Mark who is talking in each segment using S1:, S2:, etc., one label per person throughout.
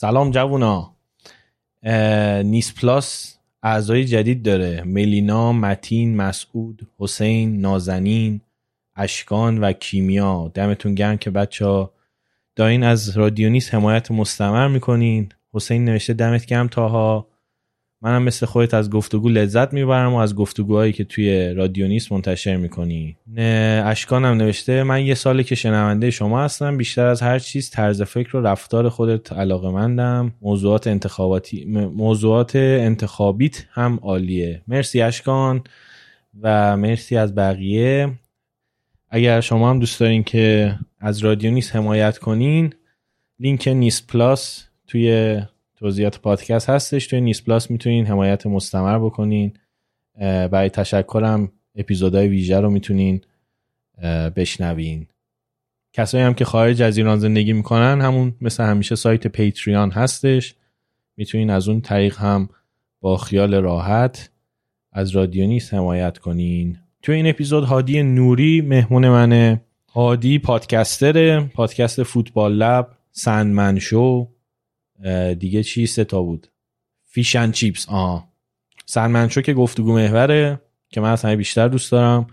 S1: سلام جوونا. نیس پلاس اعضای جدید داره. ملینا متین مسعود حسین نازنین اشکان و کیمیا. دمتون گرم که بچه ها داین از رادیونیس حمایت مستمر می‌کنین. حسین نوشته دمت گرم تاها. منم مثل خودت از گفتگو لذت می‌برم و از گفتگوهایی که توی رادیونیس منتشر می‌کنی. اشکانم نوشته من یه ساله که شنونده شما هستم بیشتر از هر چیز طرز فکر و رفتار خودت علاقه مندم موضوعات انتخاباتی موضوعات انتخابیت هم عالیه. مرسی اشکان و مرسی از بقیه. اگر شما هم دوست دارین که از رادیونیس حمایت کنین لینک نیس plus توی توضیحات پادکست هستش توی نیس plus می‌تونین حمایت مستمر بکنین. برای تشکرم اپیزودهای ویژه رو می‌تونین بشنوین. کسایی هم که خارج از ایران زندگی می‌کنن همون مثل همیشه سایت Patreon هستش. می‌تونین از اون طریق هم با خیال راحت از رادیو نیست حمایت کنین. توی این اپیزود هادی نوری مهمون منه. هادی پادکستره. پادکست فوتبال لب سندمن شو. دیگه چی سه تا بود؟ فیشن چیپس آه سنمنشو که گفتگو محوره که من از بیشتر دوست دارم.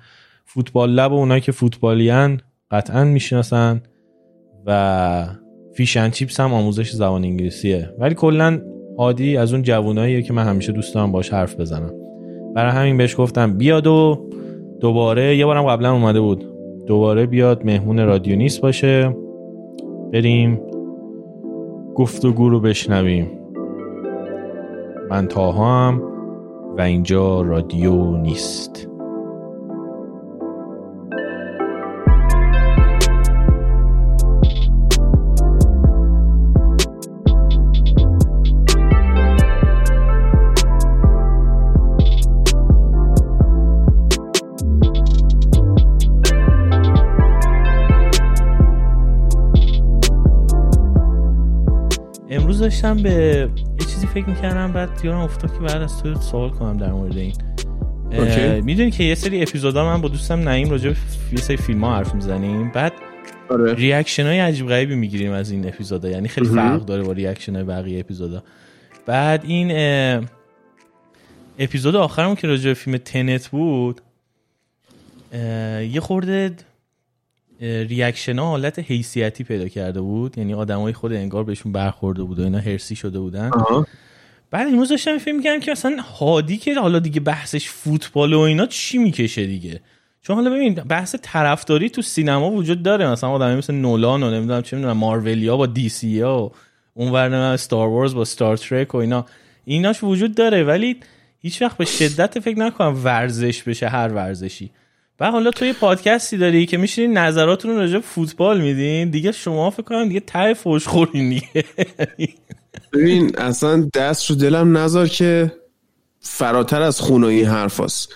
S1: فوتبال لب و اونایی که فوتبالیان قطعا می‌شناسن. و فیشن چیپس هم آموزش زبان انگلیسیه. ولی کلا عادی از اون جووناییه که من همیشه دوست دارم باش حرف بزنم. برای همین بهش گفتم بیاد و دوباره یه بارم قبلا اومده بود. دوباره بیاد مهمون رادیو نیست باشه. بریم. گفتگو رو بشنویم. من تاها هم و اینجا رادیو نیست. داشتم به یه چیزی فکر می‌کردم بعد یادم افتاد که بعد از تو سوال کنم در مورد این. می‌دونی که یه سری اپیزودا من با دوستم نعیم راجع به یه سری فیلم ها حرف می‌زنیم. بعد آره. reaction های عجیب غریبی می‌گیریم از این اپیزودا یعنی خیلی فرق داره با reaction های بقیه اپیزودا بعد این اپیزود آخرمون که راجع به فیلم Tenet بود یه خورده reaction ها حالت حیثیتی پیدا کرده بود. یعنی آدمای خود انگار بهشون برخورده بود و اینا حرصی شده بودن. بعد امروز داشتم فیلم می‌کردم که مثلا هادی که حالا دیگه بحثش فوتبال و اینا چی می‌کشه دیگه؟ چون حالا ببین بحث طرفداری تو سینما وجود داره. مثلا آدمی مثل نولان و نمی‌دونم چه می‌دونم مارولیا با دی سی و اون ورنه استار وارز با ستار ترک و اینا. ایناش وجود داره. ولی هیچ وقت به شدت فکر نکنم ورزش بشه هر ورزشی. و حالا تو یه پادکستی داری که میشینین نظراتتون رو راجع فوتبال میدین دیگه شما فکر کنم دیگه ته فوش خورین دیگه
S2: ببین اصلا دست رو دلم نذار که فراتر از خونه این حرف هست.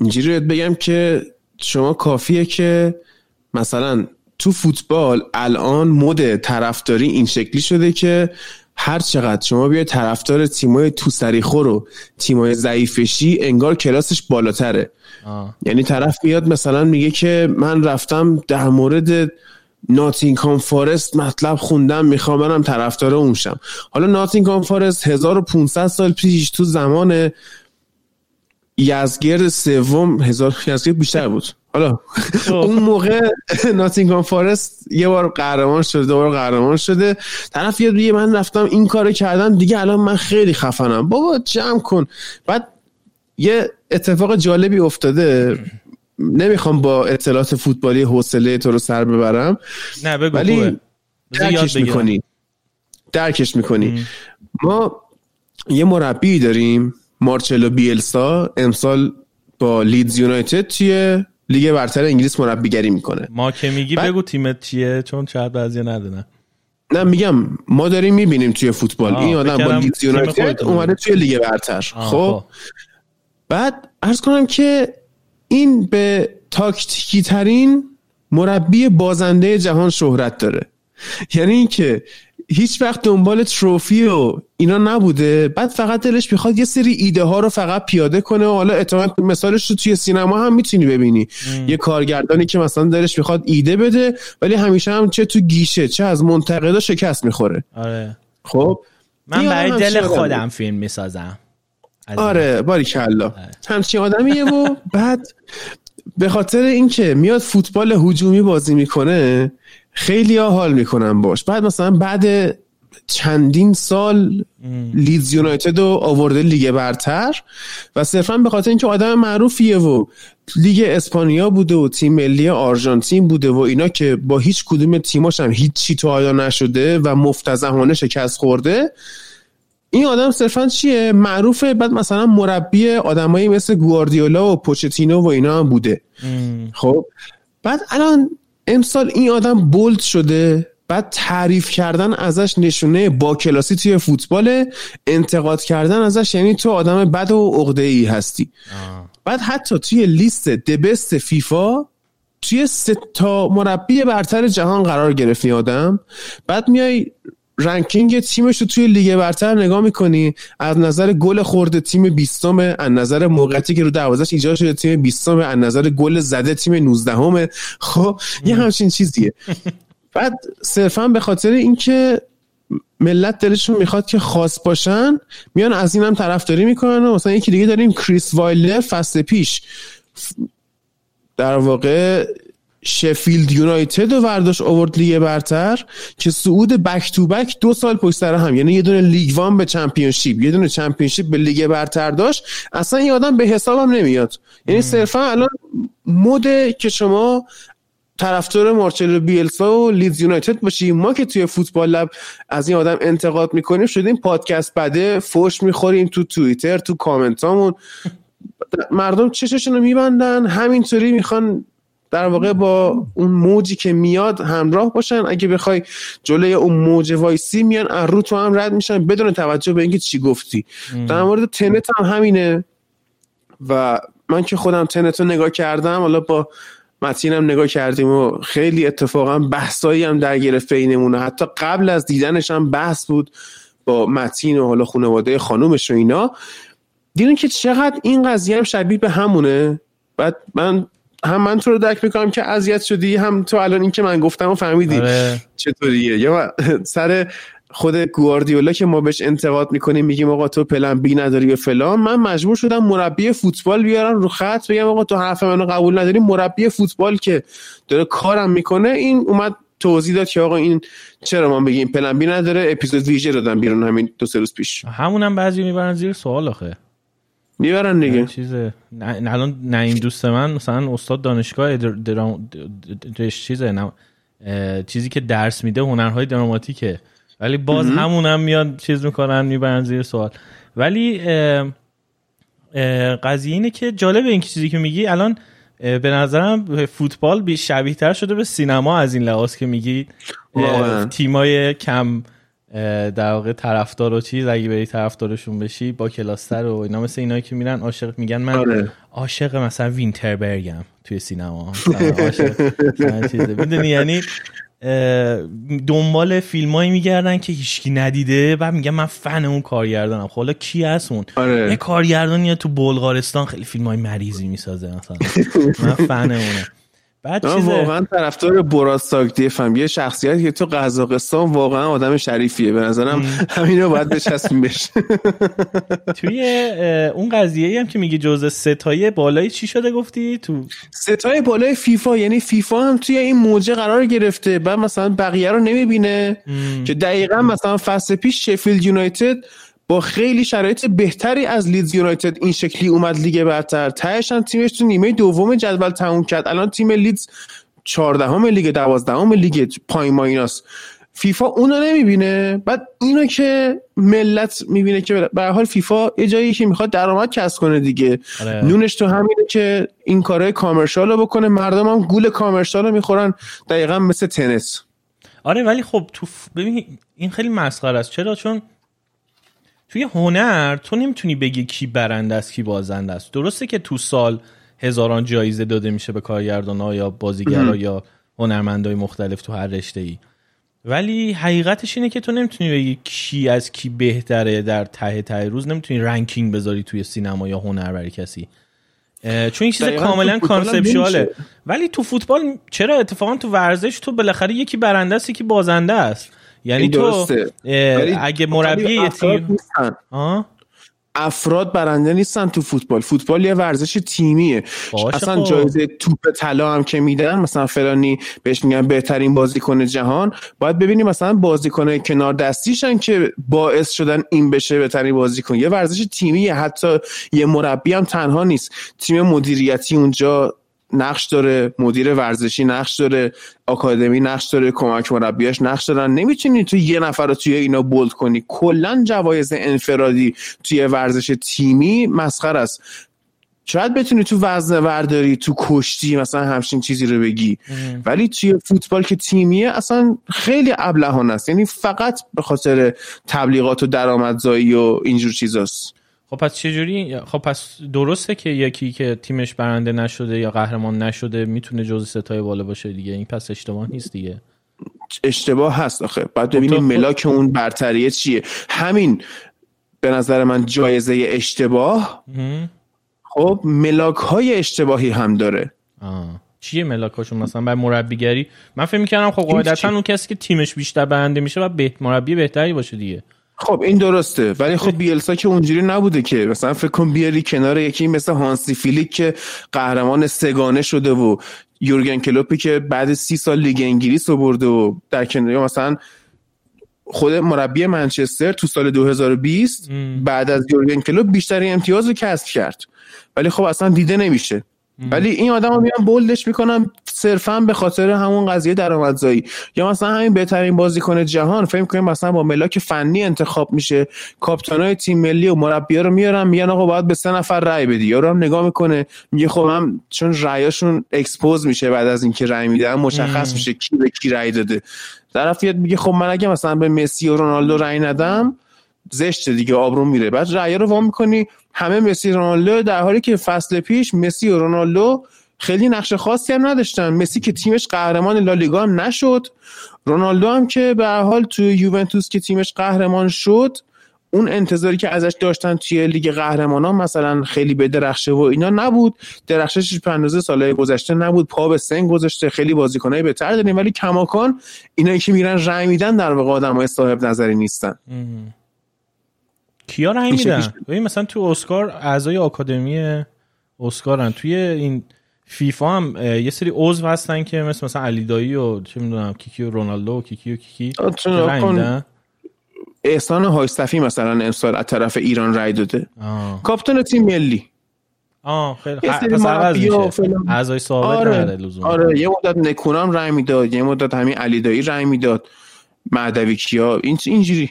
S2: اینجوری بگم که شما کافیه که مثلا تو فوتبال الان مد طرفداری این شکلی شده که هر چقدر شما بیاید طرفدار تیمای تو سریخور و تیمای ضعیفشی انگار کلاسش بالاتره. یعنی طرف میاد مثلا میگه که من رفتم در مورد ناتینگهام فارست مطلب خوندم می‌خوام منم طرفدار اونشم حالا ناتینگهام فارست 1500 سال پیش تو زمان یزگرد سوم هزار یزگرد بیشتر بود. حالا خب. اون موقع ناتینگهام فارست یه بار قهرمان شده دوباره قهرمان شده. طرف یاد دیگه من رفتم این کارو کردم. دیگه الان من خیلی خفنم. بابا جمع کن. بعد یه اتفاق جالبی افتاده. نمی‌خوام با اطلاعات فوتبالی حوصله تو رو سر ببرم.
S1: نه بگو
S2: ولی درکش می‌کنی. درکش می‌کنی. ما یه مربی داریم مارچلو بیلسا. امسال با لیدز یونایتد توی لیگ برتر انگلیس مربیگری می‌کنه.
S1: ما که میگی بگو تیمت چیه چون شاید بعضی ندونن.
S2: نه میگم ما داریم می‌بینیم توی فوتبال. این آدم با لیدز یونایتد اومده توی لیگ برتر. خب؟, خب. بعد ارز کنم که این به تاکتیکی ترین مربی بازنده جهان شهرت داره. یعنی اینکه هیچ وقت دنبال تروفی و اینا نبوده. بعد فقط دلش می‌خواد یه سری ایده ها رو فقط پیاده کنه و حالا اتمام مثالش رو توی سینما هم می‌تونی ببینی. یه کارگردانی که مثلا دلش می‌خواد ایده بده ولی همیشه هم چه تو گیشه چه از منتقدا شکست می‌خوره.
S1: آره.
S2: خب؟
S1: من برای دل. خودم فیلم می‌سازم.
S2: آره باری کلا همچین آدمیه و بعد به خاطر اینکه میاد فوتبال هجومی بازی می‌کنه خیلی ها حال می‌کنن باش. بعد مثلا بعد چندین سال لیدز یونایتد رو آورده لیگ برتر و صرفا به خاطر اینکه آدم معروفیه و لیگ اسپانیا بوده و تیم ملی آرژانتین بوده و اینا که با هیچ کدوم تیماش هم هیچ چی تا حالا نشده و مفتضحانه شکست خورده این آدم صرفا چیه؟ معروفه. بعد مثلا مربی آدمایی مثل گواردیولا و پوچتینو و اینا هم بوده. خب؟ بعد الان امسال این آدم بولد شده بعد تعریف کردن ازش نشونه با کلاسی توی فوتبال انتقاد کردن ازش یعنی تو آدم بد و عقده ای هستی بعد حتی توی لیست دبست فیفا توی سه تا مربی برتر جهان قرار گرفت این آدم. بعد میای ranking تیمش رو توی لیگ برتر نگاه می‌کنی از نظر گل خورده تیم 20 از نظر موقعیتی که رو دروازش ایجاد شده تیم 20 از نظر گل زده تیم 19 خب یه همچین چیزیه. بعد صرفا به خاطر اینکه ملت دلشون می‌خواد که خاص باشن میان از این هم طرفداری می‌کنن و مثلا یکی دیگه داریم کریس وایلدر فصل پیش. در واقع شفیلد یونایتد و ورداش آورد لیگ برتر که صعود back to back دو سال پشت سر هم. یعنی یه دونه League One به Championship یه دونه Championship به لیگ برتر داشت. اصلا این آدم به حسابم نمیاد. یعنی صرفا الان مده که شما طرفدار مارچلو بیلسا و لیدز یونایتد باشی. ما که توی فوتبال لب از این آدم انتقاد می‌کنیم شدیم پادکست بده فوش می‌خوریم تو توییتر تو کامنتامون. مردم چششون رو میبندن همینطوری می‌خوان در واقع با اون موجی که میاد همراه باشن. اگه بخوای جلوی اون موج وایسی میان از رو تو هم رد میشن بدون توجه به اینکه چی گفتی. در مورد تنت هم همینه. و من که خودم تنت رو نگاه کردم حالا با متین هم نگاه کردیم و خیلی اتفاقا بحثایی هم در گرفت بینمونه حتی قبل از دیدنش هم بحث بود با متین و حالا خانواده خانومش و اینا. دیدین که چقدر این قضیه هم شبیه به همونه؟ بعد من هم من تو رو درک می‌کنم که اذیت شدی هم تو الان این که من گفتم و فهمیدی.
S1: آره.
S2: چطوریه؟ یا سر خود گواردیولا که ما بهش انتقاد می‌کنیم میگیم آقا تو پلن بی نداری و فلان من مجبور شدم مربی فوتبال بیارم رو خط بگم آقا تو حرف منو قبول نداری مربی فوتبال که داره کارم می‌کنه. این اومد توضیح داد که آقا این چرا ما بگیم پلن بی نداره اپیزود ویژه دادم بیرون همین دو سه روز پیش.
S1: همونم بعضی می‌برن زیر سوال آخه.
S2: می‌برن دیگه.
S1: چیزه نه الان نعیم دوست من مثلا استاد دانشگاه در... درام... چیزه نه... چیزی که درس میده هنرهای دراماتیکه. ولی باز همون هم میاد چیز می‌کنن می‌برن زیر سوال. ولی اه، اه، قضیه اینه که جالب این چیزی که میگی. الان به نظرم فوتبال بی شبیه تر شده به سینما از این لحاظ که میگی. تیمای کم در واقع طرفدار و چیز اگه بری طرفدارشون بشی با کلاستر و اینا مثل اینایی که میرن عاشق میگن من
S2: آره.
S1: عاشق مثلا وینتربرگم توی سینما. می‌دونی؟ یعنی دنبال فیلمایی میگردن که هیچکی ندیده بعد میگن من فن اون کارگردانم. خب حالا کی هست اون؟
S2: آره.
S1: یه کارگردانیه تو بلغارستان خیلی فیلم های مریضی می‌سازه مثلا. من فن اونه. بعد
S2: من
S1: چیزه؟
S2: واقعا طرفدار براد ساگدیف هم یه شخصیتی که تو قزاقستان واقعا آدم شریفیه. به نظرم همینو باید بچسبیم بهش.
S1: توی اون قضیه هم که میگی جزء سه تای بالایی چی شده گفتی؟ تو
S2: سه تای بالای فیفا. یعنی فیفا هم توی این موجه قرار گرفته. بعد مثلا بقیه رو نمی‌بینه. که دقیقا مثلا فصل پیش شفیلد یونایتد با خیلی شرایط بهتری از لیدز یونایتد این شکلی اومد لیگ برتر. تهش هم تیمش تو نیمه دوم جدول تموم کرد. الان تیم لیدز چهاردهم لیگ دوازدهم لیگ plus minus فیفا اونو نمی‌بینه. بعد اینو که ملت می‌بینه که به هر حال فیفا یه جایی که می‌خواد درآمد کسب کنه دیگه.
S1: آره.
S2: نونش تو همینه که این کارهای کامرشال رو بکنه. مردم هم گول کامرشال رو می‌خورن. دقیقا مثل تنس.
S1: آره ولی خب تو ف- ببین این خیلی مسخره است. چرا؟ چون توی هنر تو نمی‌تونی بگی کی برنده است کی بازنده است. درسته که تو سال هزاران جایزه داده میشه به کارگردان یا بازیگرا یا هنرمندای مختلف تو هر رشته ای ولی حقیقتش اینه که تو نمی‌تونی بگی کی از کی بهتره در ته ته روز. نمی‌تونی رنکینگ بذاری توی سینما یا هنر برای کسی چون این چیز کاملا
S2: نمیشه.
S1: ولی تو فوتبال چرا اتفاقا تو ورزش تو بالاخره یکی برنده است یکی بازنده است؟ یعنی تو اگه مربی یه تیم
S2: افراد برنده نیستن تو فوتبال. فوتبال یه ورزش تیمیه. اصلا خب. جایزه توپ طلا هم که میدن مثلا فلانی بهش میگن بهترین بازیکن جهان باید ببینیم مثلا بازیکن کنار دستیشن که باعث شدن این بشه بهترین بازیکن. یه ورزش تیمیه حتی یه مربی هم تنها نیست. تیم مدیریتی اونجا نقش داره مدیر ورزشی نقش داره آکادمی نقش داره کمک مربیاش نقش دارن. نمی‌تونی تو یه نفر رو توی اینا بولد کنی. کلا جوایز انفرادی توی ورزش تیمی مسخر است. شاید بتونی تو وزن ورداری تو کشتی مثلا همچین چیزی رو بگی. ولی توی فوتبال که تیمیه اصلا خیلی ابلهانه است. یعنی فقط به خاطر تبلیغات و درآمدزایی و اینجور چیزاست.
S1: خب پس چجوری؟ خب پس درسته که یکی که تیمش برنده نشده یا قهرمان نشده می‌تونه جز ستای بالا باشه دیگه. این پس اشتباه نیست دیگه.
S2: اشتباه هست آخه. بعد ببینیم ملاک اون برتریه چیه. همین به نظر من جایزه اشتباه. خب ملاک های اشتباهی هم داره.
S1: آه. چیه ملاکاشون مثلا؟ بر مربیگری؟ من فکر می‌کردم خب قاعدتا اون کسی که تیمش بیشتر برنده میشه و به مربی بهتری باشه دیگه.
S2: خب این درسته. ولی خب بیلسا که اونجوری نبوده که مثلا فکر کن بیاری کنار یکی مثل هانسی فلیک که قهرمان سه گانه شده و یورگن کلوپی که بعد سی سال لیگ انگلیس رو برده و در کنار مثلا خود مربی منچستر تو سال 2020 بعد از یورگن کلوپ بیشتری امتیاز رو کسب کرد. ولی خب اصلا دیده نمیشه. ولی این آدم رو میان bold ش می‌کنم صرفا به خاطر همون قضیه درآمدزایی. یا مثلا همین بهترین بازیکن جهان فکر کنیم مثلا با ملاک فنی انتخاب میشه کاپیتانای تیم ملی و مربی‌ها رو میارن میگن آقا باید به سه نفر رأی بدی. یارو هم نگاه می‌کنه میگه خب هم چون رأیاشون expose میشه بعد از اینکه رأی میدن مشخص میشه کی به کی رأی داده. طرف میگه خب من اگه مثلا به مسی و رونالدو رأی ندم زشته دیگه آبروم میره. بعد رأی رو وام می‌کنی همه مسی رونالدو در حالی که فصل پیش مسی و رونالدو خیلی نقش خاصی هم نداشتن. مسی که تیمش قهرمان لالیگا هم نشد. رونالدو هم که به حال تو یوونتوس که تیمش قهرمان شد اون انتظاری که ازش داشتن توی لیگ قهرمانان مثلا خیلی به درخشه و اینا نبود. درخشش پندازه سالهای گذشته نبود. پا به سنگ گذاشته. خیلی بازیکنای بهتر داریم. ولی کماکان اینایی که میرن رأی میدن در واقع آدمای صاحب نظری نیستن.
S1: کیا رأی میدن؟ ببین مثلا تو اسکار اعضای آکادمی اسکارن. توی این فیفا هم یه سری عضو هستن که مثل مثلا علی دایی و چه می‌دونم کیکی و رونالدو و کیکی و کیکی.
S2: احسان هایستفی مثلا امسال از طرف ایران رای داده. کاپتان تیم ملی.
S1: آه خیلی اعضای ثابت
S2: آره. آره یه مدت نکونام رای می‌داد یه مدت همین علی دایی رای می‌داد. مهدوی کیا این اینجوری.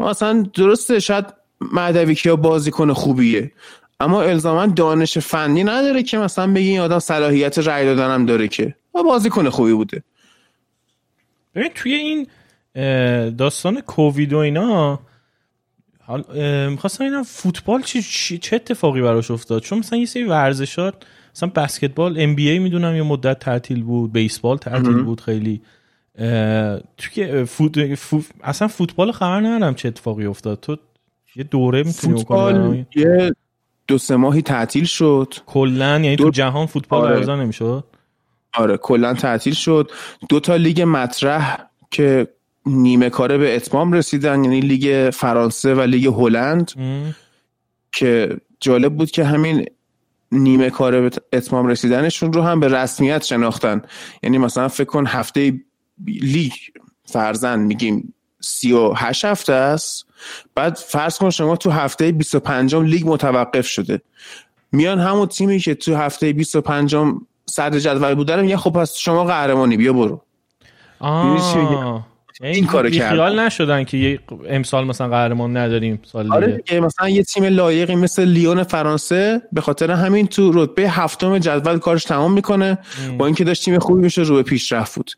S2: اصلا درسته شاید مهدوی کیا بازیکن خوبیه. اما الزاما دانش فنی نداره که مثلا بگی این آدم صلاحیت رأی دادنم داره که. بازیکن خوبی بوده.
S1: ببین توی این داستان کووید و اینا حال می‌خواستم اینا فوتبال چه, چه اتفاقی براش افتاد؟ چون مثلا یه سری ورزشات مثلا بسکتبال ام بی ای می‌دونم یه مدت تعطیل بود بیسبال تعطیل بود خیلی. توی فوت... اصلا فوتبال خبر ندارم چه اتفاقی افتاد. تو یه دوره می‌تونی
S2: فوتبال یه دو سه ماهی تعطیل شد.
S1: کلا یعنی تو جهان فوتبال آره. برگزار نمی‌شد؟
S2: آره کلا تعطیل شد. دو تا لیگ مطرح که نیمه کاره به اتمام رسیدن یعنی لیگ فرانسه و لیگ هلند. که جالب بود که همین نیمه کاره به اتمام رسیدنشون رو هم به رسمیت شناختن. یعنی مثلا فکر کن هفته لیگ فرضاً میگیم سی و هشت هفته است. بعد فرض کن شما تو هفته 25 لیگ متوقف شده. میان همون تیمی که تو هفته 25 صدر جدول بوده میگه خب پس شما قهرمانی بیا برو.
S1: این کارو کرد خیال نشدن که امسال مثلا قهرمان نداریم سال آره
S2: دیگه. مثلا یه تیم لایقی مثل لیون فرانسه به خاطر همین تو رتبه هفتم جدول کارش تمام می‌کنه. با اینکه داشت تیم خوبی میشه رو پیشرفت بود.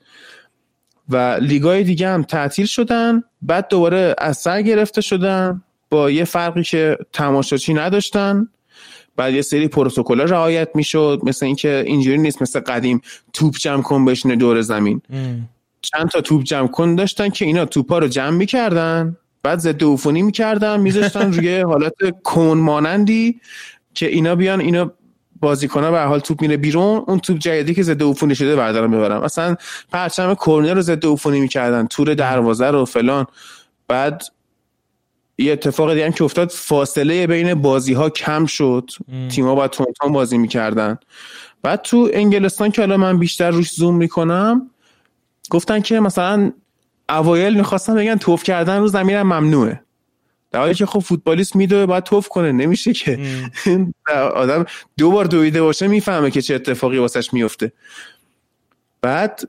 S2: و لیگای دیگه هم تعطیل شدن. بعد دوباره از سر گرفته شدن با یه فرقی که تماشاچی نداشتن. بعد یه سری پروتکل رعایت می‌شد. مثل اینکه اینجوری نیست مثل قدیم توپ جمع کن بشینه دور زمین. چند تا توپ جمع کن داشتن که اینا توپا رو جمع می‌کردن. بعد ضد عفونی می‌کردن میذاشتن روی حالت کون مانندی که اینا بیان اینا بازیکن‌ها به حال توپ میره بیرون. اون توپ جدیدی که ضد عفونی شده بردارن ببرن مثلا پرچم کرنر رو ضد عفونی می‌کردن تور دروازه رو فلان. بعد یه اتفاق دیگه هم که افتاد فاصله بین بازی ها کم شد. تیم‌ها باید تندتند بازی می‌کردن. بعد تو انگلستان که حالا من بیشتر روش زوم می‌کنم گفتن که مثلا اوایل می‌خواستن بگن تف کردن رو زمین ممنوعه. در حالی که خب فوتبالیست میدوه باید تف کنه نمیشه که. آدم دو بار دویده باشه می‌فهمه که چه اتفاقی واسش میفته بعد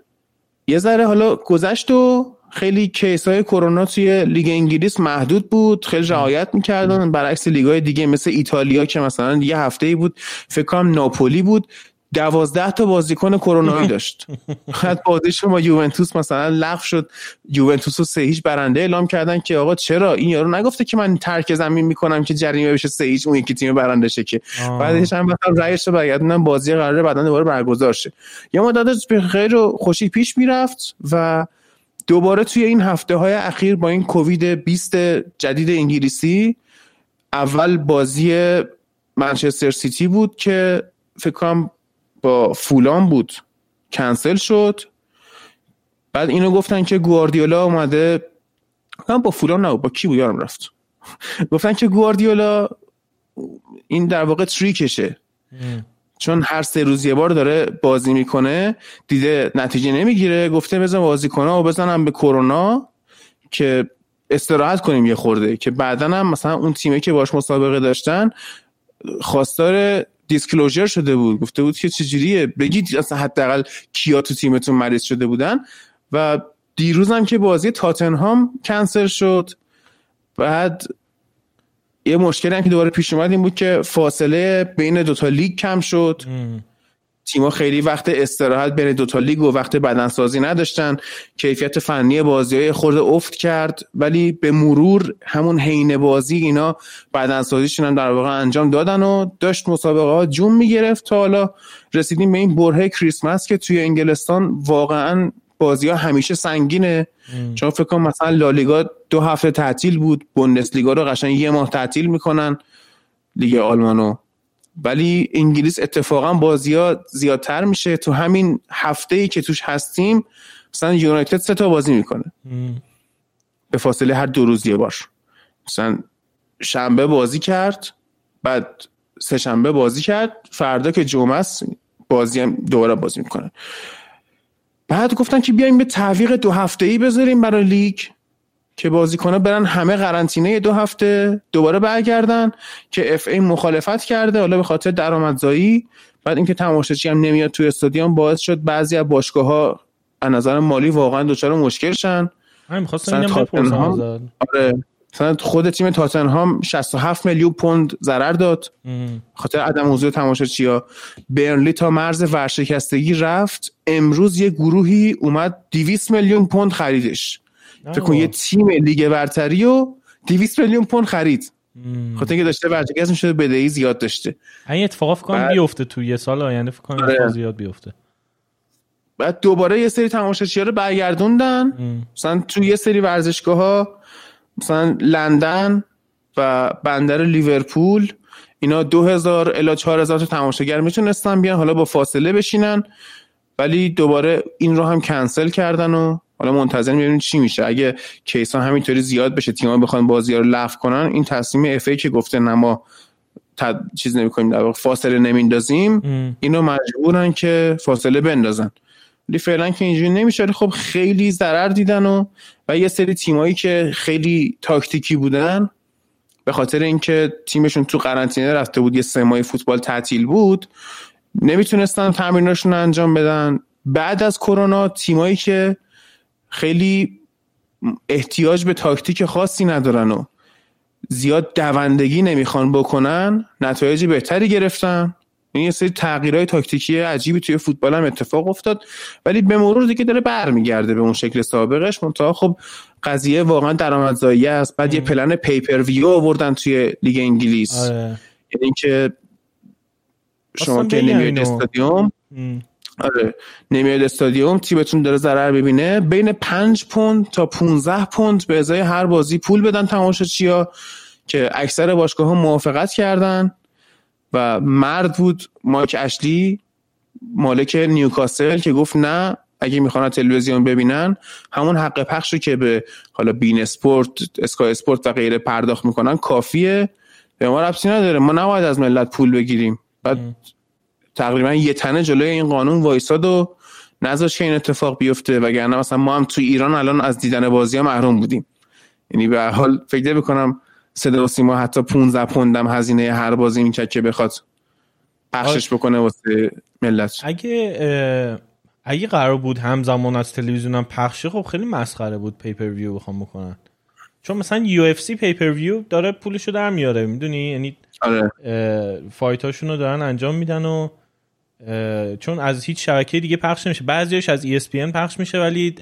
S2: یه ذره حالا گذشت و خیلی case های کرونا توی لیگ انگلیس محدود بود. خیلی رعایت می‌کردن. برعکس لیگ های دیگه مثل ایتالیا که مثلا یه هفته ای بود فکر کنم ناپولی بود. دوازده تا بازیکن کرونایی داشت. بعد بازی شما یوونتوس مثلا لغو شد. یوونتوس رو سه هیچ برنده اعلام کردن که آقا چرا؟ این یارو نگفته که من ترک زمین می‌کنم که جریمه بشه سه هیچ اون یکی تیم برنده شه که. بعدش هم مثلا رأیش رو برگردونن بازی قراره بعدا دوباره برگزار شه. یه مدت به خیر و خوشی پیش می‌رفت و دوباره توی این هفته های اخیر با این کووید 20 جدید انگلیسی اول بازی منچستر سیتی بود که فکر کنم با فولان بود. کنسل شد. بعد اینو گفتن که گواردیولا اومده. با فولان نه با کی بود؟ یارم رفت. گفتن که گواردیولا این در واقع تریکشه. چون هر سه روز یه بار داره بازی می‌کنه دیده نتیجه نمی‌گیره. گفته بزن بازی کنه و بزنم به کرونا که استراحت کنیم یه خورده. که بعدا هم مثلا اون تیمه که باش مسابقه داشتن خواستار دیسکلوژر شده بود. گفته بود که چجوریه بگید اصلا حداقل کیا تو تیمتون مریض شده بودن. و دیروز هم که بازی تاتنهام کنسل شد. بعد یه مشکلی هم که دوباره پیش اومد این بود که فاصله بین دوتا لیگ کم شد. تیما خیلی وقت استراحت بین دوتا لیگ و وقت بدنسازی نداشتن. کیفیت فنی بازی های خورده افت کرد. ولی به مرور همون حین بازی اینا بدنسازیشون هم در واقع انجام دادن و داشت مسابقه ها جون می‌گرفت. تا حالا رسیدیم به این برهه کریسمس که توی انگلستان واقعا بازی ها همیشه سنگینه. چون فکر کنم مثلا لالیگا دو هفته تعطیل بود. بوندسلیگا رو قشنگ یه ماه تعطیل می‌کنن. لیگ آلمانو. ولی انگلیس اتفاقا بازی ها زیادتر میشه. تو همین هفته ای که توش هستیم مثلا یونایتد سه تا بازی می‌کنه. به فاصله هر دو روز یه بار مثلا شنبه بازی کرد بعد سه شنبه بازی کرد. فردا که جمعه است بازی هم دوباره بازی می‌کنه. بعد گفتن که بیایم به تعویق دو هفته ای بذاریم برای لیگ. که بازیکن‌ها برن همه قرنطینه دو هفته دوباره برگردن که اف ای مخالفت کرده حالا به خاطر درآمدزایی. بعد اینکه تماشاچی هم نمیاد توی استادیوم باعث شد بعضی از باشگاه‌ها از نظر مالی واقعا دچار مشکل شن
S1: من می‌خواستم
S2: آره. مثلا خود تیم تاتنهام 67 میلیون پوند ضرر داد. خاطر عدم حضور تماشاچی‌ها. برنلی تا مرز ورشکستگی رفت. امروز یه گروهی اومد 200 میلیون پوند خریدش. فکر کن یه تیم لیگ برتری و 200 میلیون پوند خرید. خاطر اینکه داشته ورشکست می‌شده بدهی زیاد داشته.
S1: این اتفاقا فکر کنم بیفته تو یه سال آینده فکر کنم آره. زیاد بیفته.
S2: بعد دوباره یه سری تماشاچی‌ها رو برگردوندن. مثلا تو یه سری ورزشگاه ها مثلا لندن و بندر لیورپول اینا 2000 الی 4000 تا تماشاگر می‌تونستن بیان حالا با فاصله بشینن ولی دوباره این رو هم کنسل کردن و حالا منتظر می‌بینیم چی میشه. اگه کیسا همینطوری زیاد بشه تیم‌ها بخوان بازی رو لغو کنن این تصمیم اف که گفته نه ما تد... چیز نمی‌کنیم در فاصله نمیندازیم اینو مجبورن که فاصله بندازن. ولی فعلا که اینجوری نمیشه. خب خیلی ضرر دیدن و و یه سری تیمایی که خیلی تاکتیکی بودن به خاطر اینکه تیمشون تو قرنطینه رفته بود یه سه ماه فوتبال تعطیل بود نمی‌تونستن تمریناشون انجام بدن. بعد از کرونا تیمایی که خیلی احتیاج به تاکتیک خاصی ندارن و زیاد دوندگی نمی‌خوان بکنن نتایج بهتری گرفتن. این یه سری تغییرهای تاکتیکی عجیبی توی فوتبال هم اتفاق افتاد. ولی به مرور دیگه داره برمیگرده به اون شکل سابقش. منتها خب قضیه واقعا درآمدزایی است. بعد یه plan pay-per-view آوردن توی لیگ انگلیس. آره. یعنی اینکه شما که نمیاد استادیوم آره نمیاد استادیوم تیمتون داره ضرر ببینه بین 5 پوند تا 15 پوند به ازای هر بازی پول بدن تماشاچیا که اکثر باشگاه ها موافقت کردن و مرد بود مایک اشلی مالک نیوکاسل که گفت نه اگه می‌خوان تلویزیون ببینن همون حق پخش رو که به حالا beIN Sports Sky Sports و غیره پرداخت می‌کنن کافیه. به ما ربطی نداره. ما نباید از ملت پول بگیریم. بعد تقریبا یه تنه جلوی این قانون وایساد و نذاش که این اتفاق بیفته وگرنه مثلا ما هم تو ایران الان از دیدن بازی ها محروم بودیم. یعنی به حال فکر بکنم صدا و سیما حتی 15 پوندم هزینه هر بازی می‌کرد که بخواد پخشش بکنه واسه ملت.
S1: اگه اگه قرار بود همزمان از تلویزیون هم پخشه خب خیلی مسخره بود پیپر ویو بخوام بکنن. چون مثلا UFC pay-per-view داره پولشو در میاره می‌دونی؟ یعنی
S2: آره.
S1: fight اشون رو دارن انجام میدن و چون از هیچ شبکه دیگه پخش نمیشه. بعضیش از ESPN پخش میشه ولی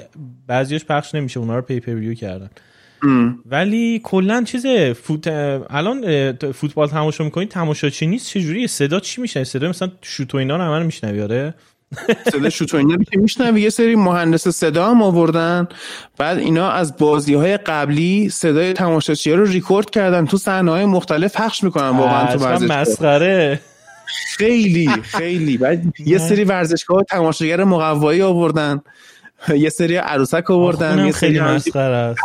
S1: بعضیش پخش نمیشه. اونا رو pay-per-view کردن. ولی کلا چیزه فوت الان فوتبال تماشا می‌کنید تماشاچی نیست چجوری؟ صدا چی میشه؟ صدا مثلا شوت و اینا رو همه میشنوی آره؟
S2: صدا شوت و اینا میشنوی. یه سری مهندس صدا هم آوردن. بعد اینا از بازی های قبلی صدای تماشاچی رو ریکورد کردن. تو صحنه های مختلف پخش می‌کنن واقعا تو
S1: مسخره.
S2: خیلی خیلی. بعد یه سری ورزشگاه تماشاگر مقوایی آوردن. یه سری عروسک آوردن یه
S1: است.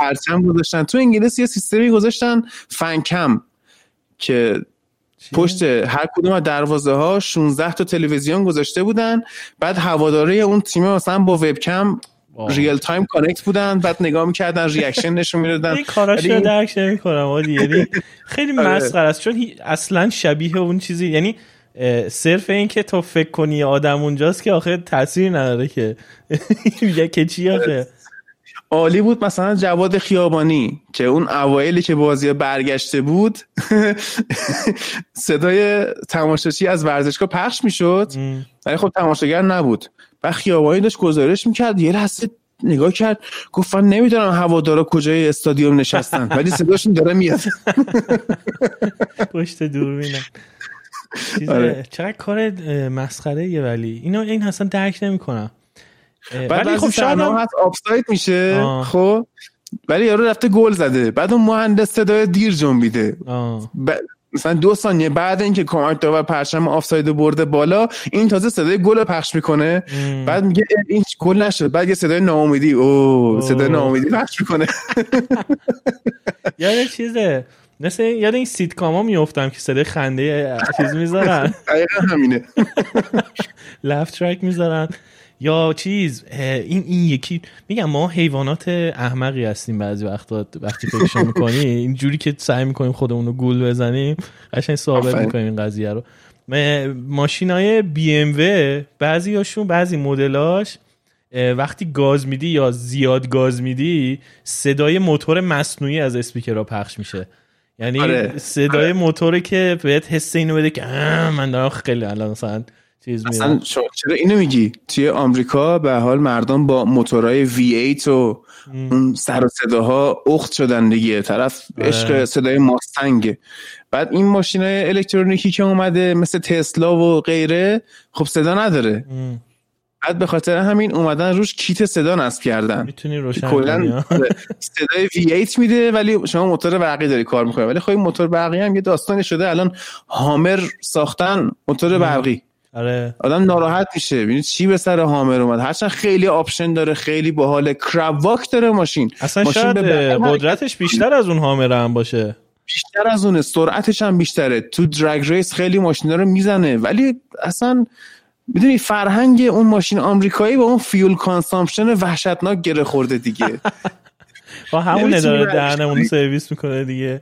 S2: پرچم گذاشتن. تو انگلیس یه سیستمی گذاشتن فنکم که پشت هر کدوم از دروازه ها 16 تا تلویزیون گذاشته بودن. بعد هواداره اون تیم مثلا با webcam real-time connect بودن. بعد نگاه می‌کردن reaction نشون می‌دادن.
S1: این کاراش رو درک نمی‌کنم یعنی خیلی مسخره است. چون اصلا شبیه اون چیزی یعنی صرف این که تو فکر کنی آدم اونجاست که آخه تاثیر نداره که. میگه که چی آخه؟
S2: عالی بود مثلا جواد خیابانی که اون اوایلی که بازی برگشته بود صدای تماشاچی از ورزشگاه پخش می‌شد. ولی خب تماشاگر نبود. و خیابانی داشت گزارش می‌کرد یه لحظه نگاه کرد گفت من نمی‌دونم هوادارا کجای استادیوم نشستن ولی صداشون داره میاد.
S1: پشت دوربینم. آره. چقدر کار مسخره یه ولی. اینو این اصلا درک نمی‌کنم.
S2: ولی خب شاید هم هست آفساید میشه خب؟ ولی یارو رفته گل زده. بعد اون مهندس صدای دیر جنبیده. ب... مثلا دو ثانیه بعد اینکه کمک داور پرچم آفساید برده بالا این تازه صدای گل پخش می‌کنه. بعد میگه این گل نشد. بعد یه صدای ناامیدی. او صدای ناامیدی پخش می‌کنه.
S1: یعنی چیزه؟ مثل یاد این سیت کاما میفتم که صدای خنده چیز می‌ذارن.
S2: دقیقا همینه.
S1: laugh track می‌ذارن. یا چیز این این یکی میگم ما حیوانات احمقی هستیم بعضی وقتا وقتی فکرشو می‌کنی این جوری که سعی می‌کنیم خودمون رو گول بزنیم قشنگ ثابت می‌کنیم این قضیه رو. ماشین های بی ام و بعضی هاشون بعضی مدلاش وقتی گاز میدی یا زیاد گاز میدی صدای موتور مصنوعی از اسپیکرها پخش میشه. یعنی آره. صدای آره. موتوره که بهت حس اینو بده که من دارم خیلی الان مثلا چیز
S2: اصلا چرا اینو میگی؟ توی آمریکا به حال مردم با موتورهای V8 و اون سر و صداها اخت شدن دیگه. طرف آره. عشق صدای ماستنگه بعد این ماشین الکترونیکی که اومده مثل تسلا و غیره خب صدا نداره. بعد به خاطر همین اومدن روش کیت صدا نصب کردن.
S1: می‌تونی روشن
S2: کلا صدای V8 میده ولی شما موتور برقی داری کار می‌کنه ولی خب موتور برقی هم یه داستانی شده الان هامر ساختن موتور برقی
S1: آره.
S2: آدم ناراحت میشه. ببینید چی به سر هامر اومد؟ هرچند خیلی option داره خیلی باحال. crab walk داره ماشین.
S1: اصلا
S2: ماشین
S1: شاید قدرتش بیشتر از اون هامر هم باشه.
S2: بیشتر از اونه. سرعتش هم بیشتره. تو drag race خیلی ماشینا رو می‌زنه. ولی اصلا می‌دونی فرهنگ اون ماشین آمریکایی با اون fuel consumption وحشتناک گره خورده دیگه.
S1: با همونا داره دهنمون سرویس می‌کنه دیگه.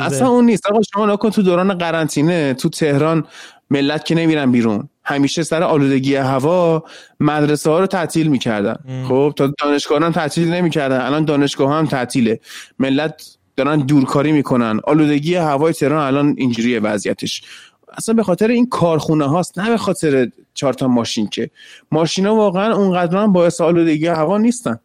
S2: اصلا اون نیست. آقا شما نگا کن تو دوران قرنطینه تو تهران ملت که نمیرن بیرون. همیشه سر آلودگی هوا مدرسه ها رو تعطیل می‌کردن. خب تا دانشگاه هم تعطیل نمی‌کردن. الان دانشگاه هم تعطیله. ملت دارن دورکاری می‌کنن. آلودگی هوای تهران الان اینجوریه وضعیتش. اصلا به خاطر این کارخونه هاست نه به خاطر چهار تا ماشین که. ماشینا واقعا اونقدر هم باعث آلودگی هوا نیستن.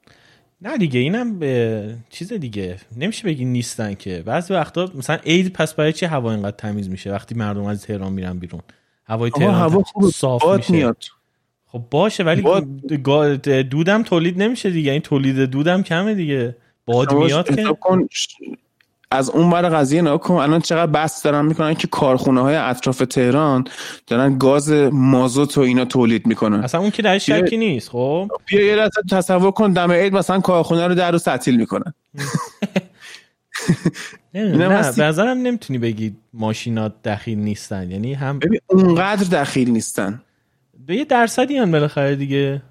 S1: نه دیگه اینم به چیز دیگه. نمیشه بگی نیستن که. بعضی وقتا مثلا عید پس برای چه هوا اینقدر تمیز میشه وقتی مردم از تهران میرن بیرون؟ هوای تهران هوا صاف میشه. میاد. خب باشه ولی دودم تولید نمیشه دیگه. این تولید دودم کمه دیگه. باد میاد که.
S2: از اون بر قضیه نگاه کن الان چقدر بحث دارن می‌کنن که کارخونه های اطراف تهران دارن گاز مازوت و اینا تولید می‌کنن.
S1: اصلا اون که در شکی نیست خب؟
S2: بیا یه لحظه تصور کن دم عید مثلا کارخونه رو در رو تعطیل می‌کنن.
S1: نه به نظرم نمی‌تونی بگی ماشینات دخیل نیستن یعنی هم
S2: ببین اونقدر دخیل نیستن.
S1: به یه درصدی هم بالاخره دیگه.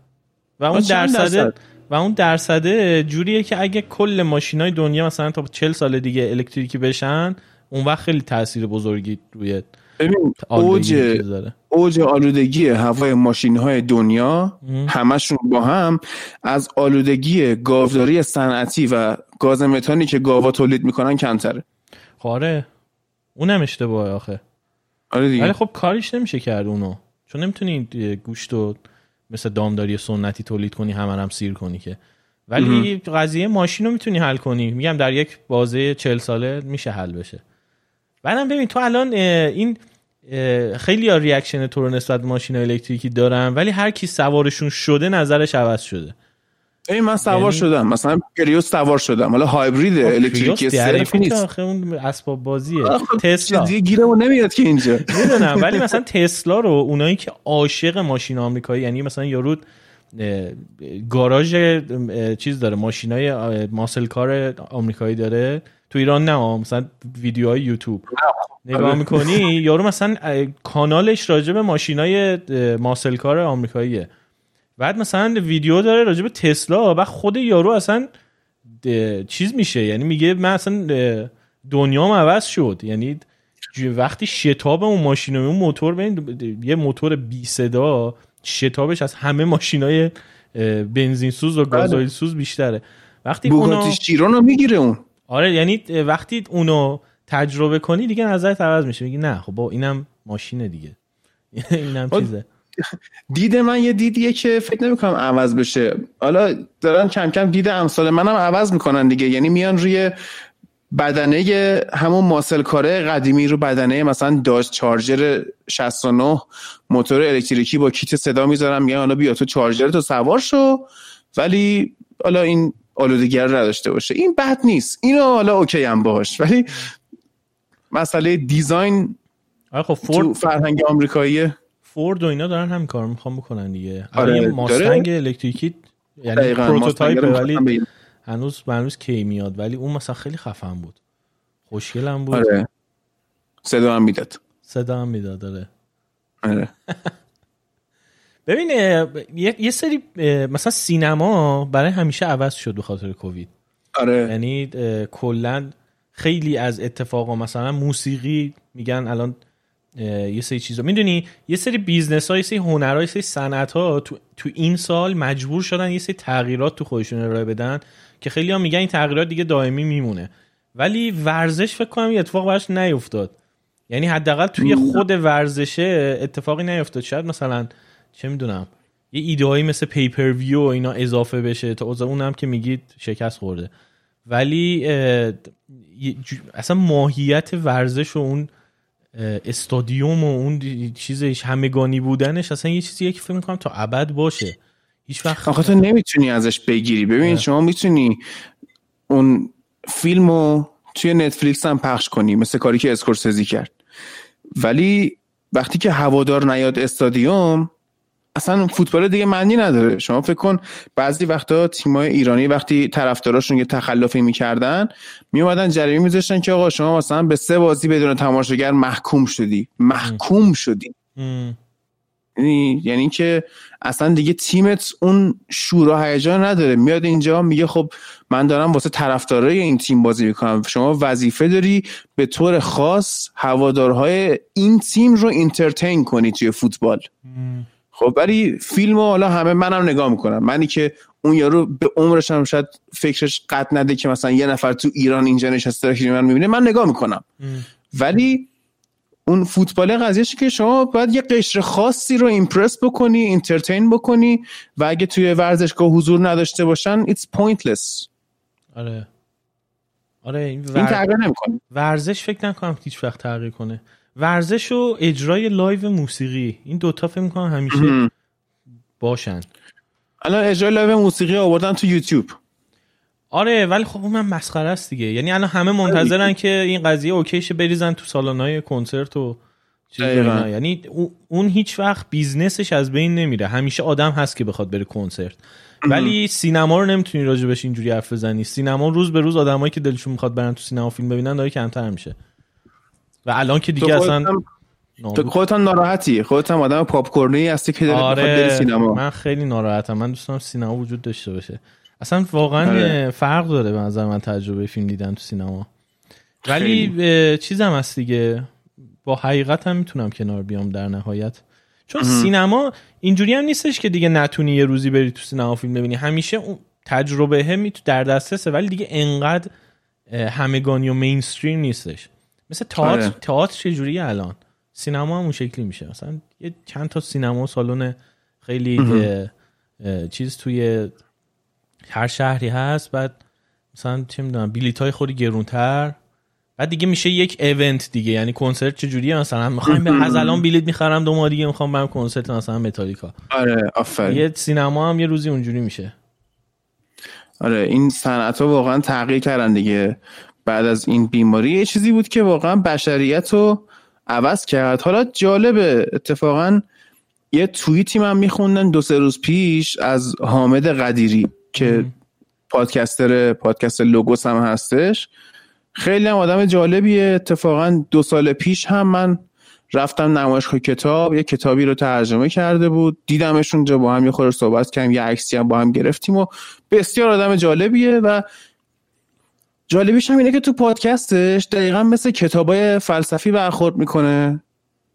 S1: و اون درصده و اون درصده جوریه که اگه کل ماشینای دنیا مثلا تا 40 سال دیگه الکتریکی بشن اون وقت خیلی تاثیر بزرگی روی
S2: اوج اوج آلودگی هوای ماشین های دنیا همشون با هم از آلودگی گاوداری صنعتی و گاز متانی که گاوا تولید می‌کنن کمتره.
S1: آره. اونم اشتباهه آخه.
S2: آره دیگه.
S1: ولی خب کاریش نمیشه کرد اونو. چون نمی‌تونی گوشت و مثل دامداری سنتی تولید کنی همه هم سیر کنی که. ولی قضیه ماشین رو می‌تونی حل کنی. میگم در یک بازه چل ساله میشه حل بشه. بعدم ببین تو الان این خیلی ها reaction تو رو نسبت ماشین الکتریکی دارن ولی هر کی سوارشون شده نظرش عوض شده.
S2: ای من سوار یعنی... شدم. مثلا پریوس سوار شدم. حالا هایبرید خب، الکتریکی صرف نیست.
S1: آخه اون اسباب بازیه. تسلا.
S2: دیگه گیرمون نمیاد که اینجا.
S1: می‌دونم ولی مثلا تسلا رو اونایی که عاشق ماشین آمریکایی یعنی مثلا یارو گاراژ چیز داره ماشینای ماسل کار آمریکایی داره. تو ایران نه مثلا ویدیوهای یوتیوب. نگاه آره. می‌کنی؟ یارو مثلا کانالش راجع به ماشینای ماسل کار آمریکاییه. بعد مثلا ویدیو داره راجع به تسلا و خود یارو اصلا چیز میشه. یعنی میگه من اصلا دنیام عوض شد. یعنی وقتی شتاب اون ماشین اون موتور ببین یه موتور بی صدا شتابش از همه ماشینای بنزین سوز و بله. گازوئیل سوز بیشتره. وقتی
S2: اونو رو می‌گیره اون.
S1: آره یعنی وقتی اونو تجربه کنی دیگه نظرت عوض میشه. میگی نه خب با اینم ماشینه دیگه. اینم چیزه.
S2: دید من یه دیدیه که فکر نمی‌کنم عوض بشه. حالا دارن کم کم دید امثال منم عوض می‌کنن دیگه. یعنی میان روی بدنه همون muscle car ه قدیمی رو بدنه مثلا داشت چارجر 69 موتور الکتریکی با کیت صدا می‌ذارم میگن حالا بیا تو چارجر تو سوار شو. ولی حالا این آلودگی رو نداشته باشه. این بد نیست. اینو حالا okay هم باشه ولی مسئله design
S1: خب فورد تو
S2: فرهنگ آمریکایی
S1: فورد و اینا دارن همین کار می‌خوام بکنن دیگه. آره ماستنگ الکتریکی یعنی prototype ولی هنوز هنوز کی میاد ولی اون مثلا خیلی خفن بود. خوشگل هم بود.
S2: آره. صدا هم می‌داد.
S1: صدا هم می‌داد
S2: آره. آره.
S1: ببین یه سری مثلا سینما برای همیشه عوض شد به خاطر کووید.
S2: آره.
S1: یعنی کلا خیلی از اتفاقا مثلا موسیقی میگن الان یه سری چیزا. می‌دونی یه سری business ها یه سری هنرها یه سری صنعت ها تو, تو این سال مجبور شدن یه سری تغییرات تو خودشون ارائه بدن که خیلی ها میگن این تغییرات دیگه دائمی میمونه. ولی ورزش فکر کنم یه اتفاق براش نیفتاد. یعنی حداقل توی خود ورزشه اتفاقی نیفتاد. شاید مثلا چه می‌دونم یه ایدهایی مثل پیپر ویو اینا اضافه بشه تا اونم که میگید شکست خورده. ولی اصلا ماهیت ورزش و اون استادیوم و اون چیزش همگانی بودنش اصلا یه چیزیه که فکر می‌کنم تا ابد باشه. هیچ وقت
S2: آخه تو نمی‌تونی ازش بگیری. ببین شما می‌تونی اون فیلمو توی نتفلیکس هم پخش کنی مثل کاری که اسکورسزی کرد. ولی وقتی که هوادار نیاد استادیوم اصلا فوتبال دیگه معنی نداره. شما فکر کن بعضی وقتا تیمای ایرانی وقتی طرفداراشون یه تخلفی می‌کردن میومدن جریمه میذاشتن که آقا شما مثلا به سه بازی بدون تماشاگر محکوم شدی. محکوم شدی. یعنی یعنی که اصلا دیگه تیمت اون شور و هیجان نداره. میاد اینجا میگه خب من دارم واسه طرفدارای این تیم بازی می‌کنم. شما وظیفه داری به طور خاص هوادارهای این تیم رو اینترتین کنی توی فوتبال. خب ولی فیلمو حالا همه منم نگاه می‌کنم. منی که اون یارو به عمرش هم شاید فکرش قد نده که مثلا یه نفر تو ایران اینجا نشسته که من می‌بینه من نگاه می‌کنم. ولی اون فوتبال قضیهش که شما باید یه قشر خاصی رو impress بکنی entertain بکنی و اگه توی ورزشگاه حضور نداشته باشن it's pointless.
S1: آره. آره این,
S2: ور... این تغییر نمی‌کنه.
S1: ورزش فکر نکنم هیچ وقت تغییر کنه. ورزش و اجرای live موسیقی. این دوتا فکر می‌کنم همیشه باشن.
S2: الان اجرای live موسیقی آوردن تو یوتیوب.
S1: آره ولی خب اون من مسخره است دیگه. یعنی الان همه منتظرن که این قضیه OK شه بریزن تو سالن‌های کنسرت و. یعنی اون هیچ وقت business ش از بین نمیره. همیشه آدم هست که بخواد بره کنسرت. ولی سینما رو نمی‌تونی راجبش اینجوری حرف بزنی. سینما روز به روز آدمایی که دلشون می‌خواد برن تو سینما فیلم ببینن داره کمتر میشه. و الان که دیگه اصلا
S2: تو خودت ناراحتی؟ خودت هم آدم پاپ کورنی هستی که
S1: آره سینما. من خیلی ناراحتم. من دوست دارم سینما وجود داشته باشه. اصلا واقعا آره. فرق داره به نظر من تجربه فیلم دیدن تو سینما. ولی چیزم هست دیگه. با حقیقت هم می‌تونم کنار بیام در نهایت. چون سینما اینجوری هم نیستش که دیگه نتونی یه روزی بری تو سینما فیلم ببینی. همیشه اون تجربه هم تو در دسترسه ولی دیگه انقدر همگانی و مینستریم نیستش. مثل تئاتر آره. تئاتر چه جوریه الان؟ سینما هم اون شکلی میشه. مثلا یه چند تا سینما سالن خیلی چیز توی هر شهری هست. بعد مثلا چه می‌دونم بلیط های خودی گرونتر. بعد دیگه میشه یک ایونت دیگه. یعنی کنسرت چجوریه؟ مثلا می‌خوایم به از الان بلیط می‌خرم دو ماه دیگه می‌خوام برم کنسرت مثلا متالیکا.
S2: آره آفر
S1: یه سینما هم یه روزی اونجوری میشه.
S2: آره این صنعت ها واقعا تغییر کردن دیگه. بعد از این بیماری یه چیزی بود که واقعا بشریت رو عوض کرد. حالا جالبه اتفاقا یه توییتی من میخوندم دو سه روز پیش از حامد قدیری که پادکستر پادکست لوگوس هم هستش. خیلی هم آدم جالبیه. اتفاقا دو سال پیش هم من رفتم نمایشگاه کتاب یه کتابی رو ترجمه کرده بود. دیدمش اونجا با هم یه خورده صحبت کردیم یه عکسی هم با هم گرفتیم و بسیار آدم جالبیه و جالبیش هم اینه که تو پادکستش دقیقا مثل کتابای فلسفی برخورد می‌کنه.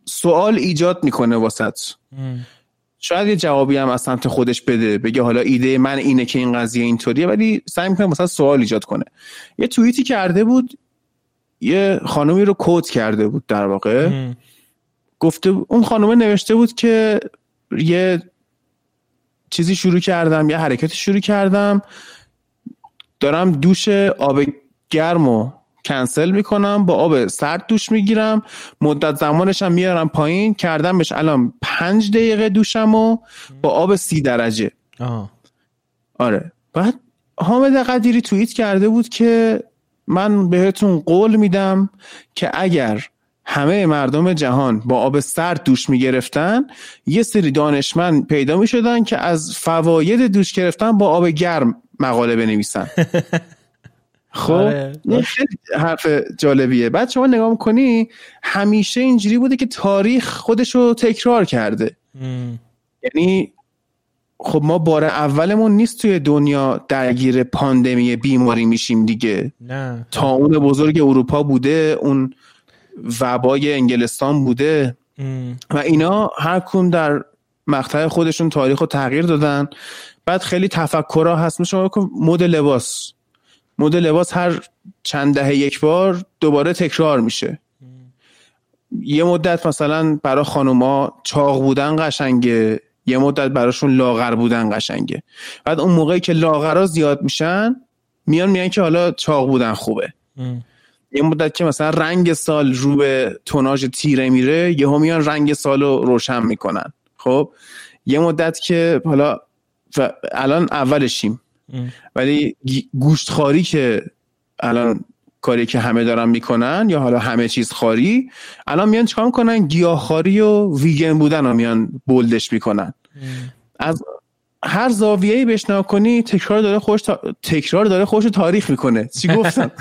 S2: سوال ایجاد می‌کنه واسط. شاید یه جوابی هم از سمت خودش بده بگه حالا ایده من اینه که این قضیه اینطوریه ولی سعی می‌کنه مثلا سوال ایجاد کنه. یه توییتی کرده بود یه خانومی رو کوت کرده بود در واقع. گفته اون خانومه نوشته بود که یه چیزی شروع کردم یه حرکتی شروع کردم. دارم دوش آب گرم و کنسل می‌کنم با آب سرد دوش می‌گیرم مدت زمانش هم میارم پایین کردمش الان پنج دقیقه دوشم و با آب سی درجه. آه. آره. بعد حامد قدیری توییت کرده بود که من بهتون قول میدم که اگر همه مردم جهان با آب سرد دوش می‌گرفتن یه سری دانشمند پیدا می‌شدن که از فواید دوش گرفتن با آب گرم مقاله بنویسن. خب آره. خیلی حرف جالبیه. بعد شما نگاه می‌کنی همیشه اینجوری بوده که تاریخ خودش رو تکرار کرده. یعنی خب ما بار اولمون نیست توی دنیا درگیر پاندمی بیماری میشیم دیگه.
S1: نه.
S2: تا اون بزرگ اروپا بوده اون وبای انگلستان بوده. و اینا هر کون در مقطع خودشون تاریخ رو تغییر دادن. بعد خیلی تفکرها هست. شما مد لباس. مد لباس هر چند دهه یک بار دوباره تکرار میشه. یه مدت مثلا برای خانوما چاق بودن قشنگه یه مدت براشون لاغر بودن قشنگه. بعد اون موقعی که لاغرا زیاد میشن میان میان که حالا چاق بودن خوبه. یه مدت که مثلا رنگ سال رو به توناژ تیره میره یه میان رنگ سال رو روشن می‌کنن. خب؟ یه مدت که حالا الان اولشیم. ولی گوشتخاری که الان کاری که همه دارن می‌کنن یا حالا همه چیز خاری الان میان چیکار می‌کنن؟ گیاهخواری و ویگن بودن رو میان بولدش می‌کنن. از هر زاویه‌ای بشنا کنی تکرار داره خوش تکرار داره خوش تاریخ می‌کنه. چی گفتم؟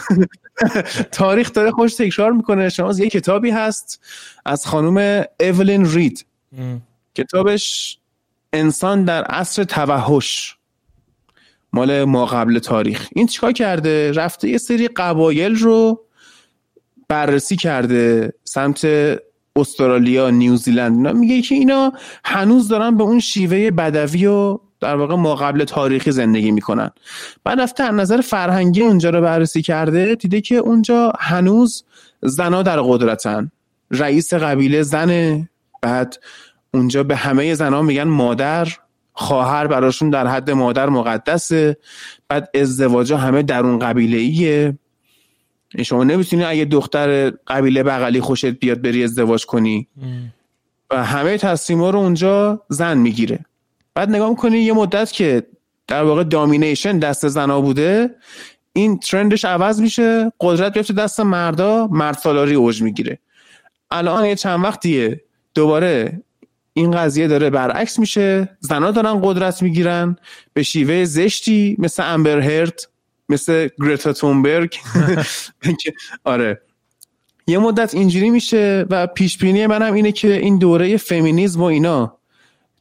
S2: تاریخ داره خوش تکرار می‌کنه. شما یه کتابی هست از خانم اولین رید. کتابش انسان در عصر توحش. مال ما قبل تاریخ. این چیکار کرده؟ رفته یه سری قبایل رو بررسی کرده. سمت استرالیا نیوزیلند. اینا میگه که اینا هنوز دارن به اون شیوه بدوی و در واقع ما قبل تاریخی زندگی می‌کنن. بعد رفته از نظر فرهنگی اونجا رو بررسی کرده دیده که اونجا هنوز زنا در قدرتن. رئیس قبیله زنه. بعد اونجا به همه زنها میگن مادر. خواهر براشون در حد مادر مقدسه. بعد ازدواج همه در اون قبیله ایه شما نمی‌تونی اگه دختر قبیله بغلی خوشت بیاد بری ازدواج کنی. و همه تصمیم رو اونجا زن می‌گیره. بعد نگاه می‌کنی یه مدت که در واقع دامینیشن دست زنا بوده این ترندش عوض میشه قدرت بیفته دست مردا مرد سالاری اوج می‌گیره. الان یه چند وقتیه دوباره این قضیه داره برعکس میشه. زنا دارن قدرت می‌گیرن. به شیوه زشتی مثل امبر هرت مثل گرتا تونبرگ. آره. یه مدت اینجوری میشه و پیش بینی منم اینه که این دوره فمینیزم و اینا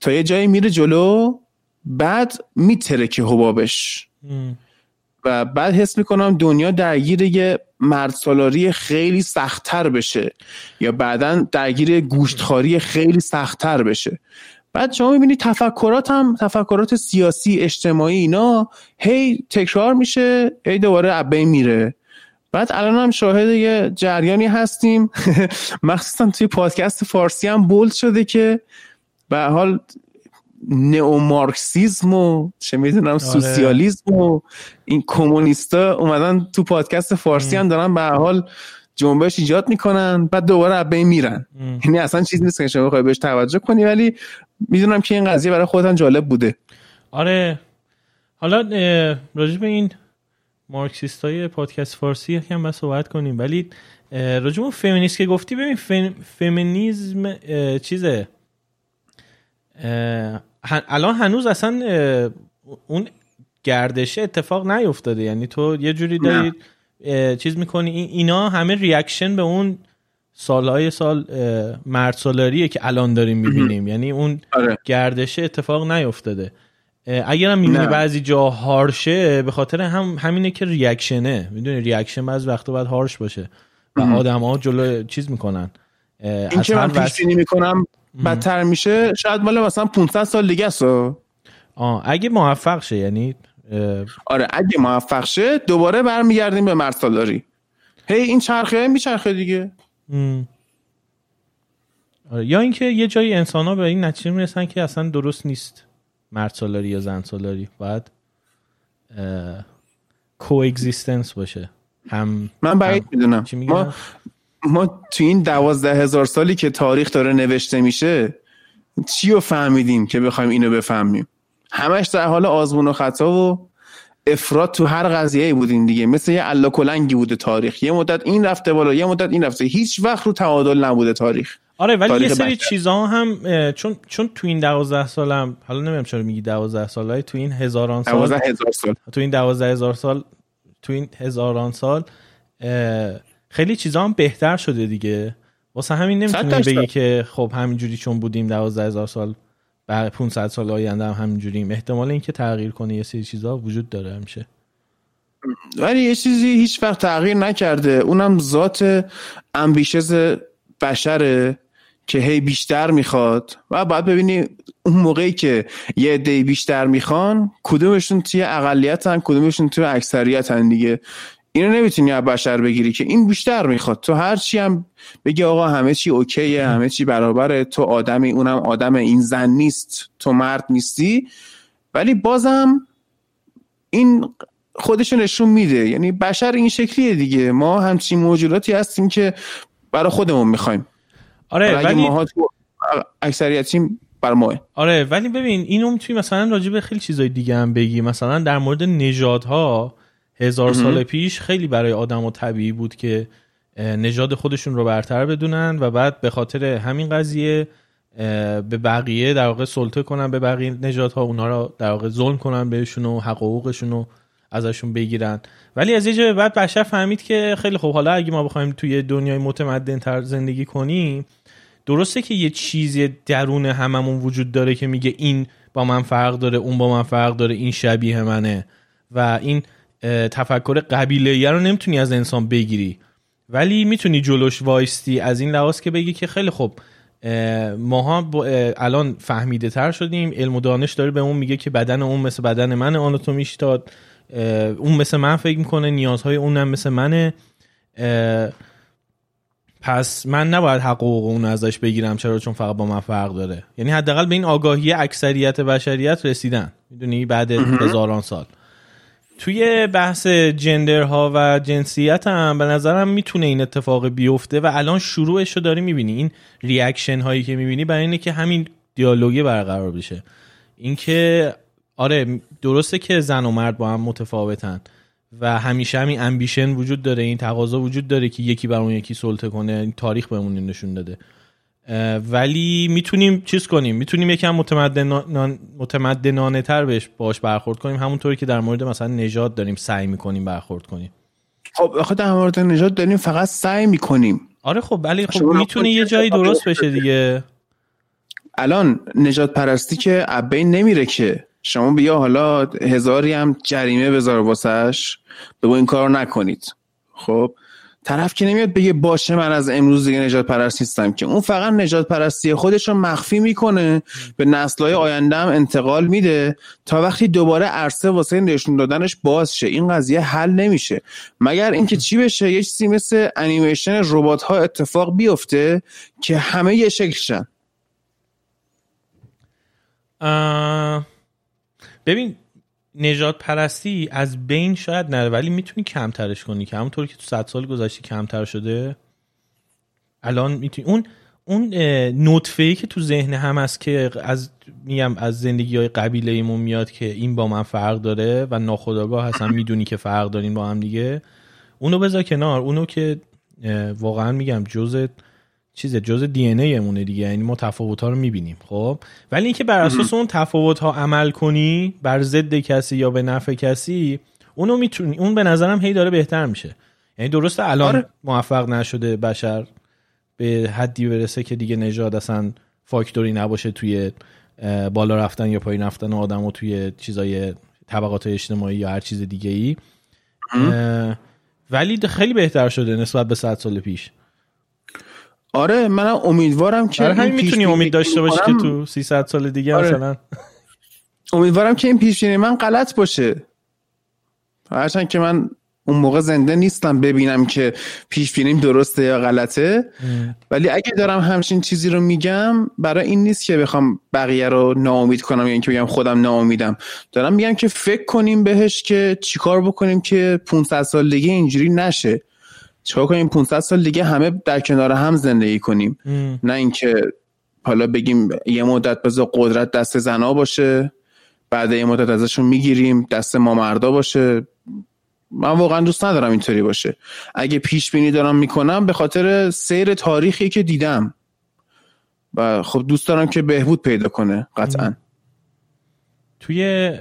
S2: تا یه جایی میره جلو بعد میتره که حبابش و بعد حس می‌کنم دنیا درگیر یه مرد سالاری خیلی سختتر بشه یا بعدا درگیر گوشتخاری خیلی سختتر بشه. بعد شما می‌بینی تفکرات هم تفکرات سیاسی اجتماعی اینا هی تکرار میشه هی دوباره عبه میره. بعد الان هم شاهد یه جریانی هستیم. مخصوصا توی پادکست فارسی هم بولد شده که به حال نئومارکسیزم و چه می‌دونم آره. سوسیالیسم و این کمونیستا اومدن تو پادکست فارسی هم دارن به حال جنبش ایجاد می‌کنن بعد دوباره از بین میرن. یعنی اصلا چیزی نیست که شما بخوای بهش توجه کنی ولی می‌دونم که این قضیه برای خودتان جالب بوده.
S1: آره. حالا راجع به این مارکسیست های پادکست فارسی هم بس صحبت کنیم. ولی راجع به فمینیست که گفتی ببین فمینیزم چیزه؟ الان هنوز اصلا اون گردشه اتفاق نیفتاده. یعنی تو یه جوری داری چیز می‌کنی. اینا همه reaction به اون سالهای سال مرد سالاریه که الان داریم می‌بینیم. یعنی اون آره. گردشه اتفاق نیفتاده. اگرم می‌بینی بعضی جا هارشه به خاطر هم همینه که ریاکشنه می‌دونی ریاکشن بعضی وقتا باید هارش باشه. و آدم ها جلو چیز می‌کنن.
S2: این که من پیش می‌کنم بدتر میشه شاید مال مثلا 500 سال دیگه است.
S1: آه. اگه موفق شه یعنی
S2: آره اگه موفق شه دوباره برمیگردیم به مرد سالاری هی این چرخه میچرخه دیگه.
S1: آره. یا اینکه یه جایی انسان ها به این نتیجه می‌رسن که اصلا درست نیست مرد سالاری یا زن سالاری باید کو اگزیستنس باشه. هم
S2: من باید می‌دونم. ما ما تو این دوازده هزار سالی که تاریخ داره نوشته میشه چی رو فهمیدیم که بخوایم اینو بفهمیم؟ همش در حال آزمون و خطا و افراد تو هر قضیه بودیم دیگه. مثل یه الا کلنگی بوده تاریخ. یه مدت این رفته بالا یه مدت این رفته. هیچ وقت رو تعادل نبوده تاریخ.
S1: آره ولی یه سری چیزها هم چون چون تو این دوازده سالم حالا نمی‌دونم چرا میگی دوازده سال تو این هزاران سال
S2: دوازده هزار سال.
S1: تو این دوازده هزار سال تو این هزاران سال خیلی چیزا هم بهتر شده دیگه. واسه همین نمی‌تونی بگی که خب همینجوری چون بودیم دوازده هزار سال بعد 500 سال آینده هم همینجوریم. احتمال اینکه تغییر کنه یه سری چیزا وجود داره همیشه.
S2: ولی یه چیزی هیچ وقت تغییر نکرده. اونم ذات امبیشز بشره که هی بیشتر می‌خواد. و بعد ببینی اون موقعی که یه عده بیشتر می‌خوان کدومشون توی اقلیتن کدومشون توی اکثریتن دیگه. اینو نمی‌تونی از بشر بگیری که این بیشتر می‌خواد. تو هر چی هم بگی آقا همه چی اوکیه همه چی برابره تو آدمی اونم آدم این زن نیست تو مرد نیستی. ولی بازم این خودشو نشون میده. یعنی بشر این شکلیه دیگه. ما همچین موجوداتی هستیم که برای خودمون می‌خوایم.
S1: آره ولی
S2: ما اکثریتیم بر ماه.
S1: آره ولی ببین اینو می‌تونی مثلا راجع به خیلی چیزای دیگه هم بگی. مثلا در مورد نژادها هزار سال پیش خیلی برای آدم و طبیعی بود که نژاد خودشون رو برتر بدونن و بعد به خاطر همین قضیه به بقیه در واقع سلطه کنن به بقیه نژادها اونا رو در واقع ظلم کنن بهشون و حقوقشون رو ازشون بگیرن. ولی از یه جای بعد بشر فهمید که خیلی خوب حالا اگه ما بخوایم توی دنیای متمدن تر زندگی کنیم درسته که یه چیزی درون هممون وجود داره که میگه این با من فرق داره اون با من فرق داره این شبیه منه. و این تفکر قبیله رو نمی‌تونی از انسان بگیری. ولی می‌تونی جلوش وایستی از این لحاظ که بگی که خیلی خوب ماها الان فهمیده تر شدیم. علم و دانش داره به اون میگه که بدن اون مثل بدن من آناتومیش تا اون مثل من فکر می‌کنه نیازهای اونم مثل منه. پس من نباید حقوق اون ازش بگیرم چرا؟ چون فقط با من فرق داره. یعنی حداقل به این آگاهی اکثریت بشریت رسیدن. می‌دونی؟ بعد هزاران سال. توی بحث gender ها و جنسیت هم به نظرم می‌تونه این اتفاق بیفته و الان شروعش رو داری می‌بینی. این reaction هایی که می‌بینی برای اینه که همین دیالوگی برقرار بشه. اینکه آره درسته که زن و مرد با هم متفاوتن و همیشه همین ambition وجود داره این تقاضا وجود داره که یکی بر اون یکی سلطه کنه این تاریخ بهمون نشون داده. ولی می‌تونیم چیز کنیم؟ می‌تونیم یکم متمدنانه متمدنانه تر بهش باش برخورد کنیم. همونطوری که در مورد مثلا نژاد داریم سعی می‌کنیم برخورد کنیم.
S2: خب آخه در مورد نژاد داریم فقط سعی می‌کنیم.
S1: آره خب ولی خب می‌تونه یه جایی درست بشه دیگه.
S2: الان نجات پرستی که ابین نمیره که. شما بیا حالا هزاری هم جریمه بذار واسش. بگو این کارو نکنید. خب؟ طرف که نمیاد بگه باشه من از امروز دیگه نجات پرست نیستم که. اون فقط نجات پرستی خودش رو مخفی می‌کنه به نسلهای آینده هم انتقال میده تا وقتی دوباره عرصه واسه نشون دادنش باز شه. این قضیه حل نمیشه. مگر اینکه چی بشه؟ یه چیزی مثل انیمیشن ربات ها اتفاق بیفته که همه یه شکل شن.
S1: ببین نجات پرستی از بین شاید نره ولی می‌تونی کمترش کنی که همونطور که تو صد سال گذشته کمتر شده. الان می‌تونی اون اون نطفه ای که تو ذهن هم هست که از میگم از زندگی های قبیله ایمون میاد که این با من فرق داره و ناخداگاه هستن می‌دونی که فرق دارین با هم دیگه اونو بذار کنار. اونو که واقعا میگم جزء چیز جزء دی ان ایمونه دیگه یعنی ما تفاوت ها رو می‌بینیم خب؟ ولی اینکه بر اساس اون تفاوت ها عمل کنی بر ضد کسی یا به نفع کسی اونو می‌تونی اون به نظرم هی داره بهتر میشه. یعنی درسته الان آره. موفق نشده بشر به حدی برسه که دیگه نژاد اصلا فاکتوری نباشه توی بالا رفتن یا پایین رفتن آدم و توی چیزای طبقات اجتماعی یا هر چیز دیگه ای ولی خیلی بهتر شده نسبت به 100 سال پیش.
S2: آره منم امیدوارم که
S1: آره همین می‌تونی امید داشته باشی که تو 300 سال دیگه آره. مثلا.
S2: امیدوارم که این پیش من غلط باشه. هرچند که من اون موقع زنده نیستم ببینم که پیش بینیم درسته یا غلطه. ولی اگه دارم همچین چیزی رو میگم برای این نیست که بخوام بقیه رو ناامید کنم یا اینکه بگم خودم ناامیدم. دارم میگم که فکر کنیم بهش که چیکار بکنیم که 500 سال دیگه اینجوری نشه. چیکار کنیم؟ 500 سال دیگه همه در کنار هم زندگی کنیم. نه اینکه حالا بگیم یه مدت بذار قدرت دست زنا باشه بعد یه مدت ازشون می‌گیریم دست ما مردا باشه. من واقعا دوست ندارم اینطوری باشه. اگه پیش بینی دارم می‌کنم به خاطر سیر تاریخی که دیدم. و خب دوست دارم که بهبود پیدا کنه قطعا.
S1: توی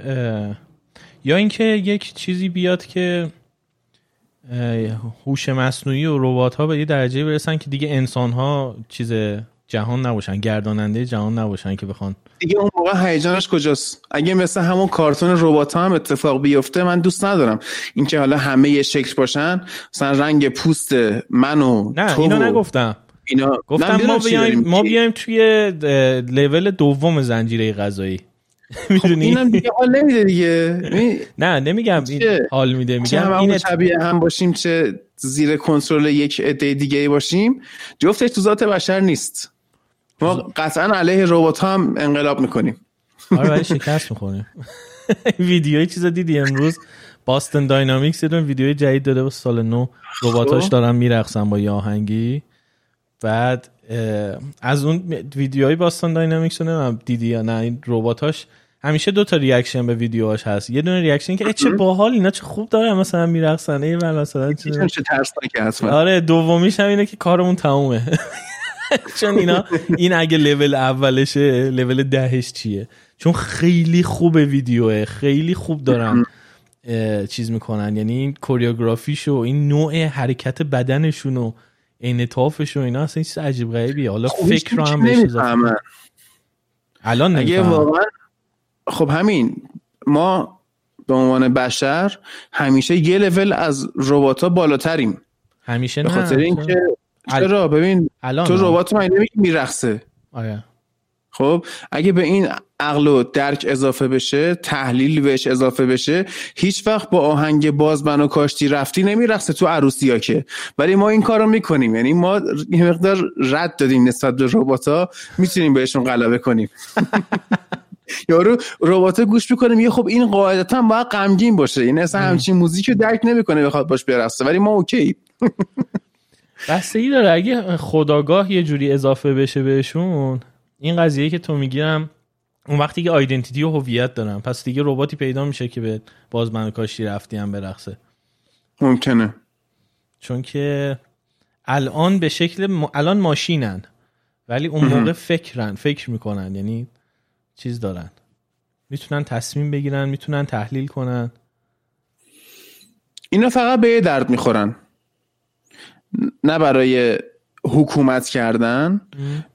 S1: یا اینکه یک چیزی بیاد که هوش مصنوعی و ربات ها به یه درجه برسن که دیگه انسان ها چیز جهان نباشن گرداننده جهان نباشن که بخوان.
S2: دیگه اون موقع هیجانش کجاست؟ اگه مثل همون کارتون ربات ها هم اتفاق بیفته من دوست ندارم. اینکه حالا همه یه شکل باشن مثلا رنگ پوست من و
S1: نه تو اینو نگفتم. اینا. گفتم ما بیایم ما بیایم توی لول دوم زنجیره غذایی.
S2: می‌دونی؟ اینم دیگه حال نمیده دیگه.
S1: نه نمیگم این حال میده. میگم
S2: این شبیه هم باشیم چه زیر کنترل یک عده دیگه ای باشیم. جفتش تو ذات بشر نیست. ما قطعا علیه ربات هم انقلاب می‌کنیم.
S1: آره ولی شکست می‌خوریم. ویدیوی چیزا دیدی امروز؟ Boston Dynamics یه ویدیوی جدید داده با سال نو رباتاش خب. دارن میرقصن با یه آهنگی. بعد از اون ویدیوهای Boston Dynamics رو دیدی یا نه. این رباتاش همیشه دو تا reaction به ویدیوهاش هست. یه دونه reaction که چه باحال اینا چه خوب داره مثلا میرقصن. ای مثلا
S2: چه چه ترسناکه هست.
S1: آره دومیش هم اینه که کارمون تمومه. چون اینا این اگه لول اولشه لول دهش چیه؟ چون خیلی خوب ویدیوه. خیلی خوب دارن چیز می‌کنن. یعنی این کوریوگرافیش و این نوع حرکت بدنشون و انعطافش و اینا اصلا چیز عجیب غریبیه. حالا فکر رو هم بهش الان
S2: اگه واقعا خب همین ما به عنوان بشر همیشه یه لول از ربات ها بالاتریم.
S1: همیشه
S2: به خاطر اینکه چرا؟ ببین الان تو ربات من نمیگی میرخصه
S1: آره.
S2: خب اگه به این عقل و درک اضافه بشه تحلیل بهش اضافه بشه هیچ وقت با آهنگ باز و کاشتی رفتی نمیرخصه تو عروسی ها که. ولی ما این کارو می‌کنیم. یعنی ما یه مقدار رد دادیم نسبت به ربات ها می‌تونیم بهشون غلبه کنیم. یارو ربات گوش می‌کنه میگه خب این قاعدتا باید غمگین باشه. این اصلا همچین موزیک رو درک نمی‌کنه بخواد باش برسته ولی ما اوکی.
S1: ای داره. اگه خداگاه یه جوری اضافه بشه بهشون این قضیه که تو می‌گیرم اون وقتی که آیدنتیتی و هویت دارن پس دیگه رباتی پیدا میشه که به باز من کاشی رفتی هم برقصه.
S2: ممکنه.
S1: چون که الان به شکل الان ماشینن ولی اون موقع فکرن فکر می‌کنن. یعنی چیز دارن. می‌تونن تصمیم بگیرن می‌تونن تحلیل کنن.
S2: اینا فقط به درد می‌خورن. نه برای حکومت کردن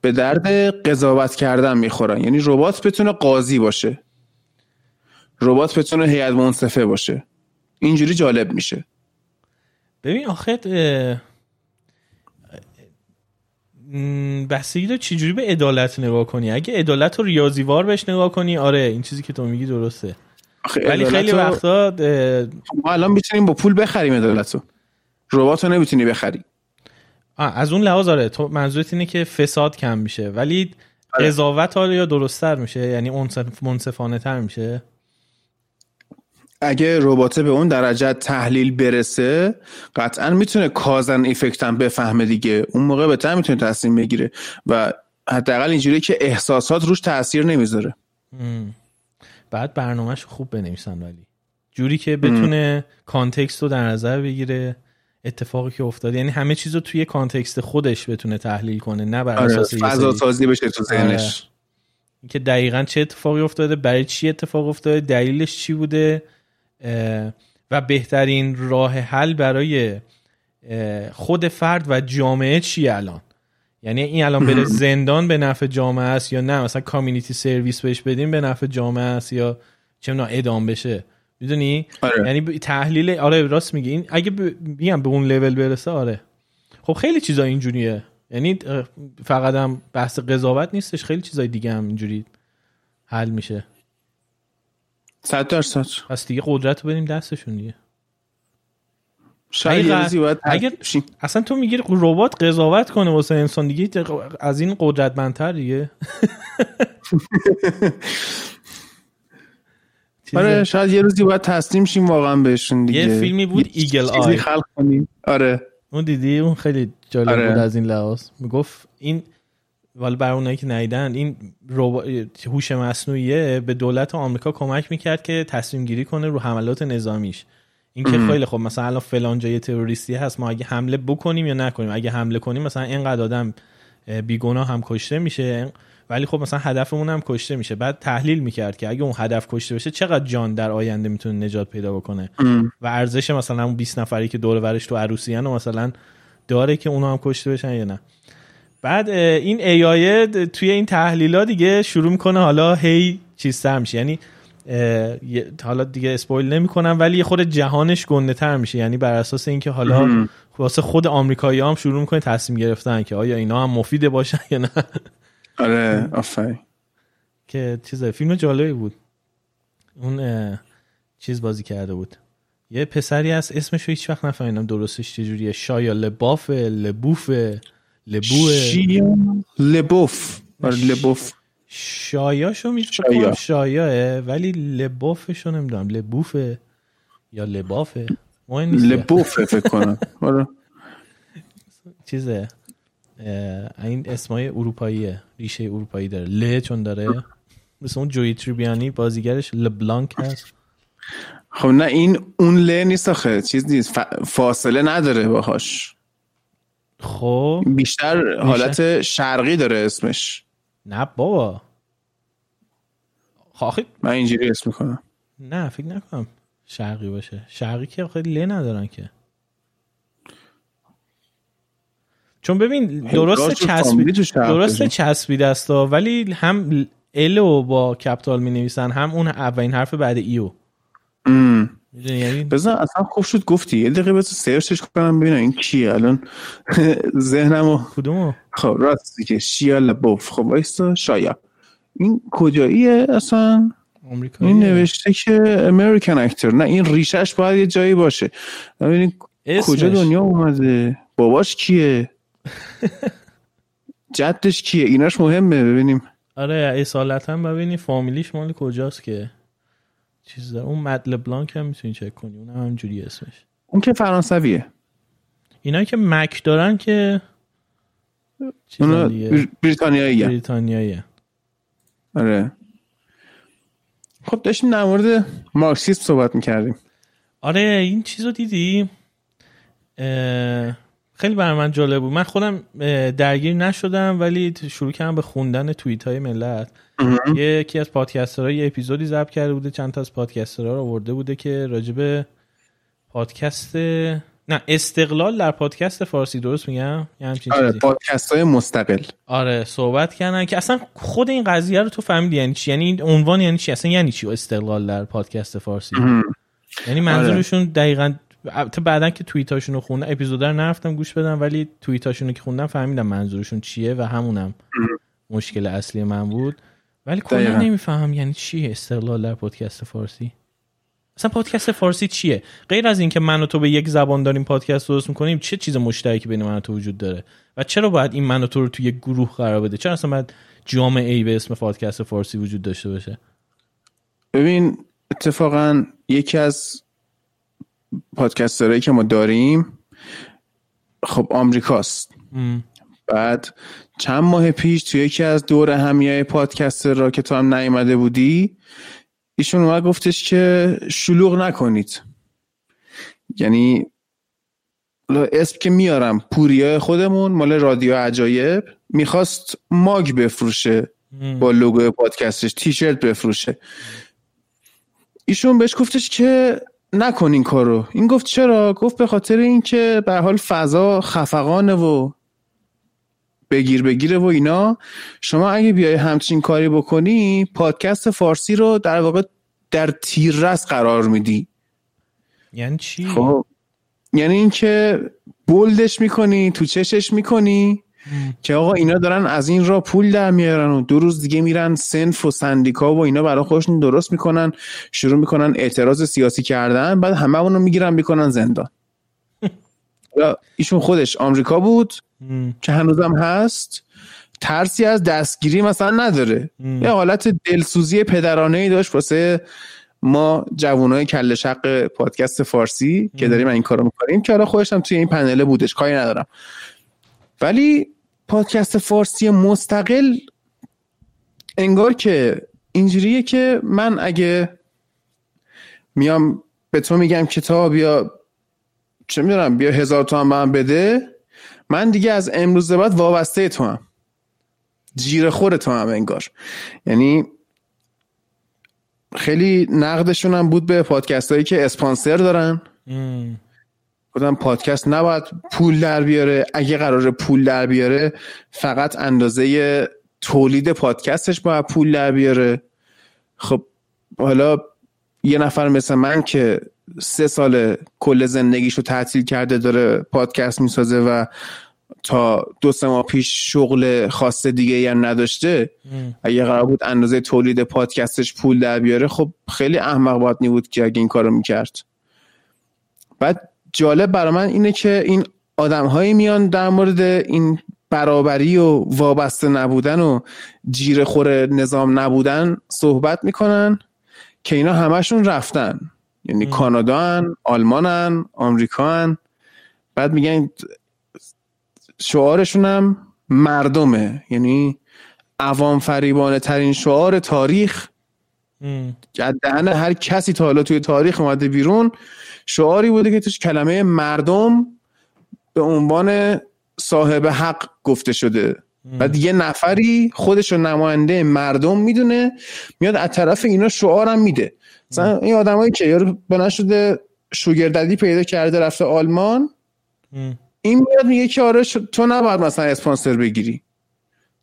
S2: به درد قضاوت کردن می‌خورن. یعنی ربات بتونه قاضی باشه. ربات بتونه هیئت منصفه باشه. اینجوری جالب میشه.
S1: ببین آخه بستگی داره چجوری به عدالت نگاه کنی؟ اگه عدالت رو ریاضیوار بهش نگاه کنی آره این چیزی که تو میگی درسته. ولی خیلی وقتا
S2: ما الان می‌تونیم با پول بخریم عدالت رو. ربات رو نمی‌تونی بخری.
S1: از اون لحاظ آره تو منظورت اینه که فساد کم میشه. ولی آره. قضاوت آره یا درستتر میشه؟ یعنی منصفانه تر میشه؟
S2: اگه ربات به اون درجه تحلیل برسه قطعا می‌تونه کازن ایفکت هم بفهمه دیگه. اون موقع بهتر می‌تونه تصمیم بگیره و حداقل اینجوری که احساسات روش تاثیر نمی‌ذاره.
S1: بعد برنامهش خوب بنویسن ولی. جوری که بتونه context رو در نظر بگیره اتفاقی که افتاده یعنی همه چیز رو توی context خودش بتونه تحلیل کنه نه بر آره، اساس
S2: فضا سازی بشه تو ذهنش.
S1: آره. که دقیقا چه اتفاقی افتاده برای چی اتفاق افتاده دلیلش چی بوده و بهترین راه حل برای خود فرد و جامعه چی الان؟ یعنی این الان بره زندان به نفع جامعه است یا نه؟ مثلا community service بهش بدیم به نفع جامعه است یا چه ادام بشه. می‌دونی؟ آره. یعنی تحلیل آره راست میگی. این اگه بیام به اون لول برسه آره. خب خیلی چیزا اینجوریه. یعنی فقط هم بحث قضاوت نیستش. خیلی چیزای دیگه هم اینجوری حل میشه.
S2: صد درصد.
S1: پس دیگه قدرت رو بریم دستشون دیگه.
S2: شاید
S1: اگر اصلا تو میگی ربات قضاوت کنه واسه انسان دیگه از این قدرتمندتر دیگه.
S2: آره شاید یه روزی باید تسلیم شیم واقعا بهشون دیگه.
S1: یه فیلمی بود ایگل آی
S2: خلق کنیم. آره.
S1: اون دیدی؟ اون خیلی جالب آره. بود از این لحاظ. می‌گفت این ولی برای اونایی که نیدن این هوش مصنوعیه به دولت آمریکا کمک می‌کرد که تصمیم گیری کنه رو حملات نظامیش. این که خیلی خب مثلا الان فلان جای تروریستی هست ما اگه حمله بکنیم یا نکنیم؟ اگه حمله کنیم مثلا اینقدر آدم بیگناه هم کشته میشه. ولی خب مثلا هدفمون هم کشته میشه. بعد تحلیل می‌کرد که اگه اون هدف کشته بشه چقدر جان در آینده می‌تونه نجات پیدا بکنه؟ و ارزش مثلا اون 20 نفری که دور ورش تو عروسی و مثلا داره که اونا هم کشته بشن یا نه؟ بعد این ای توی این تحلیلا دیگه شروع می‌کنه حالا هی چیز میشه. یعنی حالا دیگه اسپویل نمی‌کنم ولی خود جهانش گنده تر میشه. یعنی بر اساس اینکه حالا واسه خود آمریکایی هم شروع می‌کنه تصمیم گرفتن که آیا اینا هم مفیده باشن یا نه.
S2: آره آفای
S1: که چیز فیلم جالبی بود. اون چیز بازی کرده بود. یه پسری هست اسمش رو هیچ وقت نفهمیدم درستش چجوریه. شایا لباف لبوف لبوه
S2: لبوف. آره لبوف.
S1: شایاشو می‌تونم شایا. ولی لبافشو نمی‌دونم. لبوفه یا لبافه
S2: لبوفه فکر کنم. آره.
S1: چیزه. این اسمای اروپاییه. ریشه اروپایی داره. ل چون داره. مثل اون جوی تریبیانی بازیگرش لبلانک هست.
S2: خب نه این اون ل نیست آخه. چیز نیست. فاصله نداره باهاش.
S1: خب.
S2: بیشتر حالت شرقی داره اسمش.
S1: نه بابا. خاخی خب
S2: من اینجوری اسم می‌کنم.
S1: نه فکر نکنم شرقی باشه. شرقی که خیلی ل ندارن که. چون ببین درست چسبی درست چسبیده است ولی هم و با کپتال می نویسن هم اون اولین حرف بعد ایو
S2: یعنی؟ بذار اصلا خوب شد گفتی. یه دقیقه بذار سرچش کنم ببینم این کیه. الان ذهنمو
S1: کدومو؟
S2: خب راستی که شیا لبوف. خب وایستا. شایا این کجاییه اصلا؟
S1: آمریکایی.
S2: این نوشته که امریکن اکتر نه این ریشش باید یه جایی باشه. ببینید کجا دنیا اومده؟ باباش کیه؟ جدش کیه؟ ایناش مهمه. ببینیم.
S1: آره اصالت هم ببینی فامیلیش مال کجاست که؟ چیز داره. اون مدل بلانک هم می‌تونی چک کنی. اون هم جوری اسمش.
S2: اون که فرانسویه.
S1: اینا که مک دارن که
S2: بریتانیایی
S1: بریتانیایی
S2: آره. خب داشتیم در مورد مارکسیسم صحبت می‌کردیم.
S1: آره این چیز رو دیدی خیلی برای من جالب بود. من خودم درگیر نشدم ولی شروع کردم به خوندن توییت های ملت یکی از پادکسترها یه اپیزودی ضبط کرده بوده چند تا از پادکسترها رو آورده بوده که راجب پادکست نه استقلال در پادکست فارسی درست میگم؟
S2: یه همچین آره پادکست های مستقل.
S1: آره صحبت کردن که اصلا خود این قضیه رو تو فهمیدی یعنی چی؟ یعنی عنوان یعنی چی؟ اصلا یعنی چی استقلال در پادکست فارسی؟ یعنی منظورشون آره. دقیقا تو بعدا که توییتاشون رو خوندم اپیزود رو نرفتم گوش بدم ولی توییتاشون رو که خوندم فهمیدم منظورشون چیه و همونم مشکل اصلی من بود. ولی کلا نمیفهم یعنی چی استقلال در پادکست فارسی؟ اصلا پادکست فارسی چیه؟ غیر از اینکه من و تو به یک زبان داریم پادکست درست می‌کنیم چه چیز مشترکی بین من و تو وجود داره؟ و چرا باید این من و تو رو تو یک گروه قرار بده؟ چرا اصلا باید جامعه ای به اسم پادکست فارسی وجود داشته باشه؟
S2: ببین اتفاقا یکی از پادکسترهایی که ما داریم خب آمریکاست. بعد چند ماه پیش توی یکی از دور همیه پادکستر را که تو هم نیومده بودی ایشون اومد گفتش که شلوغ نکنید. یعنی اسم که میارم پوریای خودمون مال رادیو عجایب می‌خواست ماگ بفروشه. با لوگو پادکستش تیشرت بفروشه. ایشون بهش گفتش که نکن این کارو. این گفت چرا؟ گفت به خاطر اینکه به حال فضا خفقانه و بگیر بگیره و اینا. شما اگه بیای همچین کاری بکنی پادکست فارسی رو در واقع در تیررس قرار میدی.
S1: یعنی چی؟
S2: خب. یعنی اینکه بولدش می‌کنی تو چشش می‌کنی. که آقا اینا دارن از این را پول در میارن و دو روز دیگه میرن سنف و سندیکا و اینا برای خودشون درست می‌کنن شروع می‌کنن اعتراض سیاسی کردن بعد همه اونو می‌گیرن می‌کنن زندان. ایشون خودش آمریکا بود که هنوزم هست ترسی از دستگیری مثلا نداره. یه حالت دلسوزی پدرانه ای داشت واسه ما جوانای کل شق پادکست فارسی که داریم این کارو می‌کنیم که حالا خودش هم توی این پنله بودش کاری ندارم. ولی پادکست فارسی مستقل انگار که اینجوریه که من اگه میام به تو میگم کتاب یا چه می‌دونم بیا هزار تومن من بده من دیگه از امروز بعد وابسته تو هم. جیر خور تو هم انگار. یعنی خیلی نقدشون هم بود به پادکست هایی که اسپانسر دارن. گفتم پادکست نباید پول در بیاره. اگه قرار پول در بیاره فقط اندازه تولید پادکستش باید پول در بیاره. خب حالا یه نفر مثل من که سه سال کل زندگیشو تعطیل کرده داره پادکست می‌سازه و تا دو سه ماه پیش شغل خاص دیگه هم نداشته اگه قرار بود اندازه تولید پادکستش پول در بیاره خب خیلی احمق باید بود که اگه این کارو می‌کرد. بعد جالب برای من اینه که این آدم هایی میان در مورد این برابری و وابسته نبودن و جیر خور نظام نبودن صحبت می‌کنن که اینا همشون رفتن. یعنی کانادا هن، آلمان هن، آمریکا هن. بعد میگن شعارشون هم مردمه. یعنی عوام فریبانه ترین شعار تاریخ دهن هر کسی تا حالا توی تاریخ اومده بیرون شعاری بوده که توش کلمه مردم به عنوان صاحب حق گفته شده. بعد یه نفری خودش رو نماینده مردم می‌دونه میاد از طرف اینا شعارم میده. مثلا این آدمایی که یارو بنا شده شوگرددی پیدا کرده رفته آلمان این میاد میگه که آره تو نباید مثلا اسپانسر بگیری.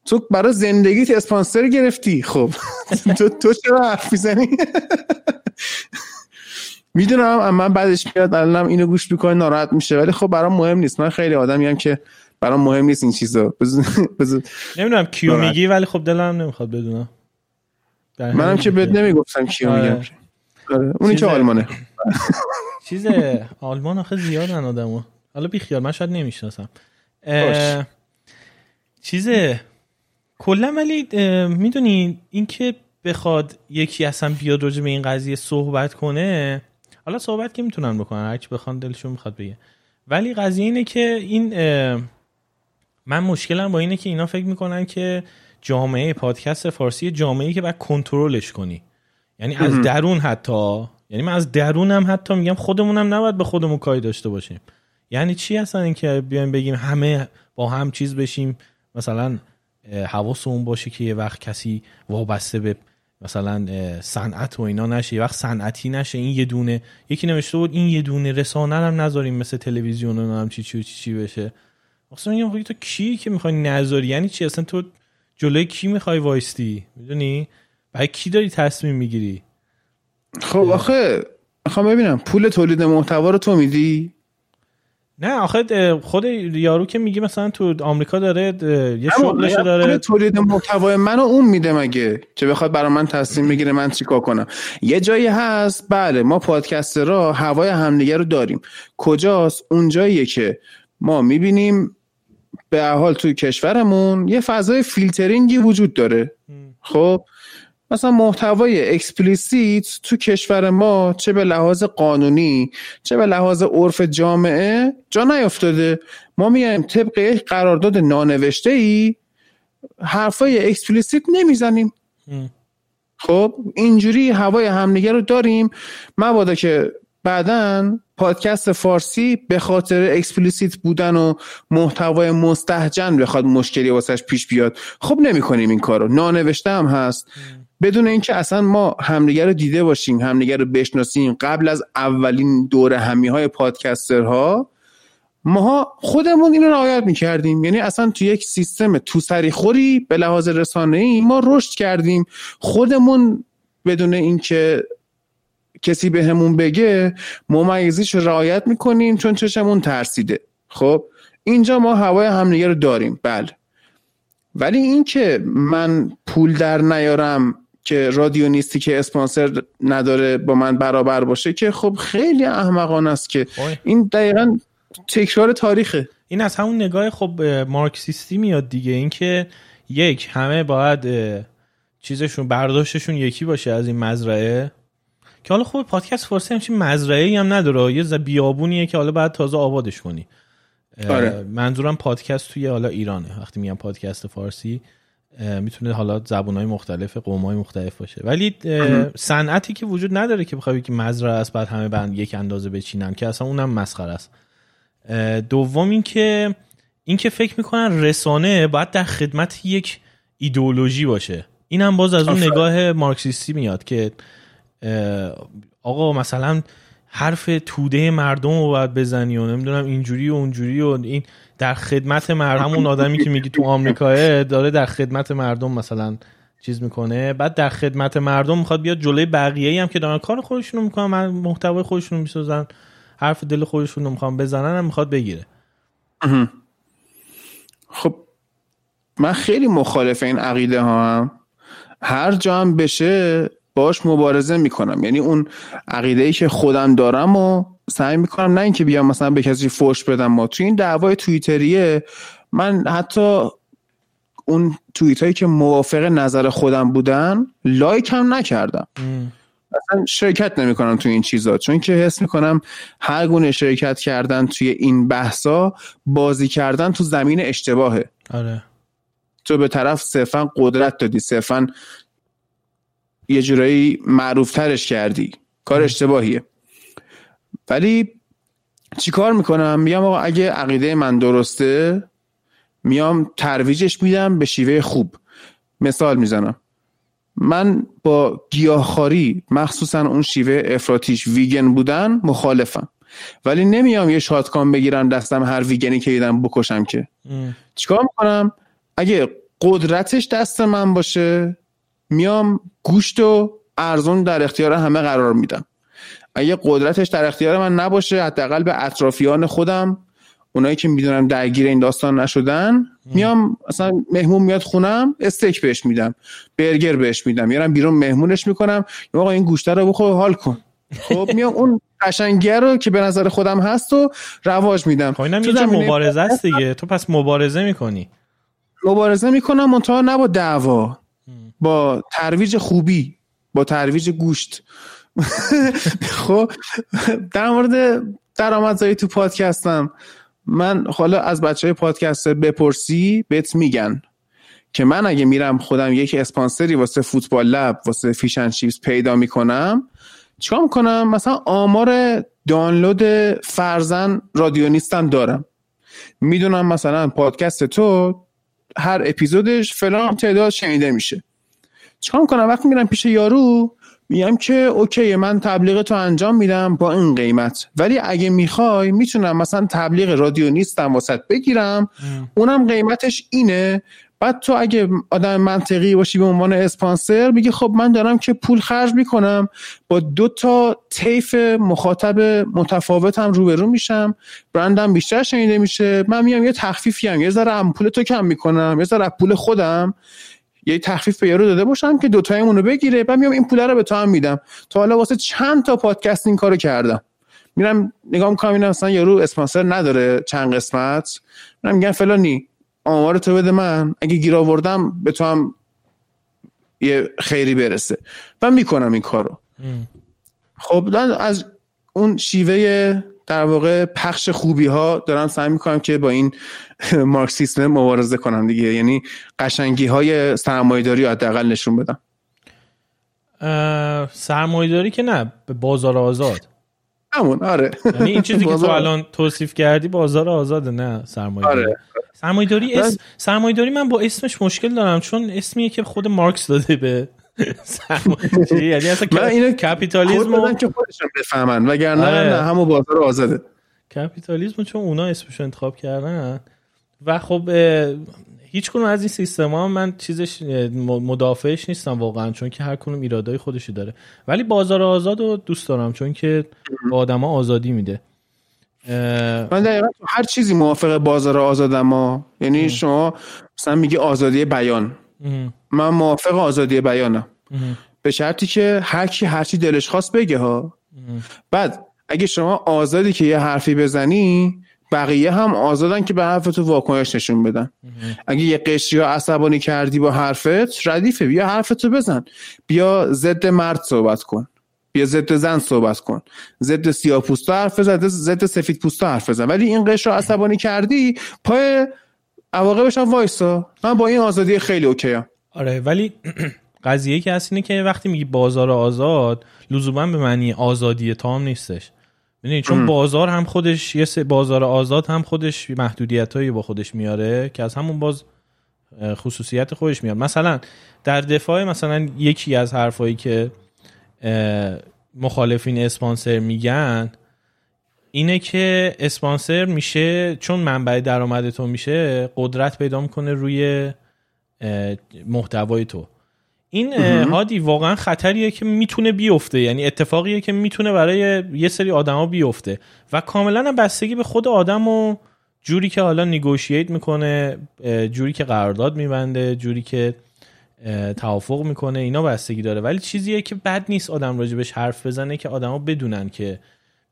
S2: تو برای زندگیت اسپانسر گرفتی. خب. تو تو چرا حرف می‌زنی؟ می‌دونم من بعدش میاد الانم اینو گوش می‌کنه ناراحت میشه. ولی خب برام مهم نیست. من خیلی آدمی هم که برام مهم نیست این چیزا.
S1: نمی‌دونم کیو میگی ولی خب دلم نمی‌خواد بدونم.
S2: منم که بهت نمی‌گفتم کیو آره. میگم. آره. اونی که آلمانه.
S1: چیز آلمان آخه زیادن آدمو. حالا بی خیال من شاید نمی‌شناسم. چیز کلا ولی می‌دونی اینکه بخواد یکی اصلا بیاد راجع به این قضیه صحبت کنه حالا صحبت که می‌تونن بکنن؟ هرچی بخوان دلشون می‌خواد بگه. ولی قضیه اینه که این من مشکلم با اینه که اینا فکر می‌کنن که جامعه پادکست فارسی جامعه که باید کنترلش کنی. یعنی از درون حتی. یعنی من از درونم حتی میگم خودمونم نباید به خودمون کاری داشته باشیم. یعنی چی اصلا اینکه بیایم بگیم همه با هم چیز بشیم؟ مثلا حواسمون باشه که یه وقت کسی وابسته به مثلا صنعت و اینا نشه یه وقت صنعتی نشه. این یه دونه یکی نوشته بود این یه دونه رسانه هم نذاریم مثل تلویزیون و هم چی چی چی, چی بشه. اصلا میگم تو کی که می‌خوای نذاری؟ یعنی چی؟ اصلا تو جلوی کی می‌خوای وایستی؟ می‌دونی؟ برای کی داری تصمیم می‌گیری؟
S2: خب آخه می‌خوام ببینم پول تولید محتوا رو تو میدی؟
S1: نه آخه خود یارو که میگه مثلا تو آمریکا داره یه شغلش داره.
S2: تولید محتوای منو اون میده مگه؟ که بخواد برای من تصمیم بگیره من چیکار کنم. یه جایی هست بله ما پادکسترها هوای همدیگه رو داریم. کجاست؟ اون جاییه که ما می‌بینیم به حال توی کشورمون یه فضای فیلترینگی وجود داره. خب؟ مثلا محتوای explicit تو کشور ما چه به لحاظ قانونی چه به لحاظ عرف جامعه جا نیافتاده ما میایم طبق قرارداد نانوشته ای حرفای explicit نمی‌زنیم. خب اینجوری هوای همدیگه رو داریم. مبادا که بعدا پادکست فارسی به خاطر explicit بودن و محتوای مستهجن بخواد مشکلی واسش پیش بیاد. خب نمی کنیم این کارو. نانوشته هم هست. بدون اینکه اصلا ما همدیگه رو دیده باشیم همدیگه رو بشناسیم قبل از اولین دور همی های پادکسترها ماها خودمون اینو رعایت می‌کردیم. یعنی اصلا تو یک سیستم تو سری خوری به لحاظ رسانه ای ما رشد کردیم. خودمون بدون اینکه کسی به همون بگه ممیزیش رعایت می‌کنیم چون چشمون ترسیده. خب اینجا ما هوای همدیگه رو داریم. بله. ولی اینکه من پول در نیارم که رادیو نیستی که اسپانسر نداره با من برابر باشه که خب خیلی احمقانه است که این دقیقا تکرار تاریخه.
S1: این از همون نگاه خب مارکسیستی میاد دیگه. اینکه یک همه باید چیزشون برداشتشون یکی باشه از این مزرعه. که حالا خوب پادکست فارسی همچین مزرعه هم نداره. یه بیابونیه که حالا باید تازه آبادش کنی. آره. منظورم پادکست توی حالا ایرانه. وقتی میگم پادکست فارسی می‌تونه حالا زبون های مختلف قوم های مختلف باشه. ولی صنعتی که وجود نداره که بخوای که مزرعه است بعد همه بند یک اندازه بچینن که اصلا اونم مسخره است. دوم اینکه اینکه فکر می‌کنن رسانه باید در خدمت یک ایدئولوژی باشه. این هم باز از اون نگاه مارکسیستی میاد که آقا مثلا حرف توده مردم رو باید بزنی و نمی‌دونم اینجوری و اونجوری و این در خدمت مردم همون آدمی که میگی تو آمریکاه داره در خدمت مردم مثلا چیز می‌کنه. بعد در خدمت مردم می‌خواد بیاد جلوی بقیه هم که دارن کار خودشونو می‌کنن محتوای خودشونو می‌سازن حرف دل خودشونو می‌خوان بزنن هم می‌خواد بگیره.
S2: خب من خیلی مخالف این عقیده ها هم. هر جا هم بشه باش مبارزه می‌کنم. یعنی اون عقیده ای که خودم دارم و سعی می‌کنم نه اینکه بیام مثلا به کسی فوش بدم ما. توی این دعوای توییتریه من حتی اون توییت هایی که موافق نظر خودم بودن لایک هم نکردم. اصلا شرکت نمی‌کنم توی این چیزا. چون که حس می‌کنم هر گونه شرکت کردن توی این بحثا بازی کردن تو زمین اشتباهه.
S1: آره.
S2: تو به طرف صرفا قدرت دادی صرفا یه جورایی معروفترش کردی. کار اشتباهیه. ولی چی کار می‌کنم؟ میگم آقا اگه عقیده من درسته میام ترویجش میدم به شیوه خوب. مثال می‌زنم. من با گیاهخواری مخصوصا اون شیوه افراتیش ویگن بودن مخالفم. ولی نمیام یه شاتکان بگیرم دستم هر ویگنی که دیدم بکشم که. چیکار می‌کنم؟ اگه قدرتش دست من باشه میام گوشت و ارزون در اختیار همه قرار میدم. اگه قدرتش در اختیار من نباشه حداقل به اطرافیان خودم اونایی که می‌دونم درگیر این داستان نشدن میام اصلا مهمون میاد خونم استیک بهش میدم برگر بهش میدم میارم بیرون مهمونش می‌کنم آقا این گوشته رو بخور حال کن. خب میام اون قشنگیه رو که به نظر خودم هست و رواج میدم.
S1: خب اینم یه مبارزه است دیگه. تو پس مبارزه می‌کنی.
S2: مبارزه می‌کنم منتها نه با دعوا با ترویج خوبی با ترویج گوشت. خب در مورد درآمدزایی تو پادکستم من حالا از بچه های پادکست بپرسی بهت میگن که من اگه میرم خودم یک اسپانسری واسه فوتبال Lab واسه Fish and Chips پیدا می‌کنم چیکار می‌کنم؟ مثلا آمار دانلود فرضا رادیو نیستم دارم. می‌دونم مثلا پادکست تو هر اپیزودش فلان تعداد شنیده میشه. چیکار می‌کنم؟ وقتی میرم پیش یارو میگم که اوکی من تبلیغ تو انجام میدم با این قیمت. ولی اگه می‌خوای می‌تونم مثلا تبلیغ رادیو نیستم واست بگیرم. اونم قیمتش اینه. بعد تو اگه آدم منطقی باشی به عنوان اسپانسر میگه خب من دارم که پول خرج می‌کنم. با دو تا طیف مخاطب متفاوتم روبرو میشم. برندم بیشتر شنیده میشه. من میام یه تخفیفی هم. یه ذره پول تو کم می‌کنم. یه ذره پول خودم. یه تخفیف به یارو داده باشم که دوتایمون رو بگیره. بعد میام این پول رو به تو هم میدم. تا حالا واسه چند تا پادکست این کارو کردم. میرم نگاه می‌کنم اینا مثلا یارو اسپانسر نداره چند قسمت. میرم میگم فلانی آمار تو بده من. اگه گیر آوردم به تو هم یه خیری برسه. و می‌کنم این کارو. خب از اون شیوه در واقع پخش خوبی ها دارم سعی می‌کنم که با این مارکسیسم مبارزه کنم دیگه. یعنی قشنگی های سرمایه‌داری حداقل نشون بدم.
S1: سرمایه‌داری که نه به بازار آزاد.
S2: همون آره.
S1: یعنی این چیزی که تو الان توصیف کردی بازار آزاده نه سرمایه‌داری. آره. سرمایه‌داری اس... سرمایه‌داری من با اسمش مشکل دارم چون اسمیه که خود مارکس داده به یعنی اصلا من اینو کپیتالیسم
S2: که خودشون بفهمن وگرنه آره. نه همون بازار آزاده.
S1: کپیتالیسم چون اونا اسمش انتخاب کردن. و خب هیچ کنون از این سیستم ها من چیزش مدافعش نیستم واقعا چون که هر کنون ایرادای خودشی داره. ولی بازار آزاد رو دوست دارم چون که با آدما آزادی میده.
S2: من دقیقا هر چیزی موافق بازار آزادم ما یعنی شما مثلا میگی آزادی بیان. من موافق آزادی بیانم. به شرطی که هر کی هر چی دلش خواست بگه ها. بعد اگه شما آزادی که یه حرفی بزنی بقیه هم آزادن که به حرف تو واکنش نشون بدن. اگه یه قشری ها عصبانی کردی با حرفت ردیفه. بیا حرفتو بزن. بیا ضد مرد صحبت کن. بیا ضد زن صحبت کن. ضد سیاه پوستا حرف بزن. ضد سفید پوستا حرف بزن. ولی این قشر رو عصبانی کردی پای عواقبش هم وایسا. من با این آزادی خیلی اوکی
S1: آره ولی قضیه که هست اینه که وقتی میگی بازار آزاد لزوما به معنی آزادی تام نیستش. یعنی چون بازار هم خودش یه بازار آزاد هم خودش محدودیت با خودش میاره که از همون باز خصوصیت خودش میاد. مثلا در دفاع مثلا یکی از حرفایی که مخالفین اسپانسر میگن اینه که اسپانسر میشه چون منبع درآمد تو میشه قدرت پیدا می‌کنه روی محتوای تو. این هادی واقعا خطریه که می‌تونه بیفته یعنی اتفاقیه که می‌تونه برای یه سری آدما بیفته. و کاملا بستگی به خود آدم و جوری که حالا نیگوشییت می‌کنه جوری که قرارداد میبنده جوری که توافق می‌کنه اینا بستگی داره. ولی چیزیه که بد نیست آدم راجبش حرف بزنه که آدما بدونن که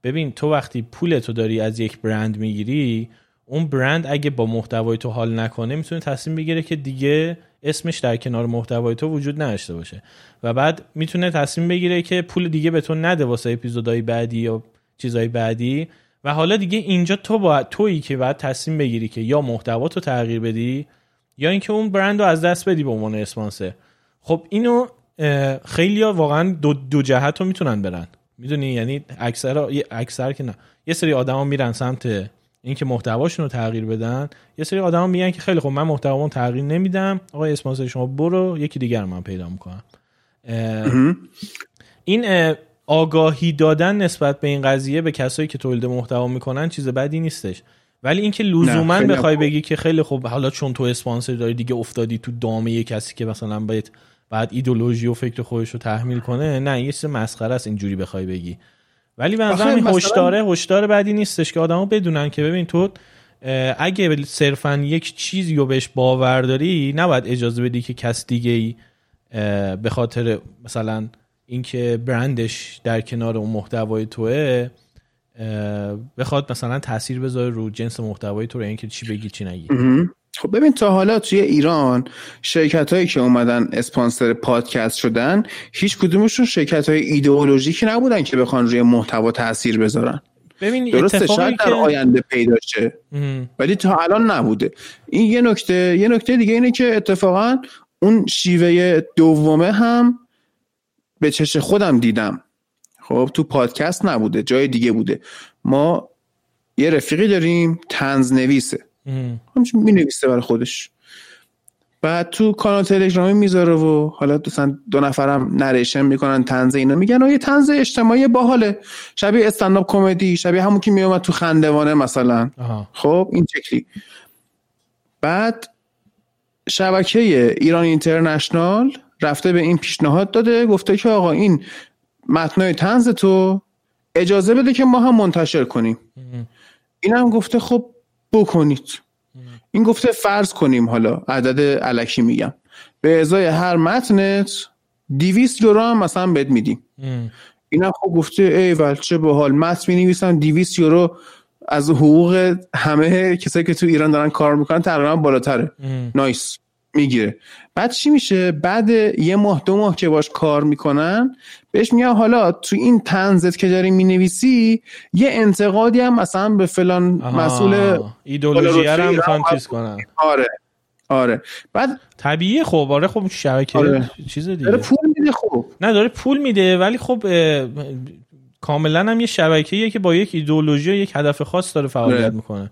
S1: ببین تو وقتی پول تو داری از یک برند می‌گیری اون برند اگه با محتوای تو حال نکنه می‌تونه تصمیم بگیره که دیگه اسمش در کنار محتوای تو وجود نداشته باشه. و بعد می‌تونه تصمیم بگیره که پول دیگه به تو نده واسه اپیزودهای بعدی یا چیزهای بعدی. و حالا دیگه اینجا تو با تویی که بعد تصمیم بگیری که یا محتوا تو تغییر بدی یا اینکه اون برند رو از دست بدی به عنوان اسپانسر. خب اینو خیلی ها واقعا دو, دو جهت رو می‌تونن برن. می‌دونی؟ یعنی اکثر اکثر که نه یه سری آدما میرن سمت اینکه محتواشون رو تغییر بدن یه سری آدما میگن که خیلی خب من محتوامو تغییر نمیدم. آقای اسپانسر شما برو یکی دیگر من پیدا می‌کنم. این آگاهی دادن نسبت به این قضیه به کسایی که تولید محتوا می‌کنن چیز بدی نیستش. ولی اینکه لزوما بخوای بگی که خیلی خب حالا چون تو اسپانسر داری دیگه افتادی تو دامه کسی که مثلا باید بعد ایدولوژی و فکر خودش رو تحمیل کنه نه یه چیز مسخره است اینجوری بخوای بگی. ولی به نظرم این هشداره هشدار بعدی نیستش که آدما بدونن که ببین تو اگه صرفا یک چیزی رو بهش باور داری نباید اجازه بدی که کس دیگه ای به خاطر مثلا اینکه برندش در کنار اون محتوای توه بخواد مثلا تاثیر بذاره رو جنس محتوای تو رو اینکه چی بگی چی نگی.
S2: خب ببین تا حالا توی ایران شرکت هایی که اومدن اسپانسر پادکست شدن هیچ کدومشون شرکت های ایدئولوژیکی نبودن که بخوان روی محتوا تاثیر بذارن.
S1: ببین
S2: درسته شاید در آینده پیدا شه. ولی تا الان نبوده. این یه نکته یه نکته دیگه اینه که اتفاقا اون شیوه دومه هم به چش خودم دیدم. خب تو پادکست نبوده جای دیگه بوده. ما یه رفیقی داریم تنز نویسه همچون می نویسه برای خودش. بعد تو کانال تلگرامی می‌ذاره و حالا دوستان دو نفرم نریشن می‌کنن تنز اینا میگن یه تنز اجتماعی باحاله. شبیه استنداپ کمدی شبیه همون که میومد تو خندوانه مثلا. خب این شکلی. بعد شبکه ایران اینترنشنال رفته به این پیشنهاد داده گفته که آقا این متنای تنز تو اجازه بده که ما هم منتشر کنیم. این هم گفته خب بکنید. این گفته فرض کنیم حالا عدد علکی میگم. به ازای هر متنت دیویست یورو هم مثلا بد میدیم. این هم خب گفته ای ول چه حال متن می نویسن دیویست یورو از حقوق همه کسایی که تو ایران دارن کار می‌کنن تقریبا بالاتره. نایس. می‌گیره. بعد چی میشه؟ بعد یه ماه دو ماه که باش کار می‌کنن بهش میگن حالا تو این تنزت که داری می‌نویسی یه انتقادی هم مثلا به فلان مسئول
S1: ایدولوژی هم می‌خوان چیز کنن.
S2: آره آره. بعد
S1: طبیعیه خب آره خب شبکه آره. چیز دیگه.
S2: داره پول میده خب
S1: نه داره پول میده ولی خب کاملا هم یه شبکه‌ایه که با یک ایدولوژی و یک هدف خاص داره فعالیت آره. می‌کنه.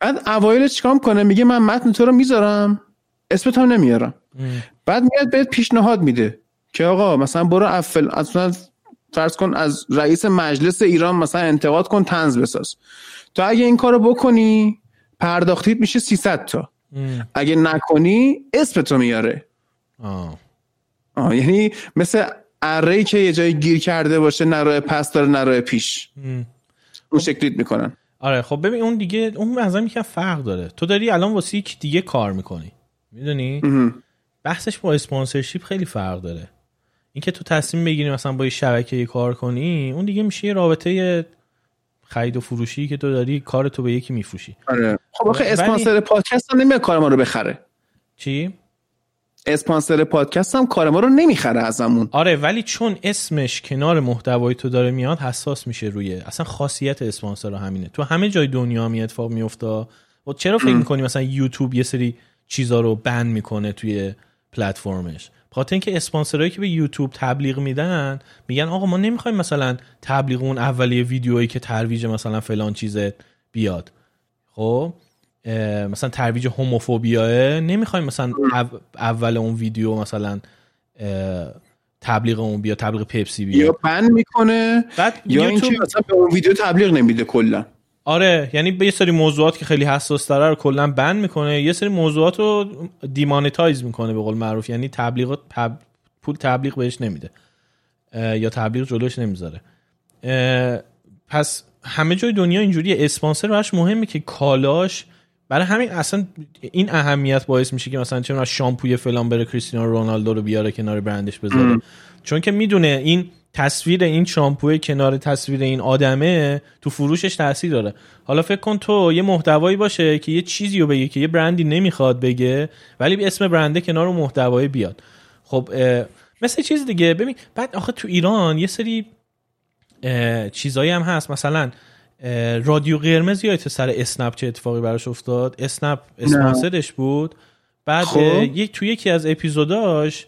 S2: بعد اوایل چیکار کنه میگه من متن تو رو می‌ذارم اسمت هم نمیارم. بعد میاد بهت پیشنهاد میده. که آقا مثلا برو افل اصلا فرض کن از رئیس مجلس ایران مثلا انتقاد کن تنز بساز. تو اگه این کارو بکنی پرداختیت میشه 300 تا. اگه نکنی اسم تو میاره. آه. آه یعنی مثل اره که یه جایی گیر کرده باشه نروه پس داره نروه پیش. اون شکلیت می‌کنن.
S1: آره خب ببین اون دیگه اون مثلا میگه فرق داره. تو داری الان واسه یک دیگه کار می‌کنی. می‌دونی؟ بحثش با اسپانسرشیپ خیلی فرق داره. اینکه تو تصمیم بگیری مثلا با یه شبکه کار کنی اون دیگه میشه یه رابطه خرید و فروشی که تو داری کار تو به یکی میفروشی.
S2: آره. خب آخه اسپانسر پادکست هم نمیاد کار ما رو بخره.
S1: چی؟
S2: اسپانسر پادکست هم کار ما رو نمی‌خره ازمون
S1: آره ولی چون اسمش کنار محتوای تو داره میاد حساس میشه روی اصلا خاصیت اسپانسر همینه. تو همه جای دنیا می اتفاق میفته. و چرا فکر می‌کنی مثلا یوتیوب یه سری چیزا رو بند می‌کنه توی پلتفرمش؟ خاطر اینکه اسپانسرایی که به یوتیوب تبلیغ میدن میگن آقا ما نمی‌خوایم مثلا تبلیغ اون اولیه ویدیویی که ترویج مثلا فلان چیزه بیاد. خب؟ مثلا ترویج هوموفوبیاه نمی‌خوایم مثلا اول اون ویدیو مثلا تبلیغ اون بیا تبلیغ پپسی بیا
S2: یا بند می‌کنه بعد یا اینکه مثلا به اون ویدیو تبلیغ نمیده کلا.
S1: آره یعنی به یه سری موضوعات که خیلی حساس تره رو کلا بند می‌کنه. یه سری موضوعات رو دیمانتایز می‌کنه به قول معروف. یعنی تبلیغات پول تبلیغ بهش نمیده یا تبلیغ جلوش نمی‌ذاره. پس همه جای دنیا اینجوری اسپانسر براش مهمه که کالاش برای همین اصلا این اهمیت باعث میشه که مثلا چه شامپوی فلان بره کریستیانو رونالدو رو بیاره کنار برندش بذاره. چون که می‌دونه این تصویر این شامپو کنار تصویر این آدمه تو فروشش تاثیر داره. حالا فکر کن تو یه محتوایی باشه که یه چیزی رو بگه که یه برندی نمی‌خواد بگه ولی به اسم برنده کنار اون محتوایی بیاد. خب مثل چیز دیگه. ببین بعد آخه تو ایران یه سری چیزایی هم هست. مثلا رادیو قرمز یادت سر اسنپ چه اتفاقی براش افتاد؟ اسنپ اسپانسرش بود. بعد خب. یک تو یکی از اپیزوداش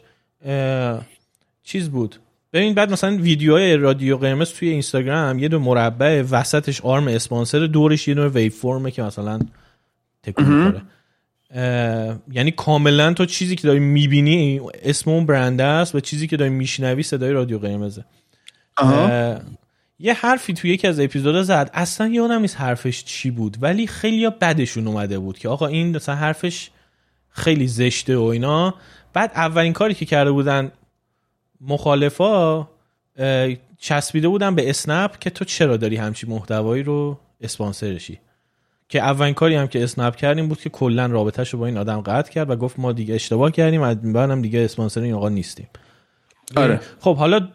S1: چیز بود؟ ببین بعد مثلا ویدیوهای رادیو قرمز توی اینستاگرام یه دو مربع وسطش آرم اسپانسر دورش یه دونه ویو فرمه که مثلا تکون می‌خوره. یعنی کاملا تو چیزی که داری می‌بینی اسم اون برنده است و چیزی که داری میشنوی صدای رادیو قرمزه. یه حرفی توی یکی از اپیزودا زد. اصلا یادم نیست حرفش چی بود ولی خیلی بدشون اومده بود که آقا این مثلا حرفش خیلی زشته و اینا. بعد اولین کاری که کرده بودن مخالفا چسبیده بودن به اسنپ که تو چرا داری همچی محتوایی رو اسپانسرشی که اولین کاری هم که اسنپ کرد این بود که کلا رابطهش رو با این آدم قطع کرد و گفت ما دیگه اشتباه کردیم هم دیگه اسپانسر این آقا نیستیم.
S2: آره.
S1: خب حالا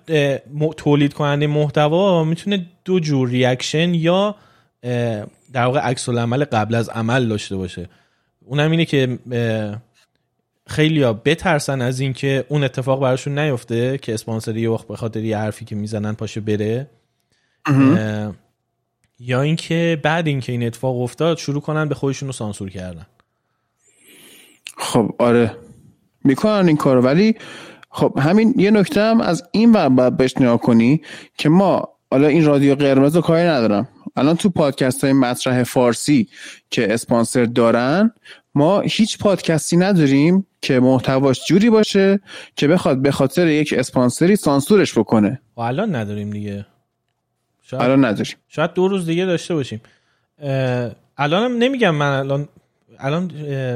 S1: تولید کننده محتوا می‌تونه دو جور reaction یا در واقع عکس العمل قبل از عمل داشته باشه. اونم اینه که خیلی ها بترسن از اینکه اون اتفاق براشون نیفته که اسپانسری یه وقت به خاطر یه حرفی که می‌زنن پاشه بره. یا اینکه بعد اینکه این اتفاق افتاد شروع کنن به خودشون رو سانسور کردن.
S2: خب آره. می‌کنن این کار ولی خب همین یه نکته هم از این ور باید بهش نگاه کنی که ما حالا این رادیو قرمز رو کاری ندارم. الان تو پادکست های مطرح فارسی که اسپانسر دارن ما هیچ پادکستی نداریم که محتواش جوری باشه که بخواد به خاطر یک اسپانسری سانسورش بکنه.
S1: و الان نداریم دیگه.
S2: شاید الان نداریم.
S1: شاید دو روز دیگه داشته باشیم. الانم نمیگم من الان الان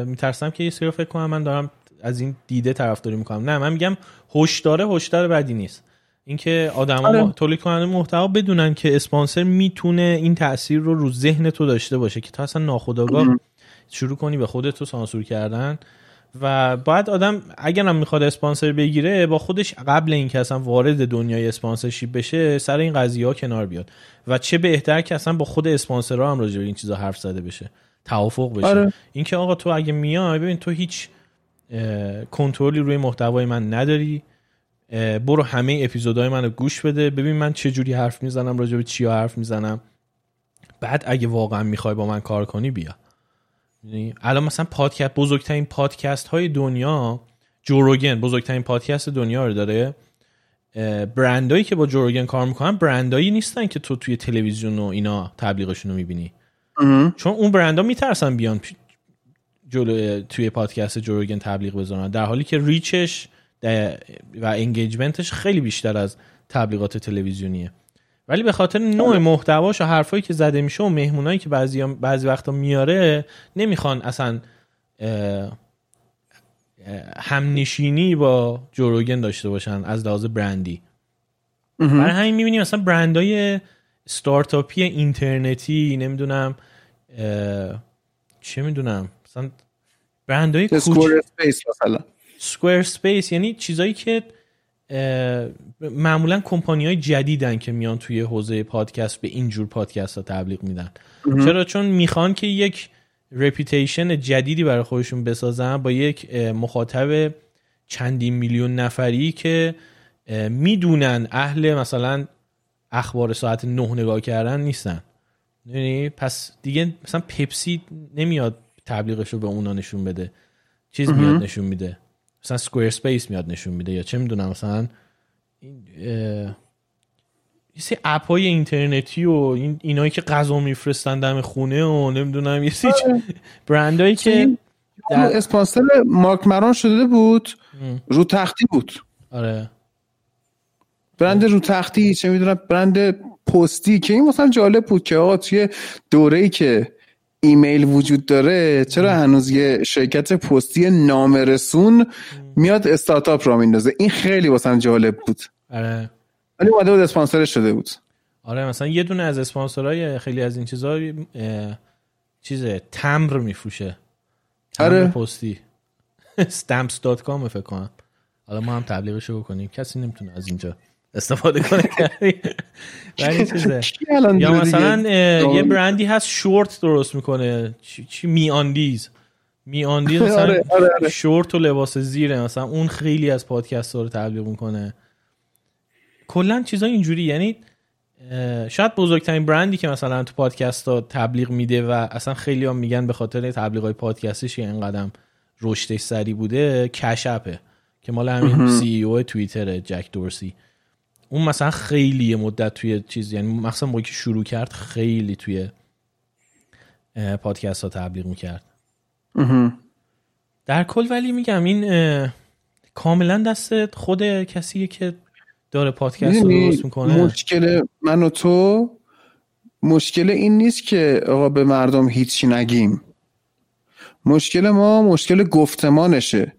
S1: میترسم که یه سری فکر کنم من دارم از این دیده طرفداری می‌کنم. نه من میگم هشدار هشدار بدی نیست. اینکه آدما آره. تولید کننده محتوا بدونن که اسپانسر می‌تونه این تاثیر رو رو ذهن تو داشته باشه که تو اصلا ناخودآگاه شروع کنی به خودت تو سانسور کردن و باید آدم اگر هم می‌خواد اسپانسر بگیره با خودش قبل اینکه اصلا وارد دنیای اسپانسرشیپ بشه سر این قضیه ها کنار بیاد و چه بهتر که اصلا با خود اسپانسرها هم راجع به این چیزا حرف زده بشه توافق بشه. آره. اینکه آقا تو اگه میای ببین تو هیچ کنترلی روی محتوای من نداری برو همه اپیزودهای منو گوش بده ببین من چه جوری حرف می‌زنم راجع به چیا حرف می‌زنم. بعد اگه واقعا می‌خوای با من کار کنی بیا. الان مثلا پادکست بزرگترین پادکست های دنیا جوروگن بزرگترین پادکست دنیا رو داره. برندایی که با جوروگن کار می‌کنن برندایی نیستن که تو توی تلویزیون و اینا تبلیغشون رو می‌بینی. چون اون برندها میترسن بیان جلو توی پادکست جوروگن تبلیغ بزنن در حالی که ریچش و انگیجمنتش خیلی بیشتر از تبلیغات تلویزیونیه. ولی به خاطر نوع. محتواش و حرفایی که زده میشه و مهمونایی که بعضی بعضی وقتا میاره نمی‌خوان اصلا همنشینی با جو روگن داشته باشن از لحاظ برندی برای همین می‌بینیم مثلا برندهای استارتاپی اینترنتی نمی‌دونم چه می‌دونم مثلا برندهای
S2: کوچ مثلا
S1: Squarespace یعنی چیزایی که معمولا کمپانی های جدیدن که میان توی حوزه پادکست به اینجور پادکست ها تبلیغ میدن. چرا؟ چون می‌خوان که یک reputation جدیدی برای خودشون بسازن با یک مخاطب چندین میلیون نفری که می‌دونن اهل مثلا اخبار ساعت نه نگاه کردن نیستن. یعنی پس دیگه مثلا پپسی نمیاد تبلیغش رو به اونا نشون بده. چیز میاد نشون میده. مثلا Squarespace میاد نشون میده یا چه می‌دونم مثلا این یه سری اپ های اینترنتی و این اینایی که غذا میفرستن دم خونه و نمی‌دونم یه سری آره. برندایی که
S2: در... اسپانسر مارک مران شده بود رو تختی بود.
S1: آره.
S2: برند رو تختی چه می‌دونم برند پستی که این مثلا جالب بود که آقا توی دوره ای که ایمیل وجود داره چرا هنوز یه شرکت پستی نامرسون میاد استارتاپ را میندازه. این خیلی واسم جالب بود.
S1: آره.
S2: ولی اومده بود اسپانسر شده بود.
S1: آره مثلا یه دونه از اسپانسرهای خیلی از این چیزا چیزه تمر میفروشه. تمر آره. پستی. Stamps.com فکر کنم. حالا ما هم تبلیغشو بکنیم. کسی نمی‌تونه از اینجا استفاده کنه. ولی چیزه. یا مثلا یه برندی هست شورت درست می‌کنه. چی میاندیز میاندیز مثلا آره، آره، آره. شورت و لباس زیره مثلا اون خیلی از پادکست رو تبلیغ می‌کنه. کلا چیزا اینجوری یعنی شاید بزرگترین برندی که مثلا تو پادکست ها تبلیغ میده و اصلا خیلی هم میگن به خاطر تبلیغ های پادکستش این قدم رشدش سری بوده کشپه که مال همین سی او توییتر جک دورسی. اون مثلا خیلی مدت توی چیز یعنی مثلا موقعی که شروع کرد خیلی توی پادکست ها تبلیغ می‌کرد. در کل ولی میگم این کاملا دست خود کسیه که داره پادکست رو درست می‌کنه.
S2: مشکل من و تو مشکل این نیست که آقا به مردم هیچی نگیم. مشکل ما مشکل گفتمانشه.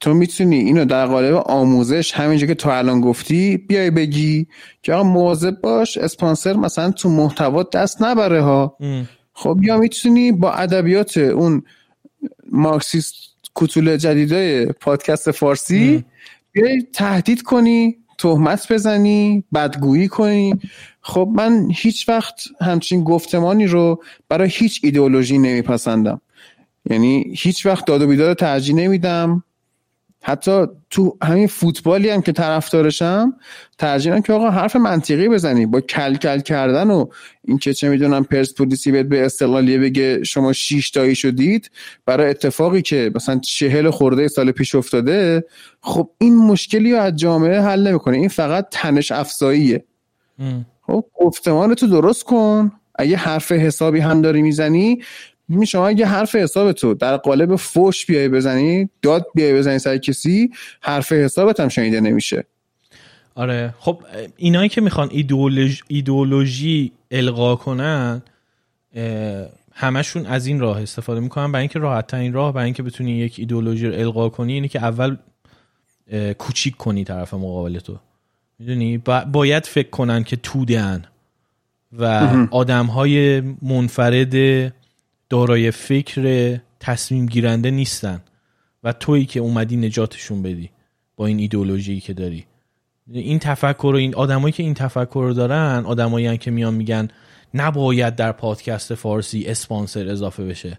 S2: تو می‌تونی اینو در قالب آموزش همینجا که تو الان گفتی بیای بگی که آقا مواظب باش اسپانسر مثلا تو محتوا دست نبره ها. خب یا می‌تونی با ادبیات اون مارکسیست کتول جدیدای پادکست فارسی. بیای تهدید کنی تهمت بزنی بدگویی کنی. خب من هیچ وقت همچین گفتمانی رو برای هیچ ایدئولوژی نمیپسندم. یعنی هیچ وقت داد و بیداد ترجیح نمیدم. حتی تو همین فوتبالی هم که طرفدارشم ترجیحاً که آقا حرف منطقی بزنی. با کل کل کردن و این که چه می‌دونم پرسپولیسی بهت به استقلالیه بگه شما شیش تایی شدید برای اتفاقی که مثلا چهل خورده سال پیش افتاده خب این مشکلی رو از جامعه حل نمی‌کنه. این فقط تنش افزاییه. خب گفتمان تو درست کن. اگه حرف حسابی هم داری می‌زنی می شما اگه حرف حساب تو در قالب فوش بیای بزنی داد بیای بزنی سر کسی حرف حسابت هم شنیده نمیشه.
S1: آره. خب اینایی که می‌خوان ایدئولوژی, ایدئولوژی القا کنن همشون از این راه استفاده می‌کنن. برای اینکه راحت ترین راه برای اینکه بتونی یک ایدئولوژی رو القا کنی اینه که اول کوچیک کنی طرف مقابل تو. می‌دونی؟ باید فکر کنن که تودن و آدم های منفرد دارای فکر تصمیم گیرنده نیستن. و تویی که اومدی نجاتشون بدی با این ایدئولوژی که داری. این تفکر و این آدمایی که این تفکر رو دارن آدمایی که میان میگن نباید در پادکست فارسی اسپانسر اضافه بشه.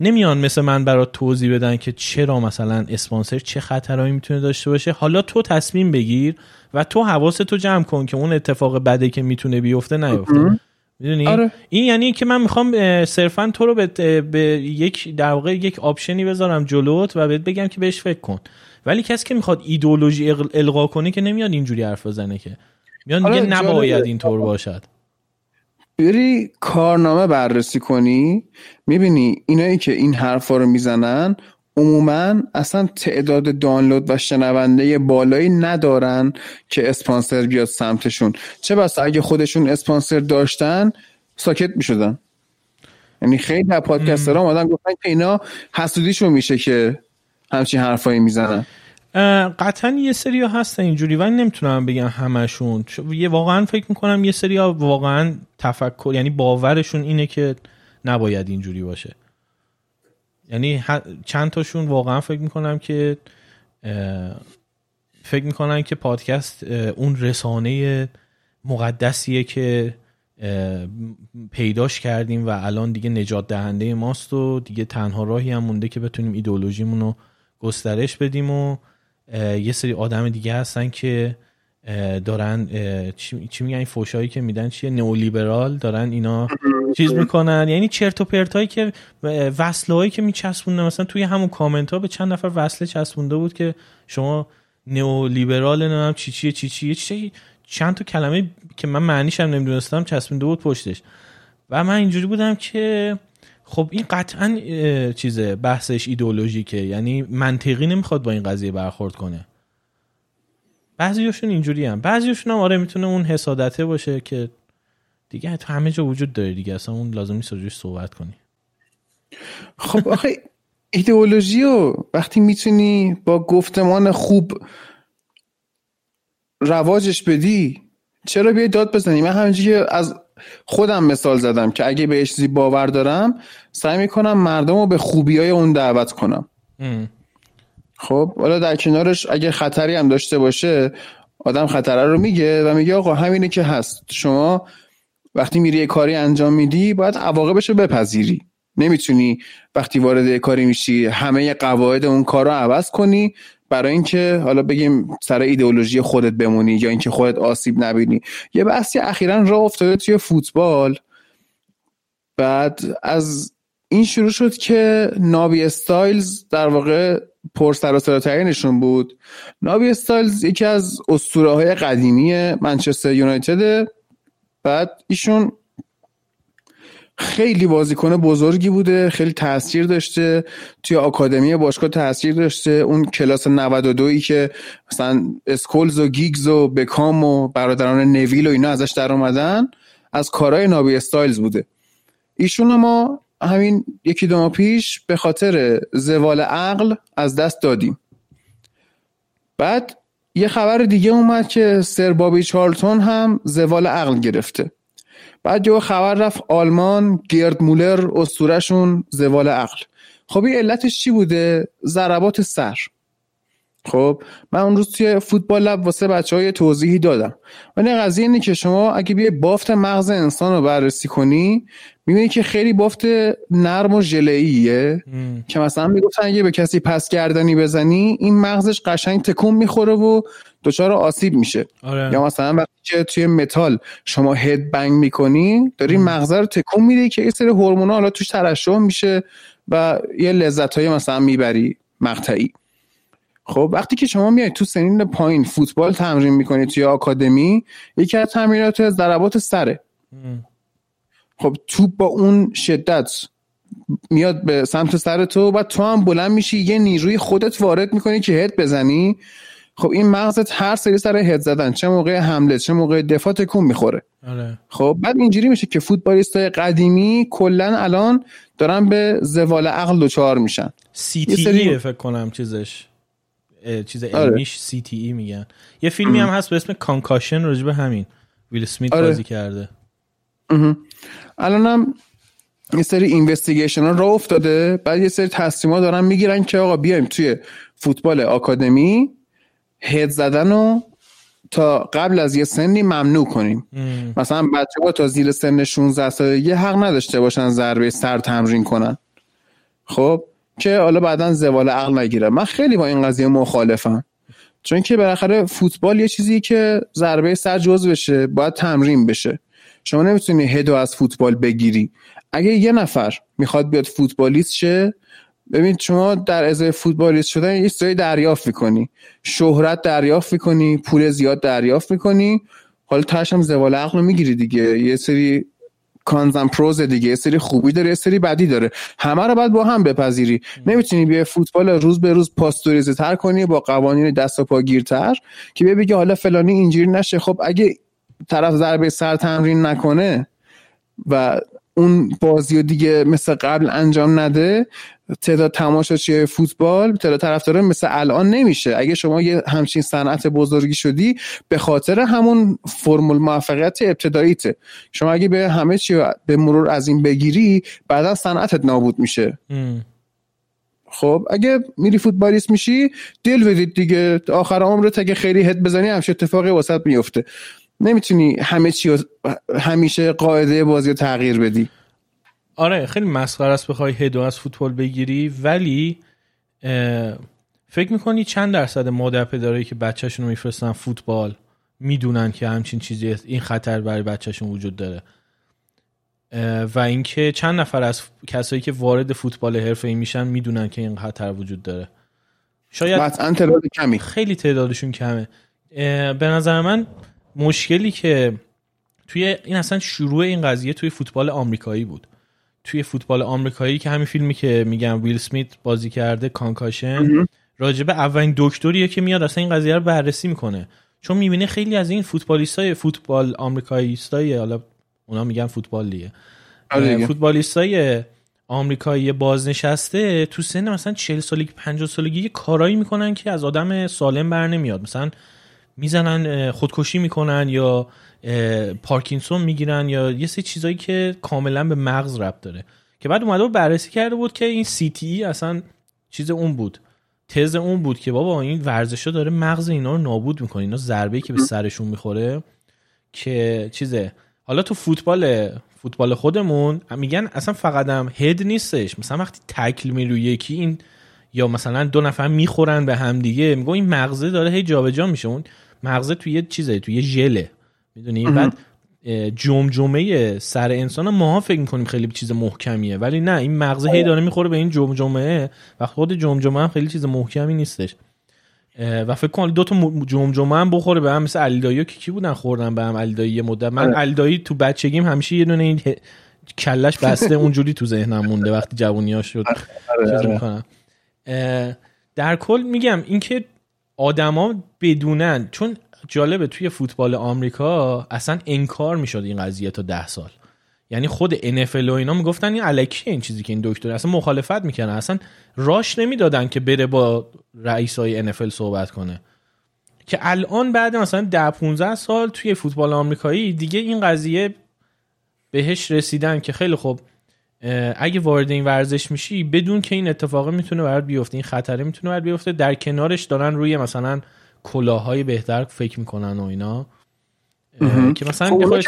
S1: نمیان مثل من برات توضیح بدن که چرا مثلا اسپانسر چه خطرهایی می‌تونه داشته باشه. حالا تو تصمیم بگیر و تو حواستو جمع کن که اون اتفاق بده که می‌تونه بیفته نیفته. می‌دونی؟ آره. این یعنی که من می‌خوام صرفا تو رو به, به یک در واقع یک آپشنی بذارم جلوت و بهت بگم که بهش فکر کن. ولی کسی که می‌خواد ایدولوژی القا کنه که نمیاد اینجوری حرف بزنه که. میاد میگه آره نباید اینطور باشد.
S2: بری کارنامه بررسی کنی می‌بینی اینایی که این حرفا رو می‌زنن عموما اصلا تعداد دانلود و شنونده بالایی ندارن که اسپانسر بیاد سمتشون. چه بس اگه خودشون اسپانسر داشتن ساکت می‌شدن. یعنی خیلی در پادکسترها آمدن گفتن که اینا حسودیشون میشه که همچین حرفایی می‌زنن.
S1: قطعا یه سری ها هستن اینجوری ولی نمی‌تونم بگم همشون. یه واقعا فکر می‌کنم یه سری ها واقعا تفکر یعنی باورشون اینه که نباید اینجوری باشه. یعنی چند تاشون واقعا فکر می‌کنم که فکر می‌کنن که پادکست اون رسانه مقدسیه که پیداش کردیم و الان دیگه نجات دهنده ماست و دیگه تنها راهی هم مونده که بتونیم ایدولوژیمون رو گسترش بدیم و یه سری آدم دیگه هستن که دارن چی میگن؟ این فوشایی که میدن چیه؟ نئولیبرال دارن اینا چیز می‌کنن. یعنی چرت و پرتایی که وصله هایی که میچسبوندن. مثلا توی همون کامنت ها به چند نفر وصله چسبونده بود که شما نئولیبرال نمی‌دونم چی چیه چی چیه. چی چند تا کلمه که من معنیش هم نمی‌دونستم چسبونده بود پشتش. و من اینجوری بودم که خب این قطعا چیزه بحثش ایدئولوژیکه. یعنی منطقی نمی‌خواد با این قضیه برخورد کنه. بعضیشون اینجوری هم بعضیشون هم آره می‌تونه اون حسادته باشه که دیگه تو همه جا وجود داره دیگه. اصلا اون لازم نیست روش صحبت کنی.
S2: خب آخه ایدئولوژی رو وقتی می‌تونی با گفتمان خوب رواجش بدی چرا بیای داد بزنی؟ من همینجوری از خودم مثال زدم که اگه به چیزی باور دارم سعی می‌کنم مردم رو به خوبی های اون دعوت کنم. خب حالا در کنارش اگه خطری هم داشته باشه آدم خطره رو میگه و میگه آقا همینه که هست. شما وقتی میری یه کاری انجام میدی باید عواقبش رو بپذیری. نمی‌تونی وقتی وارد کاری میشی همه قواعد اون کار رو عوض کنی برای اینکه حالا بگیم سر ایدئولوژی خودت بمونی یا اینکه خودت آسیب نبینی. یه بحثی اخیرا راه افتاده توی فوتبال. بعد از این شروع شد که نابی استایلز در واقع پر سر و بود. نابی استایلز یکی از اسطوره های قدیمی منچستر یونایتد. بعد ایشون خیلی بازیکن بزرگی بوده خیلی تاثیر داشته. توی آکادمی باشگاه تاثیر داشته. اون کلاس 92 ای که مثلا اسکولز و گیگز و بکام و برادران نویل و اینا ازش در اومدن از کارهای نابی استایلز بوده. ایشون ما همین یکی دو ماه پیش به خاطر زوال عقل از دست دادیم. بعد یه خبر دیگه اومد که سر بابی چارلتون هم زوال عقل گرفته. بعد یه خبر رفت آلمان گرد مولر اسطوره‌شون زوال عقل. خب این علتش چی بوده؟ ضربات سر. خب من اون روز توی فوتبال لب واسه بچه های توضیحی دادم. ولی قضیه اینه که شما اگه بیای بافت مغز انسان رو بررسی کنی می‌بینی که خیلی بافت نرم و ژله‌ایه. که مثلا می‌گفتن اگه به کسی پس گردنی بزنی این مغزش قشنگ تکون می‌خوره و دچار آسیب میشه. آره. یا مثلا وقتی که توی متال شما هد بنگ می‌کنی داری مغز رو تکون میدی که یه سری هورمونا حالا توش ترشح میشه و یه لذت های مثلا می‌بری مقطعی. خب وقتی که شما میای تو سنین پایین فوتبال تمرین می‌کنی توی آکادمی یکی از تمرینات ضربات سره. خب توپ با اون شدت میاد به سمت سر تو و تو هم بلند میشی یه نیروی خودت وارد می‌کنی که هد بزنی. خب این مغزت هر سری سر هد زدن چه موقع حمله چه موقع دفاع تکون می‌خوره. آره. خب بعد اینجوری میشه که فوتبالیست های قدیمی کلا الان دارن به زوال عقل دچار میشن.
S1: سی. فکر کنم چیزش. چیز آره. علمیش CTE میگن. یه فیلمی هم هست به اسم Concussion راجبه همین. ویل سمیت آره. بازی کرده.
S2: الانم یه سری investigation ها راه افتاده. بعد یه سری تصمیم ها دارن می‌گیرن که آقا بیایم توی فوتبال آکادمی هد زدن رو تا قبل از یه سنی ممنوع کنیم. مثلا بچه ها تا زیر سن 16 سالگی حق نداشته باشن ضربه سر تمرین کنن. خب؟ که حالا بعدا زوال عقل نگیره. من خیلی با این قضیه مخالفم. چون که بالاخره فوتبال یه چیزی که ضربه سر جز بشه باید تمرین بشه. شما نمی‌تونی هدو از فوتبال بگیری. اگه یه نفر می‌خواد بیاد فوتبالیست شه ببین شما در ازای فوتبالیست شدن یه سری دریافت می‌کنی. شهرت دریافت می‌کنی پول زیاد دریافت می‌کنی. حالا تاش هم زوال عقل می‌گیری دیگه. یه سری کانزم پروز دیگه یه سری خوبی داره یه سری بدی داره. همه رو باید با هم بپذیری. نمی‌تونی بیا فوتبال روز به روز پاستوریزه تر کنی با قوانین دست و پا گیرتر که بیا بگی حالا فلانی اینجوری نشه. خب اگه طرف ضربه سر تمرین نکنه و اون بازی دیگه مثل قبل انجام نده تعداد تماشاچی فوتبال تعداد طرفدارا مثل الان نمیشه. اگه شما یه همچین صنعت بزرگی شدی به خاطر همون فرمول موفقیت ابتداییته. شما اگه به همه چی به مرور از این بگیری بعدا صنعتت نابود میشه. خب اگه میری فوتبالیست میشی دل بدید دیگه. آخر عمرت اگه خیلی هد بزنی همش اتفاقی واسط میفته. نمی‌تونی همه چی همیشه قاعده بازی رو تغییر بدی.
S1: آره خیلی مسخره است بخوای هدو از فوتبال بگیری ولی فکر می‌کنی چند درصد مادر پدرایی که بچهشون رو میفرستن فوتبال می‌دونن که همچین چیزی این خطر برای بچهشون وجود داره. و اینکه چند نفر از کسایی که وارد فوتبال حرفه ای میشن می‌دونن که این خطر وجود داره.
S2: شاید تعداد کمی.
S1: خیلی تعدادشون کمه. به نظر من مشکلی که توی این اصلا شروع این قضیه توی فوتبال آمریکایی بود. توی فوتبال آمریکایی که همین فیلمی که میگم ویل سمیت بازی کرده کانکاشن راجبه اولین دکتریه که میاد اصلا این قضیه رو بررسی می‌کنه. چون می‌بینه خیلی از این فوتبالیستای فوتبال آمریکاییستای حالا اونا میگن فوتبالیه آره فوتبالیستای آمریکایی بازنشسته تو سن مثلا 40 سالگی 50 سالگی یه کارایی می‌کنن که از آدم سالم بر نمیاد. مثلا می‌زنن خودکشی می‌کنن یا پارکینسون می‌گیرن یا یه سری چیزایی که کاملا به مغز ربط داره. که بعد اومده و بررسی کرده بود که این سی تی اصلا چیز اون بود. تز اون بود که بابا این ورزشا داره مغز اینا رو نابود می‌کنه. اینا ضربه که به سرشون می‌خوره که چیزه. حالا تو فوتبال فوتبال خودمون میگن اصلا فقط هم هد نیستش. مثلا وقتی تکل می روی یکی این یا مثلا دو نفر می‌خورن به هم دیگه میگه این مغزه داره هی جابجا میشه. اون مغزه توی یه چیزه توی یه ژله. می‌دونی؟ بعد جمجمه سر انسان ما فکر می‌کنیم خیلی چیز محکمیه ولی نه این مغزه هی داره می‌خوره به این جمجمه و خود جمجمه هم خیلی چیز محکمی نیستش. و فکر کن دو تا جمجمه هم بخوره به هم مثل علی که کی بودن خوردن به هم علی یه مدت؟ من آره. علی تو بچگیم همیشه یه دونه این کلش بسته اونجوری تو ذهنم مونده وقتی جوونیاش شد. آره، آره. در کل میگم اینکه آدما بدونن چون جالبه توی فوتبال آمریکا اصلا انکار می‌شد این قضیه تا ده سال. یعنی خود NFL و اینا می‌گفتن این الکیه این چیزی که این دکتر اصلا مخالفت می‌کنن اصلا راش نمی‌دادن که بره با رئیس های NFL صحبت کنه. که الان بعد مثلا ده 15 سال توی فوتبال آمریکایی دیگه این قضیه بهش رسیدن که خیلی خوب اگه وارد این ورزش میشی بدون که این اتفاقه می‌تونه برات بیفته این خطره می‌تونه برات بیفته در کنارش دارن روی مثلا کلاهای بهتر فکر می‌کنن و اینا. که مثلا
S2: خب
S1: یه خودش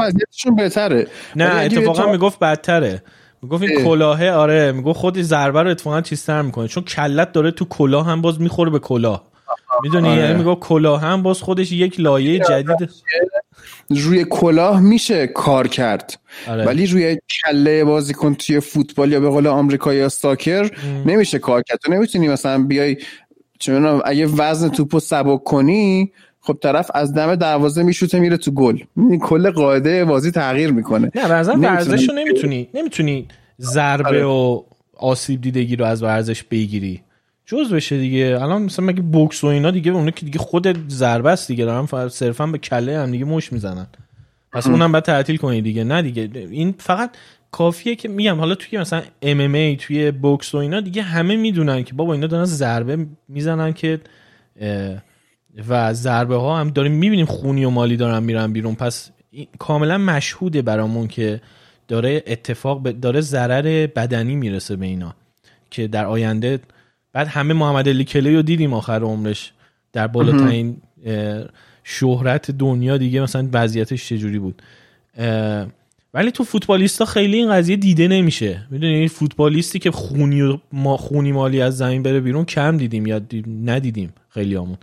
S2: وضعیتشون بهتره.
S1: نه اتفاقا می‌گفت بدتره. می‌گفت این کلاهه آره می‌گفت خود ضربه رو اتفاقا چیزتر می‌کنه. چون کلت داره تو کلاه هم باز می‌خوره به کلاه. می‌دونی؟ آره. یعنی می‌گفت کلاه هم باز خودش یک لایه جدید
S2: روی کلاه میشه کار کرد. آره. ولی روی کله بازیکن توی فوتبال یا به قول آمریکا یا ساکر نمیشه کار کرد. تو نمی‌تونی مثلا بیای چون اگه وزن توپو سبک کنی خب طرف از دم دروازه میشوته میره تو گل. کل قاعده بازی تغییر می‌کنه.
S1: نه بعضا ورزش رو نمی‌تونی. نمی‌تونی ضربه آره. و آسیب دیدگی رو از ورزش بگیری. جز بشه دیگه. الان مثلا مگه بوکس و اینا دیگه اون که دیگه خود ضربه است دیگه. دارن صرفا به کله هم دیگه مش می‌زنن. پس اونم بعد تعطیل کنی دیگه. نه دیگه. این فقط کافیه که میگم حالا توی مثلا ام ام ای توی بوکس و اینا دیگه همه می‌دونن که بابا اینا دارن ضربه می‌زنن که و ضربه ها هم داریم می‌بینیم خونی و مالی دارن میرن بیرون. پس کاملا مشهوده برامون که داره اتفاق داره ضرر بدنی می‌رسه به اینا که در آینده بعد همه محمد علی کلی رو دیدیم آخر عمرش در بالاترین شهرت دنیا دیگه. مثلا وضعیتش چجوری بود؟ ولی تو فوتبالیستا خیلی این قضیه دیده نمیشه. می‌دونی؟ فوتبالیستی که خونی و ما خونی مالی از زمین بره بیرون کم دیدیم یا ندیدیم خیلی همون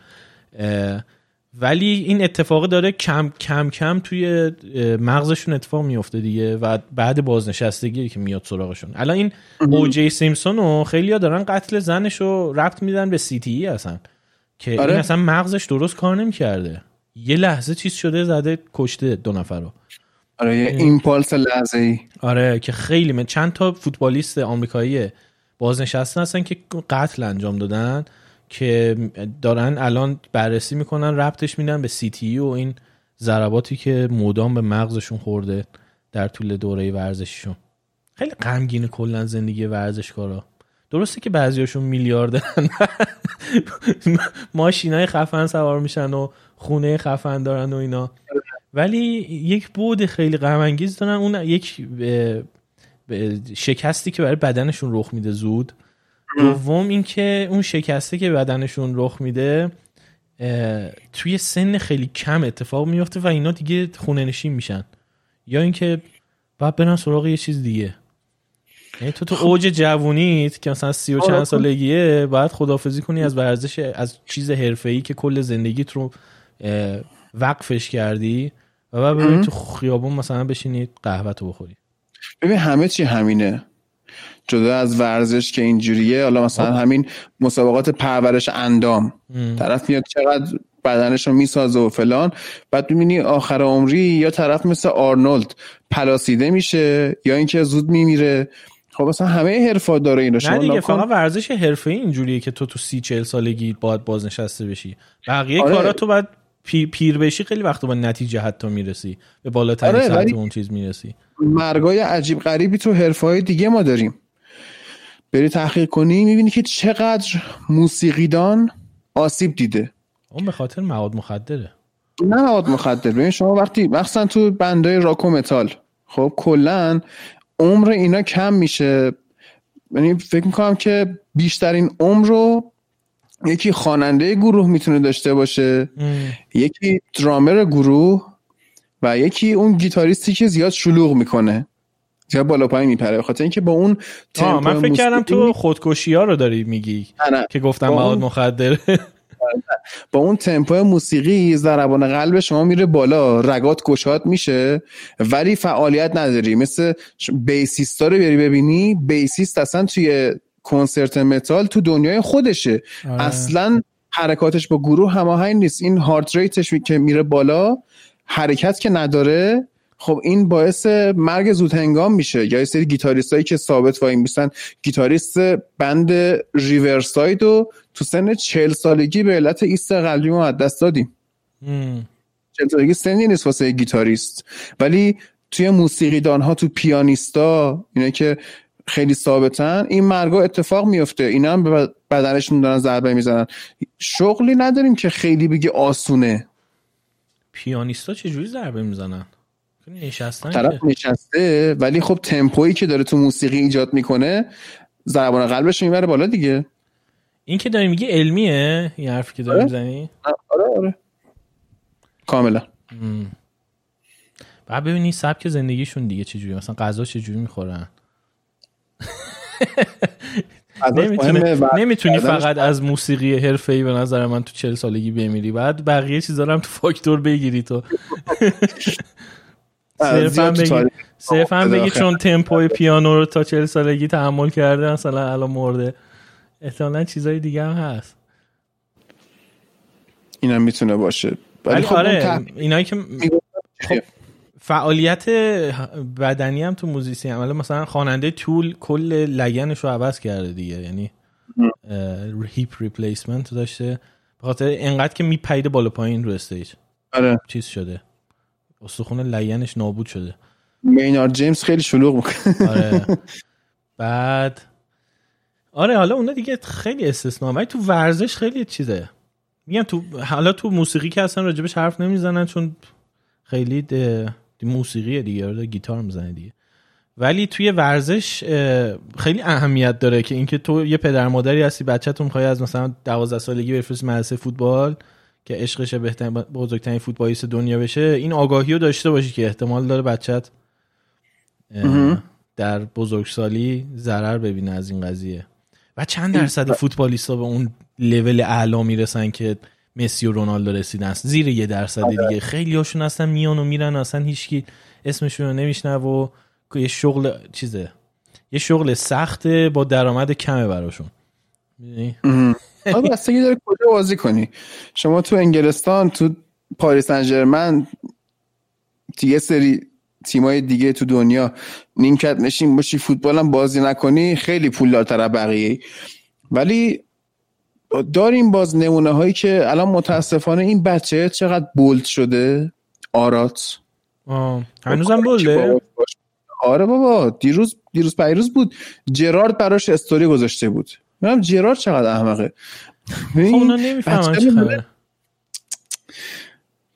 S1: ولی این اتفاق داره کم کم کم توی مغزشون اتفاق میفته دیگه و بعد بازنشستگی که میاد سراغشون. الان این اوجی سیمسون رو خیلی ها دارن قتل زنش رو ربط میدن به سی تی ای اصلا. که آره. این اصلا مغزش درست کار نمی‌کرده. یه لحظه چیز شده زده کشته دو نفر رو.
S2: آره یه ایمپالس لحظه ای
S1: آره که خیلی من چند تا فوتبالیست آمریکایی بازنشسته هستن که قتل انجام دادن که دارن الان بررسی می‌کنن ربطش میدن به سی تی و این ضرباتی که مدام به مغزشون خورده در طول دوره ورزششون. خیلی غمگین کلا زندگی ورزشکارا. درسته که بعضیاشون میلیاردن. ماشینای خفن سوار میشن و خونه خفن دارن و اینا. ولی یک بود خیلی غم دارن اون یک شکستی که برای بدنشون رخ میده زود. دوم اینکه اون شکسته که بدنشون رخ میده توی سن خیلی کم اتفاق میفته و اینا دیگه خونه نشین میشن. یا اینکه باید برن سراغ یه چیز دیگه. یعنی تو تو خب. اوج جوونیت که مثلا سی و چند آره. سالگیه باید خدافزی کنی از ورزش از چیز حرفه‌ای که کل زندگیت رو وقفش کردی. و بعد ببینید تو خیابون مثلا بشینید قهوه تو بخوری
S2: ببین همه چی همینه. جدا از ورزش که اینجوریه حالا مثلا. همین مسابقات پرورش اندام. طرف میاد چقدر بدنش رو می‌سازه و فلان بعد می‌بینی آخر عمری یا طرف مثل آرنولد پلاسیده میشه یا اینکه زود میمیره. خب مثلا همه حرفا داره این
S1: نه دیگه فقط ورزش حرفه اینجوریه که تو تو سی چل سالگی باید بازنشسته بشی. بقیه آره. کارا تو باید پیر بشی خیلی وقت با نتیجه حتی می‌رسی. به بالاترین آره سطح اون چیز می‌رسی.
S2: مرگای عجیب غریبی تو حرفه های دیگه ما داریم. بری تحقیق کنی می‌بینی که چقدر موسیقیدان آسیب دیده.
S1: اون به خاطر مواد مخدره.
S2: نه مواد مخدر. ببین شما وقتی مخصوصا تو بندای راک و متال خب کلا عمر اینا کم میشه. یعنی فکر می‌کنم که بیشترین عمر رو یکی خواننده گروه می‌تونه داشته باشه یکی درامر گروه و یکی اون گیتاریستی که زیاد شلوغ می‌کنه. زیاد بالا پایین میپره. خاطر اینکه با اون
S1: من فکر کردم تو خودکشی ها رو داری میگی که گفتم مواد مخدر.
S2: با اون تمپو موسیقی ضربان قلب شما میره بالا. رگات گشاد میشه ولی فعالیت نداری. مثل بیسیستا رو بیاری ببینی بیسیست اصلا توی کنسرت متال تو دنیای خودشه. آره. اصلا حرکاتش با گروه هماهنگ نیست. این هارت ریتش که میره بالا حرکت که نداره خب این باعث مرگ زود هنگام میشه. یا یه سری گیتاریست هایی که ثابت وای میستن گیتاریست band Riverside و تو سن چهل سالگی به علت ایست قلبی از دست دادیم. چهل سالگی سنی نیست واسه گیتاریست. ولی توی موسیقیدان ها تو پیانیستا اینه که خیلی ثابتن. این مرگا اتفاق میفته. اینا هم به بدنشون دارن ضربه می‌زنن. شغلی نداریم که خیلی بگی آسونه.
S1: پیانیستا چجوری ضربه می‌زنن؟
S2: طرف نشسته ولی خب تمپویی که داره تو موسیقی ایجاد می‌کنه ضربان قلبش می‌بره بالا دیگه.
S1: این که داری میگی علمیه این حرفی که داری آره. می‌زنی؟
S2: آره آره. کاملا.
S1: بعد ببینی سبک زندگیشون دیگه چجوری مثلا غذا چجوری می‌خورن؟ نمی‌تونی فقط از موسیقی حرفه ای به نظر من تو چل سالگی بمیری. بعد بقیه چیزا هم تو فاکتور بگیری تو. صرفا بگی بگی چون تمپوی پیانو رو تا چل سالگی تحمل کرده مثلا الان مرده. احتمالا چیزای دیگه هم هست.
S2: اینم می‌تونه باشه.
S1: ولی خب آره اینایی که خب فعالیت بدنی هم تو موزیسی عمله مثلا خواننده Tool کل لگنش رو عوض کرده دیگه. یعنی hip replacement داشته. به خاطر اینقدر که میپریده بالا پایین رو stage.
S2: آره.
S1: چیز شده. استخون لگنش نابود شده.
S2: مینارد جیمز خیلی شلوغ می‌کنه
S1: آره. بعد آره حالا اونا دیگه خیلی استثنا ولی تو ورزش خیلی چیزه. میگم تو حالا تو موسیقی که اصلا راجبش حرف نمی‌زنن چون خیلی موسیقی دیگه گیتار می‌زنه دیگه. ولی توی ورزش خیلی اهمیت داره که اینکه تو یه پدر مادری هستی بچه‌تون می‌خوای از مثلا 12 سالگی بفرستی مدرسه فوتبال که عشقش بهترین بزرگترین فوتبالیست دنیا بشه این آگاهی رو داشته باشی که احتمال داره بچت در بزرگسالی ضرر ببینه از این قضیه. و چند درصد فوتبالیستا به اون لول اعلا می‌رسن که مسی و رونالدو رسیدن زیر یه درصد آره. دیگه. خیلی هاشون هستن میان و میرن اصلا هیچکی اسمشون رو نمیشنه و یه شغل چیزه. یه شغل سخته با درآمد کمه براشون.
S2: آره بستگی داره کجا بازی کنی. شما تو انگلستان تو پاریس انجرمن یه سری تیمای دیگه تو دنیا نیمکت نشین باشی فوتبال هم بازی نکنی خیلی پولدارتر بقیه. ولی داریم باز نمونه هایی که الان متاسفانه این بچه چقدر بولد شده؟ آرات.
S1: هنوزم بولده؟
S2: آره بابا دیروز دیروز پیروز بود. جرارد براش استوری گذاشته بود. منم جرارد چقدر احمقه.
S1: خب اونا نمی‌فهمن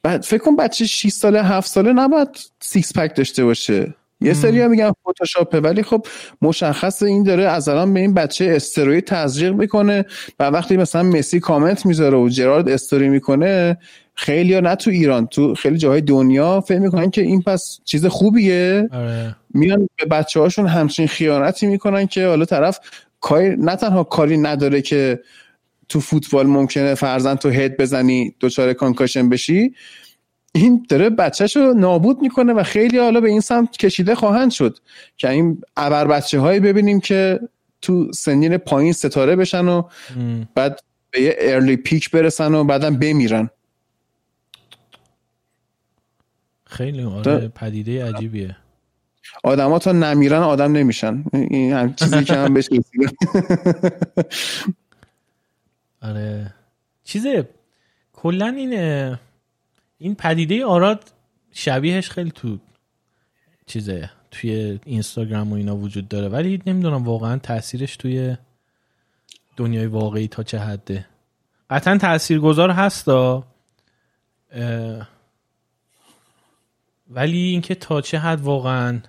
S2: بعد فکر کن بچه 6 ساله 7 ساله نباید six-pack داشته باشه. یه سری ها میگن فتوشاپه ولی خب مشخص این داره از الان به این بچه استروئید تزریق می‌کنه و وقتی مثلا مسی کامنت می‌ذاره و جرارد استوری می‌کنه خیلی ها نه تو ایران تو خیلی جاهای دنیا فکر می‌کنن که این پس چیز خوبیه
S1: آره.
S2: میان به بچه هاشون همچین خیانتی می‌کنن که حالا طرف کاری نه تنها کاری نداره که تو فوتبال ممکنه فرزن تو هد بزنی دچار کانکاشن بشی این داره بچهش رو نابود می‌کنه و خیلی حالا به این سمت کشیده خواهند شد که این ابر بچه هایی ببینیم که تو سنین پایین ستاره بشن و بعد به یه ارلی پیک برسن و بعدم بمیرن.
S1: خیلی آره پدیده عجیبیه.
S2: آدم تا نمیرن آدم نمیشن. این هم چیزی که هم بهش
S1: آره. چیزه کلا این این پدیده آراد شبیهش خیلی تو چیزه توی اینستاگرام و اینا وجود داره. ولی نمی‌دونم واقعا تاثیرش توی دنیای واقعی تا چه حده. قطعا تاثیرگذار هستا ولی اینکه تا چه حد واقعا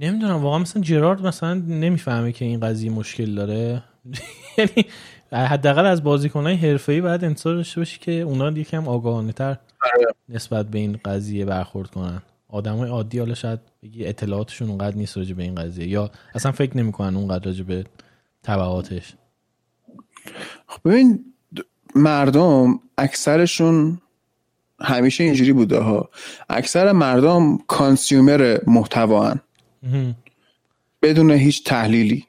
S1: نمی‌دونم واقعا مثلا جرارد مثلا نمی‌فهمه که این قضیه مشکل داره. یعنی حداقل از بازیکنهای حرفه‌ای باید انتظار داشته باشی که اونا یکم آگاهانه تر. نسبت به این قضیه برخورد کنن. آدمای عادی حالا شاید بگی اطلاعاتشون اونقدر نیست راجع به این قضیه. یا اصلا فکر نمی‌کنن اونقدر راجع به تبعاتش
S2: خب ببین مردم اکثرشون همیشه اینجوری بوده ها. اکثر مردم کانسیومر محتوا بدون هیچ تحلیلی.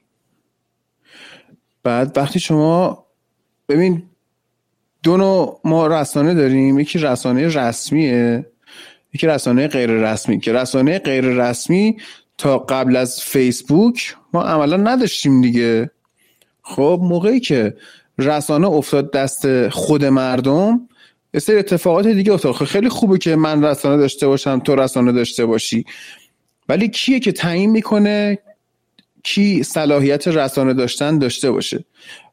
S2: بعد وقتی شما ببین دو نوع ما رسانه داریم. یکی رسانه رسمیه یکی رسانه غیر رسمی. که رسانه غیر رسمی تا قبل از فیسبوک ما عملا نداشتیم دیگه. خب موقعی که رسانه افتاد دست خود مردم یه سری اتفاقات دیگه افتاد. خب خیلی خوبه که من رسانه داشته باشم تو رسانه داشته باشی. ولی کیه که تعیین می‌کنه کی صلاحیت رسانه داشتن داشته باشه؟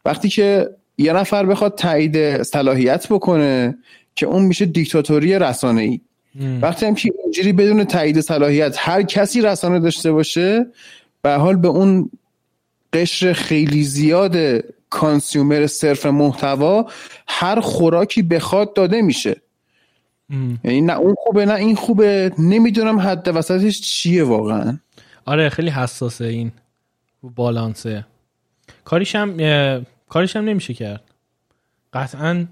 S2: وقتی که یه نفر بخواد تایید صلاحیت بکنه که اون میشه دیکتاتوری رسانه ای وقتی هم که اینجوری بدون تایید صلاحیت هر کسی رسانه داشته باشه به حال به اون قشر خیلی زیاد کانسیومر صرف محتوا هر خوراکی بخواد داده میشه. یعنی نه اون خوبه نه این خوبه نمی‌دونم حد وسطش چیه واقعا.
S1: آره خیلی حساسه این بالانسه. کاریش هم کاریش هم نمیشه کرد. قطعا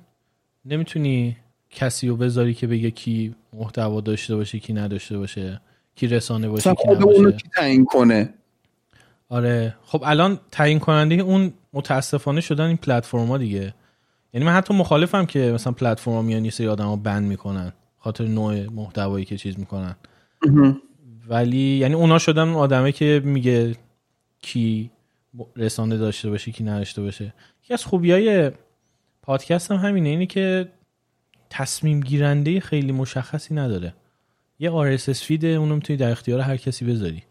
S1: نمی‌تونی کسی رو بذاری که بگه کی محتوا داشته باشه کی نداشته باشه کی رسانه باشه کی نباشه.
S2: کی تعیین کنه؟
S1: آره. خب الان تعیین کننده اون متاسفانه شدن این پلتفرما دیگه. یعنی من حتی مخالفم که مثلا پلتفرم میان یه سری آدمو بند می‌کنن خاطر نوع محتوایی که چیز می‌کنن. ولی یعنی اونا شدن آدمه که میگه کی رسانه داشته باشه کی نداشته باشه. یکی از خوبی های پادکست هم همینه اینه که تصمیم گیرنده خیلی مشخصی نداره. یه RSS feed اونو می‌تونی در اختیار هر کسی بذاری.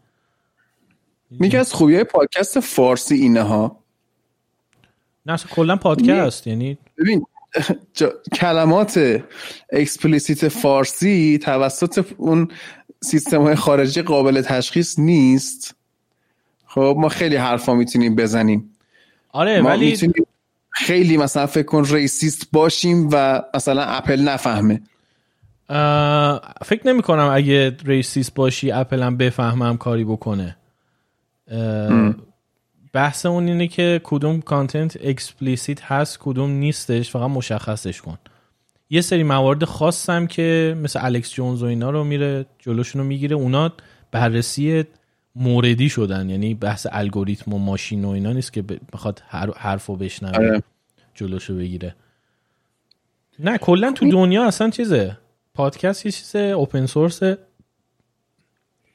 S2: میگه از خوبی های پادکست فارسی اینه ها.
S1: نه کلا پادکست یعنی
S2: ببین کلمات explicit فارسی توسط اون سیستم های خارجی قابل تشخیص نیست. خب ما خیلی حرفا می‌تونیم بزنیم.
S1: آره ولی
S2: خیلی مثلا فکر کن racist باشیم و مثلا اپل نفهمه.
S1: فکر نمی کنم اگه racist باشی اپل هم بفهمه کاری بکنه. بحث اون اینه که کدوم content explicit هست کدوم نیستش فقط مشخصش کن. یه سری موارد خاصم که مثل الکس جونز و اینا رو میره جلوشون رو می‌گیره اونا بررسی موردی شدن یعنی بحث الگوریتم و ماشین و اینا نیست که بخواد حرفو بشنوه آره. جلوشو بگیره. نه کلا تو دنیا اصلا چیزه. پادکست یه چیز open source ه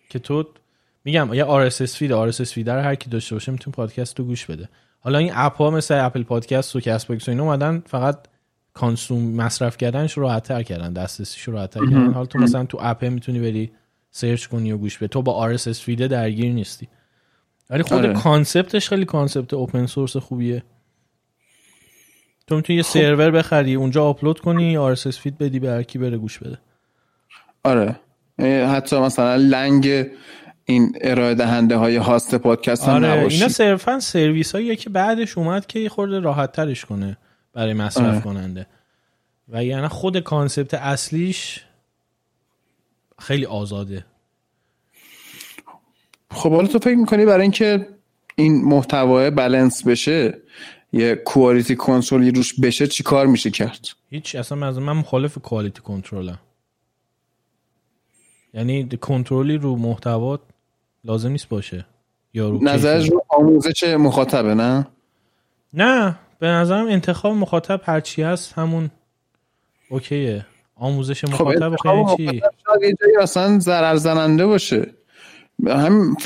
S1: که تو میگم یه RSS feed RSS feed هر کی داشته باشه می‌تونه پادکست رو گوش بده. حالا این اپ ها مثل اپل پادکست و باکس و اینا اومدن فقط consume مصرف کردنش رو راحت تر کردن دسترسیش رو راحت تر کردن حالا تو مثلا تو اپ می‌تونی بری سرچ کنی و گوش بدی. تو با RSS feed درگیر نیستی. ولی خود آره. concept ش خیلی concept open source خوبیه. تو می‌تونی یه خب. سرور بخری اونجا آپلود کنی RSS feed بدی به هر کی بره گوش بده.
S2: آره. حتی مثلا لنگ این ارائه دهنده های host پادکست هم آره
S1: اینا صرفا سرویس هایی که بعدش اومد که خورده راحت ترش کنه برای مصرف آره. کننده. و یعنی خود کانسپت اصلیش خیلی آزاده.
S2: خب حالا تو فکر می‌کنی برای اینکه این محتوا بالانس بشه یه کوالیتی کنترلی روش بشه چی کار میشه کرد؟
S1: هیچ اصلا از من مخالف کوالیتی کنترلم یعنی کنترلی رو محتوا لازم نیست باشه.
S2: یا رو نظرش رو آموزش مخاطبه نه؟
S1: نه به نظرم انتخاب مخاطب هرچی هست همون اوکیه. آموزش خب، مخاطب خب چی؟
S2: اصلا ضرر زننده باشه. هم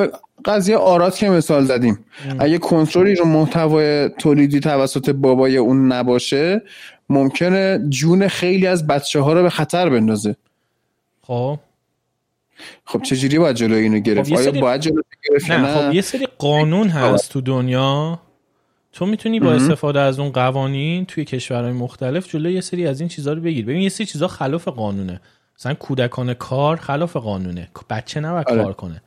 S2: قضیه آرات که مثال زدیم. اگه کنترلی رو محتوای تولیدی توسط بابای اون نباشه ممکنه جون خیلی از بچه ها رو به خطر بندازه.
S1: خب.
S2: خب چجوری باید جلوی اینو گرفت؟ خب آیا باید جلوی گرفت
S1: نه, خب یه سری قانون هست تو دنیا تو می‌تونی با استفاده از اون قوانین توی کشورهای مختلف جلوی یه سری از این چیزها رو بگیر. ببین یه سری چیزا خلاف قانونه. مثلا کودکان کار خلاف قانونه. بچه نباید آره. کار کنه.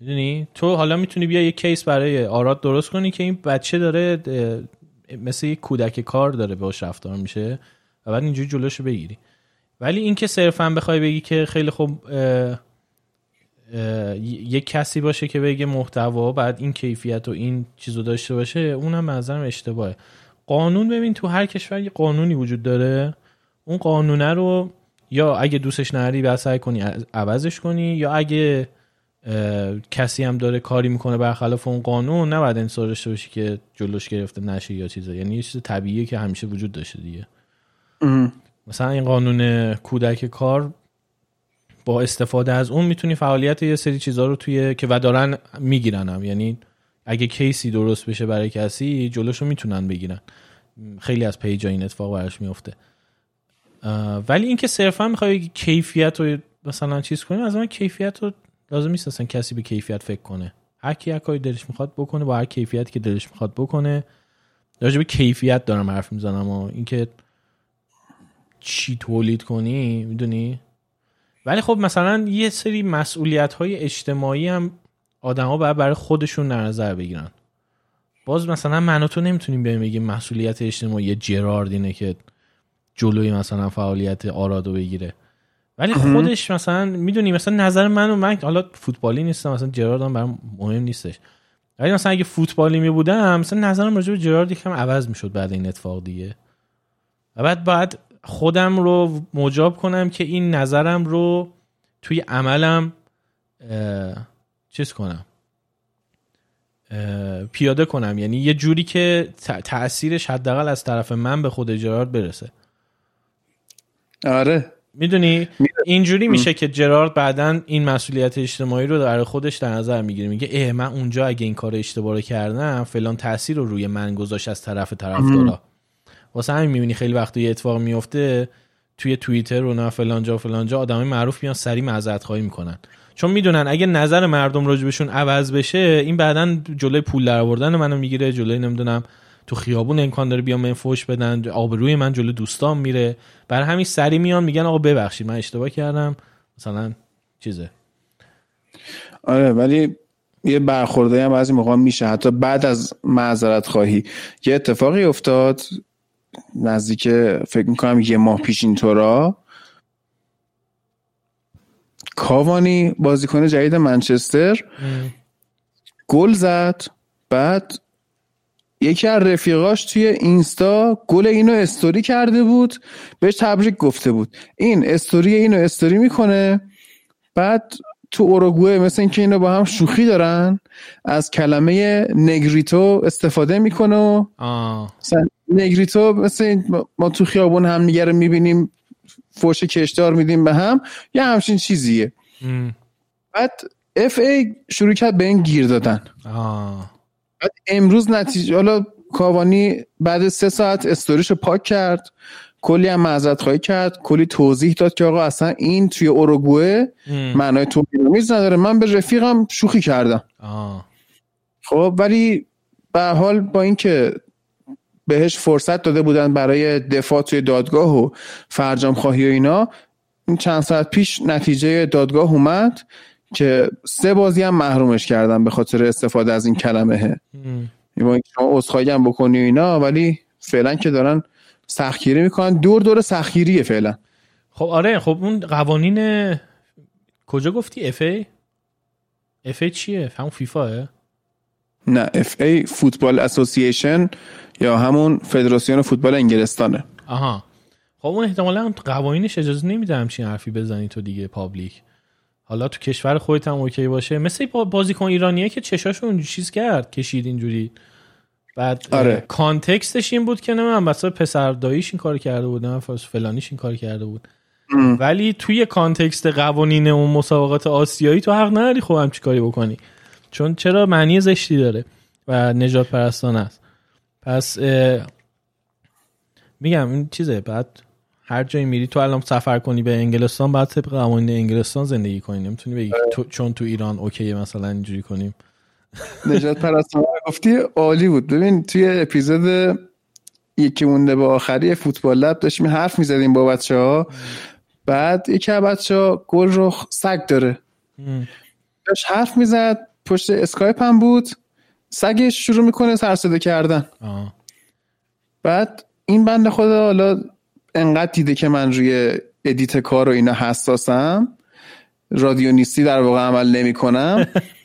S1: می‌دونی؟ تو حالا می‌تونی بیا یه کیس برای آراد درست کنی که این بچه داره مثل یه کودک کار داره باش رفتار میشه و بعد اینجوری جلوشو بگیری. ولی اینکه صرفا بخوای بگی که خیلی خوب یک کسی باشه که بگه محتوا بعد این کیفیت و این چیزو داشته باشه اونم نظرم اشتباهه. قانون ببین تو هر کشور یه قانونی وجود داره. اون قانونه رو یا اگه دوستش نداری بعد سعی کنی عوضش کنی یا اگه کسی هم داره کاری می‌کنه برخلاف اون قانون نباید انصار داشته باشی که جلوش گرفته نشه یا چیزا. یعنی یه چیز طبیعیه که همیشه وجود داشته دیگه. مثلا این قانون کودک کار با استفاده از اون می‌تونی فعالیت یه سری چیزها رو توی که و دارن می‌گیرن یعنی اگه کیسی درست بشه برای کسی جلوشو می‌تونن بگیرن. خیلی از پیجا این اتفاق براش میفته ولی اینکه صرفا می‌خوای کیفیت رو مثلا چیز کنی از من کیفیت رو لازم نیست اصلا کسی به کیفیت فکر کنه. هر کی کاری دلش می‌خواد بکنه با هر کیفیت که دلش می‌خواد بکنه. راجع به کیفیت دارم حرف می‌زنم و اینکه چی تولید کنی می‌دونی؟ ولی خب مثلا یه سری مسئولیت های اجتماعی هم آدما باید برای خودشون در نظر بگیرن. باز مثلا من تو نمی‌تونیم بیایم بگیم مسئولیت اجتماعی جرارد اینه که جلوی مثلا فعالیت آرادو بگیره. ولی خودش مثلا می‌دونی مثلا نظر من و من حالا فوتبالی نیستم مثلا جرارد هم برام مهم نیستش. ولی مثلا اگه فوتبالی می بودم مثلا نظرم راجع به جرارد یکم عوض می‌شد بعد این اتفاق دیگه. و بعد باید خودم رو مجاب کنم که این نظرم رو توی عملم چیز کنم. پیاده کنم. یعنی یه جوری که تاثیرش حداقل از طرف من به خود جرارد برسه.
S2: آره.
S1: می‌دونی؟ اینجوری میشه که جرارد بعدا این مسئولیت اجتماعی رو در خودش در نظر می‌گیره. میگه اه من اونجا اگه این کار اشتباه رو کردم فلان تاثیر رو روی من گذاشت از طرف طرفدارا. واسه همین می‌بینی خیلی وقت یه اتفاق میفته توی توییتر و نه فلان جا فلان جا آدمای معروف میان سری معذرت خواهی می‌کنن. چون می‌دونن اگه نظر مردم راجبشون عوض بشه این بعدا جلوی پول در آوردن منو می‌گیره جلوی نمی‌دونم تو خیابون امکان داره بیام من فوش بدن آبروی من جلو دوستان میره. برای همین سری میان میگن آقا ببخشید من اشتباه کردم. مثلا چیزه.
S2: آره ولی یه برخورده هم بعضی موقع میشه. حتی بعد از معذرت خواهی. یه اتفاقی افتاد نزدیک فکر می‌کنم یه ماه پیش اینطورا. کاوانی بازیکن جدید منچستر. گل زد بعد یکی از رفیقاش توی اینستا گل اینو استوری کرده بود بهش تبریک گفته بود. این استوری اینو استوری می‌کنه بعد تو اوروگوئه مثل اینکه اینو با هم شوخی دارن از کلمه نگریتو استفاده می‌کنه و نگریتو مثل ما تو خیابون هم رو می‌بینیم فوش کشدار میدیم به هم یه همچین چیزیه. بعد اف ای شروع کرد به این گیر دادن. بعد امروز نتیجه حالا کاوانی بعد سه ساعت استوریشو پاک کرد. کلی هم معذرت خواهی کرد کلی توضیح داد که آقا اصلا این توی اوروگوئه معنای تو نداره. من به رفیقم شوخی کردم. خب ولی به حال با اینکه بهش فرصت داده بودن برای دفاع توی دادگاه و فرجام خواهی و اینا این چند ساعت پیش نتیجه دادگاه اومد که سه بازی هم محرومش کردن به خاطر استفاده از این کلمه. با شما اصخایی هم بکنی اینا ولی فعلا که دارن سختگیری می‌کنن. دور دور سختگیریه فعلا.
S1: خب آره خب اون قوانین کجا گفتی؟ FA FA چیه؟ همون فیفا
S2: نه FA Football Association یا همون فدراسیون فوتبال انگلستانه
S1: آها. خب اون احتمالا قوانینش اجازه نمیده همچین حرفی بزنی تو دیگه public. حالا تو کشور خودت هم okay باشه. مثل بازیکن ایرانیه که چشاشو چیز کرد کشید اینجوری. بعد آره. context ش این بود که نه من مثلا پسر داییش این کار کرده بود نه فلانیش این کار کرده بود. ولی توی context قوانین اون مسابقات آسیایی تو حق نداری همچین کاری بکنی. چون چرا معنی زشتی داره و نژادپرستانه است. پس میگم این چیزه بعد هر جایی میری تو الان سفر کنی به انگلستان بعد طبق قوانین انگلستان زندگی کنی. نمی‌تونی بگی تو چون تو ایران okay مثلا اینجوری کنیم.
S2: نژادپرستانه گفتی عالی بود. ببین توی اپیزود یکی مونده به آخری فوتبال‌لب داشتیم حرف می‌زدیم با بچه ها بعد یکی از بچه ها گل رو سگ داره. داشت حرف می‌زد پشت اسکایپ هم بود. سگش شروع می‌کنه سر صدا کردن. بعد این بنده خدا حالا انقدر دیده که من روی edit کار و اینا حساسم رادیونیستی در واقع عمل نمی کنم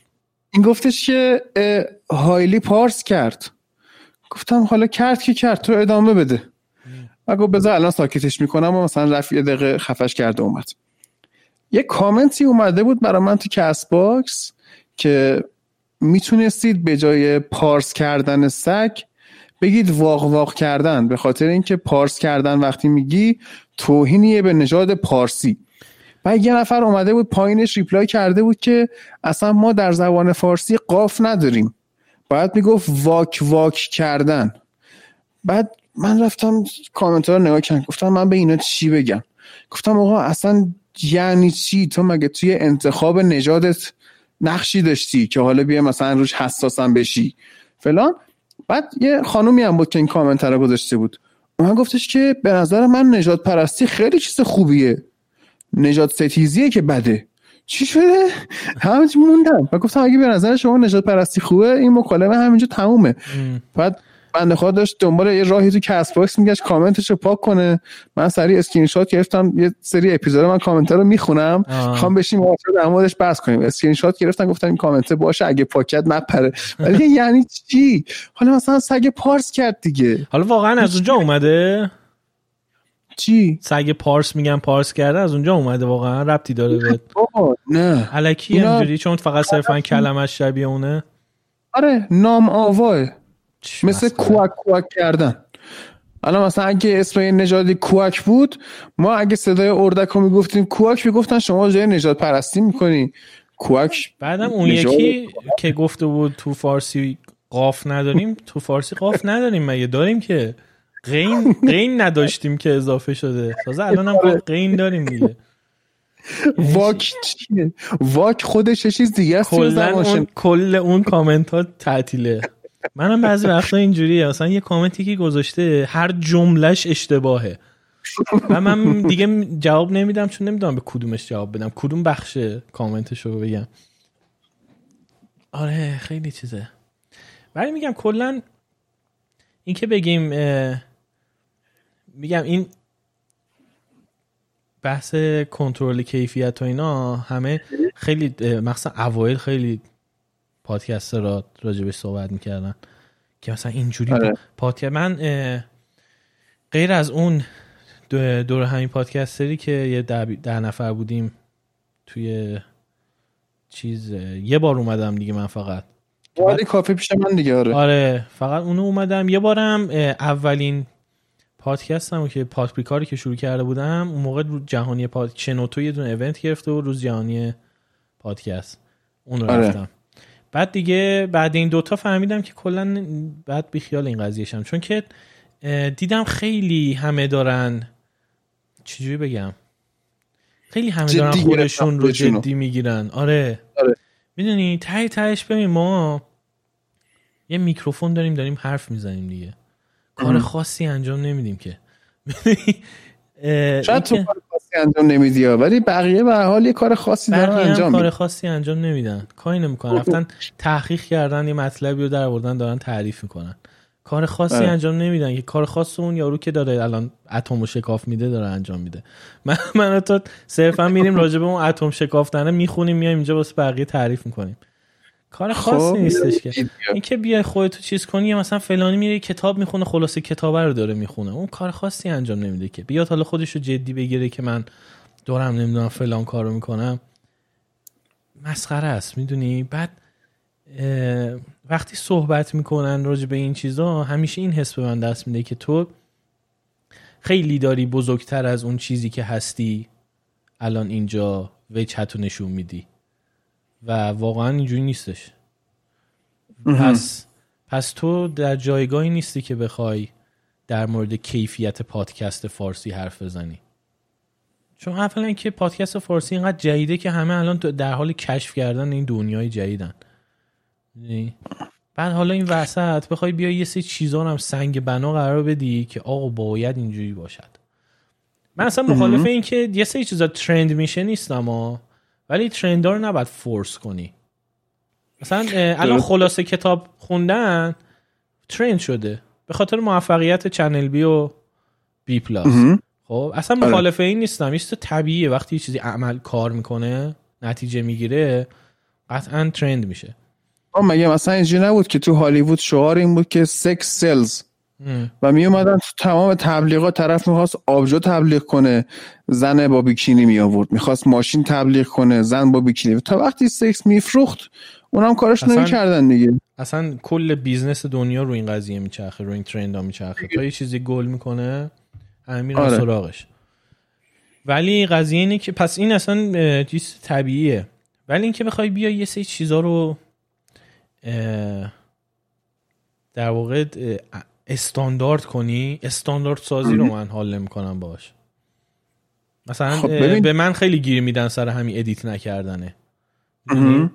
S2: این گفتش که هایلی پارس کرد. گفتم حالا کرد که کرد تو ادامه بده. اگه بذار الان ساکتش می‌کنم و مثلا رفت یه دقیقه خفش کرده اومد. یه کامنتی اومده بود برای من تو Castbox که می‌تونستید به جای پارس کردن سگ بگید واق واق کردن. به خاطر اینکه پارس کردن وقتی میگی توهینیه به نژاد پارسی. و یه نفر اومده بود پایینش reply کرده بود که اصلا ما در زبان فارسی قاف نداریم. باید می‌گفت واک واک کردن. بعد من رفتم کامنت رو نگاه کردم. گفتم من به اینا چی بگم؟ گفتم آقا اصلا یعنی چی؟ تو مگه توی انتخاب نژادت نقشی داشتی که حالا بیا مثلا روش حساسم بشی؟ فلان. بعد یه خانومی هم بود که این کامنت رو گذاشته بود. اون گفتش که به نظر من نجات پرستی خیلی چیز خوبیه. نژادستیزیه که بده. چی شده؟ همینجا موندم و گفتم اگه به نظر شما نژادپرستی خوبه این مکالمه همینجا تمومه. بعد بنده خدا داشت دنبال یه راهی تو Castbox میگشت کامنتش رو پاک کنه. من سری اسکرین شات گرفتم یه سری اپیزود من کامنت رو می‌خونم. خوام بشیم در موردش بحث کنیم. اسکرین شات گرفتم گفتم این کامنت باشه اگه پاکت نپره. ولی یعنی چی؟ حالا مثلا سگ پارس کرد دیگه.
S1: حالا واقعا از اونجا اومده؟
S2: چی؟
S1: سگ پارس میگن پارس کرده از اونجا اومده واقعا. ربطی داره به
S2: نه.
S1: الکی اینجوری چون فقط صرفا کلمش شبیه اونه.
S2: آره نام آواه. مثل کوک کوک کردن. الان مثلا اگه اسم این نژادی کوک بود ما اگه صدای اردک رو می‌گفتیم کوک می‌گفتن شما جای نژاد پرستی می‌کنی. کوک
S1: بعدم اون یکی که گفته بود تو فارسی قاف نداریم تو فارسی قاف نداریم مگه؟ داریم که. قین قین نداشتیم که اضافه شده. تازه الان هم قین داریم دیگه.
S2: واک چیه؟ واک خودش چیز دیگه است
S1: اون کل اون کامنت ها تعطیله. منم بعضی وقتا اینجوریه. اصلا یه کامنتی که گذاشته هر جملهش اشتباهه. و من دیگه جواب نمیدم چون نمی‌دونم به کدومش جواب بدم. کدوم بخش کامنتش رو بگم. آره خیلی چیزه. ولی میگم کلا این که بگیم میگم این بحث کنترل کیفیت و اینا همه خیلی مخصوصا اوایل خیلی پادکست را راجبش صحبت می‌کردن که مثلا اینجوری آره. پادکست من غیر از اون دور همین پادکستری که یه ده نفر بودیم توی چیز یه بار اومدم دیگه من فقط.
S2: ولی کافی پیش من دیگه آره.
S1: آره فقط اونو اومدم. یه بارم اولین پادکستم که پادپریکاری که شروع کرده بودم اون موقع رو جهانی پاد چنوتو یه دونه ایونت گرفته و روز جهانی پادکست. اون رو آره. رفتم. بعد دیگه بعد این دوتا فهمیدم که کلا بعد بیخیال این قضیهشم چون که دیدم خیلی همه دارن چجوری بگم؟ خیلی همه دارن خودشون رو جدی می‌گیرن. آره, آره. می‌دونی تای تهش ببین ما یه میکروفون داریم داریم حرف می‌زنیم دیگه. کار خاصی انجام نمیدیم که.
S2: شاید تو کار خاصی انجام نمیدی ولی بقیه به حال یه کار خاصی دارن انجام
S1: کار خاصی انجام نمیدن. کاری نمی‌کنن. رفتن تحقیق کردن یه مطلبی رو در آوردن دارن تعریف می‌کنن. کار خاصی اه. انجام نمیدن که کار خاص اون یارو که داره الان اتم شکاف میده داره انجام میده. من من تو صرفا میریم راجع به اون اتم شکافتنه می‌خونیم میایم اینجا واسه بقیه تعریف می‌کنیم. کار خاصی خب، نیستش که. این که بیای خودتو چیز کنی مثلا فلانی میره کتاب می‌خونه خلاصه کتابه رو داره می‌خونه. اون کار خاصی انجام نمیده که. بیاد حالا خودش رو جدی بگیره که من دورم نمی‌دونم فلان کارو می‌کنم. مسخره است می‌دونی؟ بعد وقتی صحبت می‌کنن راجع به این چیزا همیشه این حس به من دست میده که تو خیلی داری بزرگتر از اون چیزی که هستی الان اینجا وجهتو نشون میدی. و واقعا اینجوری نیستش. پس پس تو در جایگاهی نیستی که بخوای در مورد کیفیت پادکست فارسی حرف بزنی. چون اولا که پادکست فارسی اینقدر جدیده که همه الان در حال کشف کردن این دنیای جدیدن. بعد حالا این وسط بخوای بیا یه سری چیزا هم سنگ بنا قرار بدی که آقا باید اینجوری باشد. من اصلا مخالف این که یه سری چیزا trend میشه نیستم ولی trend ا رو نباید force کنی. مثلا الان خلاصه کتاب خوندن trend شده. به خاطر موفقیت Channel B و B Plus خب اصلا آره. مخالف این نیستم. یه طبیعیه. وقتی یه چیزی عمل کار می‌کنه نتیجه می‌گیره قطعا trend میشه.
S2: مگه مثلا اینجوری نبود که تو هالیوود شعار این بود که sex sells و می اومدن تو تمام تبلیغات طرف می‌خواست آبجو تبلیغ کنه زن با بیکینی می آورد می‌خواست ماشین تبلیغ کنه زن با بیکینی. تا وقتی سکس میفروخت اونم کارش کردن دیگه.
S1: اصلا کل business دنیا رو این قضیه میچرخه رو این trend ها میچرخه. تا یه چیزی گل می‌کنه میرن آره. سراغش. ولی قضیه اینه که پس این اصلا چیز طبیعیه. ولی اینکه بخوای بیا یه سری چیزا رو در واقع استاندارد کنی؟ استاندارد سازی رو من حال نمی‌کنم باش مثلا خب به من خیلی گیر میدن سر همین edit نکردنه.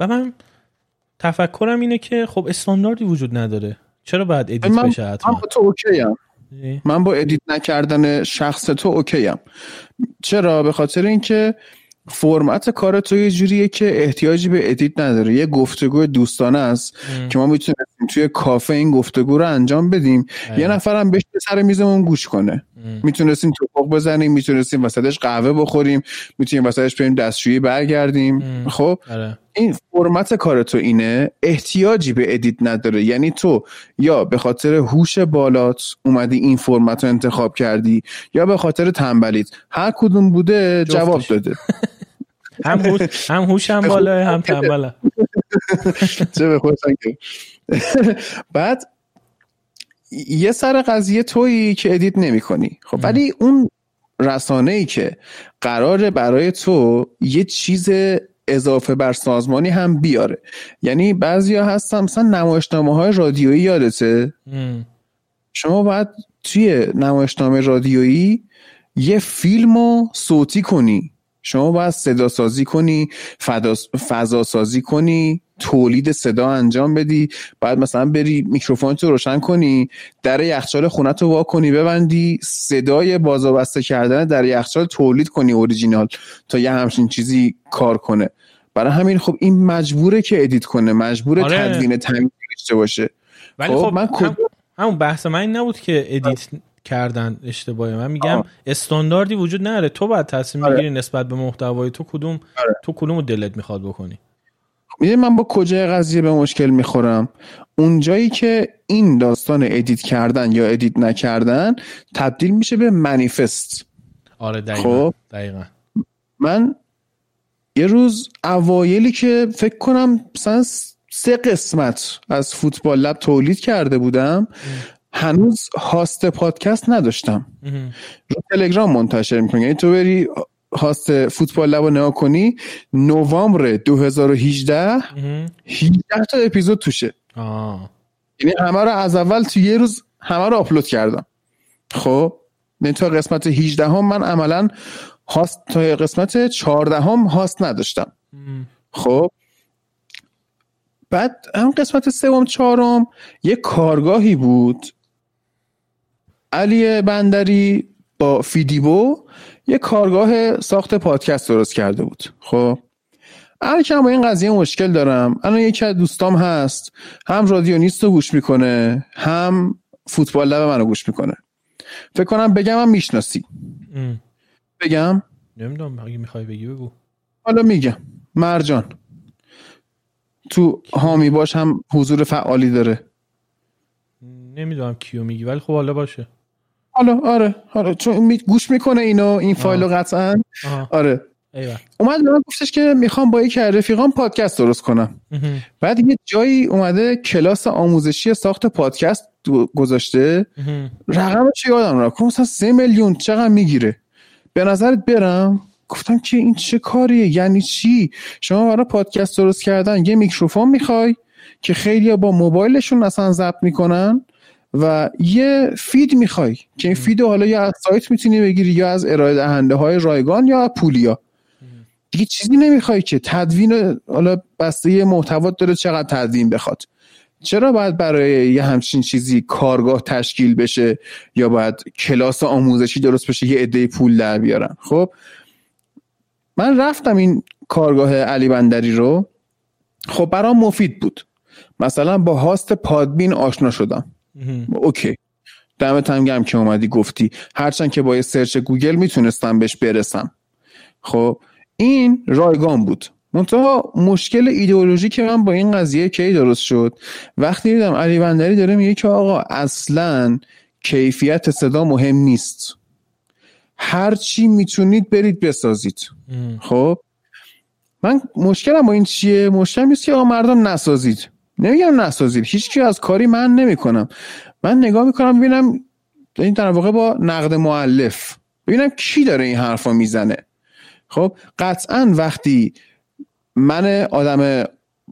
S1: و من تفکرم اینه که خب استانداردی وجود نداره. چرا باید edit بشه حتما؟
S2: تو okay هم. من با edit نکردن شخص تو okay م چرا؟ به خاطر اینکه فرمت کار تو یه جوریه که احتیاجی به edit نداره. یه گفتگو دوستانه است که ما می‌تونیم توی کافه این گفتگو رو انجام بدیم. یه نفرم بهش سر میزمون گوش کنه. می‌تونستیم تپق بزنیم می‌تونستیم وسطش قهوه بخوریم می‌تونیم وسطش بریم دستشویی برگردیم. خب؟ آره. این فرمت کار تو اینه؟ احتیاجی به edit نداره. یعنی تو یا به خاطر هوش بالات اومدی این فرمت رو انتخاب کردی یا به خاطر تنبلیت. هر کدوم بوده جواب داده.
S1: هم هوش هم هوش هم بالا هم تنبله.
S2: چه که. بعد یه سر قضیه تویی که ادیت نمی کنی خب ولی اون رسانه ای که قراره برای تو یه چیز اضافه بر سازمانی هم بیاره. یعنی بعضیا هستن مثلا نمایشنامه های رادیویی یادته؟ شما باید توی نمایشنامه رادیویی یه فیلم رو صوتی کنی. شما باید صدا سازی کنی فضا سازی کنی. تولید صدا انجام بدی بعد مثلا بری میکروفون تو روشن کنی در یخچال خونه تو وا کنی ببندی صدای بازابسته کردن در یخچال تولید کنی اوریجینال تا یه همچین چیزی کار کنه برای همین خب این مجبوره که edit کنه مجبوره آره. تدوین تمیز داشته باشه
S1: ولی خب, خب من هم... همون بحث من این نبود که edit کردن اشتباهه من میگم آه. استانداردی وجود نداره تو باید تصمیم آره. می‌گیری نسبت به محتوای تو کدوم آره. تو کدوم دلت می‌خواد بکنی
S2: می‌دونی من با کجای قضیه به مشکل می‌خورم؟ اونجایی که این داستان edit کردن یا edit نکردن تبدیل میشه به منیفست.
S1: آره دقیقا, خب؟ دقیقا.
S2: من یه روز اوایلی که فکر کنم مثلا سه قسمت از فوتبال لب تولید کرده بودم هنوز هاست پادکست نداشتم. رو تلگرام منتشر می‌کنی یعنی تو بری هاست فوتبال لب نگاه کنی نوامبر 2018 18 تا اپیزود توشه. یعنی همه رو از اول تو یه روز همه رو آپلود کردم. خب یعنی تا قسمت 18 هم من عملا هاست تا قسمت 14 هم هاست نداشتم. خب بعد هم قسمت سوم چهارم یه کارگاهی بود. علی بندری با فیدیبو یه کارگاه ساخت پادکست درست کرده بود. خب؟ الان که با این قضیه مشکل دارم الان یکی از دوستام هست. هم رادیونیست رو گوش می‌کنه هم فوتبال لب منو گوش می‌کنه. فکر کنم بگم هم می‌شناسی. بگم؟
S1: نمی‌دونم اگه می‌خوای بگی بگو.
S2: حالا میگم. مرجان. تو حامی باش هم حضور فعالی داره.
S1: نمی‌دونم کیو میگی ولی خب حالا باشه.
S2: حالا آره آره چون می گوش می‌کنه اینو این فایلو قطعا. آره. ایوه. اومد من گفتش که می‌خوام با یک رفیقام پادکست درست کنم. بعد یه جایی اومده کلاس آموزشی ساخت پادکست گذاشته. رقمش یادم رفت مثلا سه میلیون چقدر می‌گیره؟ به نظرت برم؟ گفتم که این چه کاریه؟ یعنی چی؟ شما برای پادکست درست کردن یه میکروفون می‌خوای که خیلیا با موبایلشون اصلا ضبط می‌کنن؟ و یه feed می‌خوای که این feed حالا یا از سایت می‌تونی بگیری یا از ارائه دهنده های رایگان یا پولیا. دیگه چیزی نمی‌خوای که تدوین حالا بسته به محتوا داره چقدر تدوین بخواد. چرا باید برای یه همچین چیزی کارگاه تشکیل بشه یا باید کلاس آموزشی درست بشه یه عده پول در بیارن؟ خب من رفتم این کارگاه علی بندری رو. خب برام مفید بود. مثلا با host Podbean آشنا شدم. okay. دمت هم گرم که اومدی گفتی. هرچند که با یه search Google می‌تونستم بهش برسم. خب این رایگان بود. منتها مشکل ایدئولوژی که من با این قضیه کی درست شد؟ وقتی دیدم علی بندری داره میگه که آقا اصلا کیفیت صدا مهم نیست. هر چی می‌تونید برید بسازید. خب من مشکلم با این چیه؟ مشکلم نیست که آقا مردم نسازید. نمیگم هیچ از کاری من نمی‌کنم. من نگاه می‌کنم ببینم این در واقع با نقد معلف ببینم کی داره این حرفا می‌زنه. خب قطعا وقتی من آدم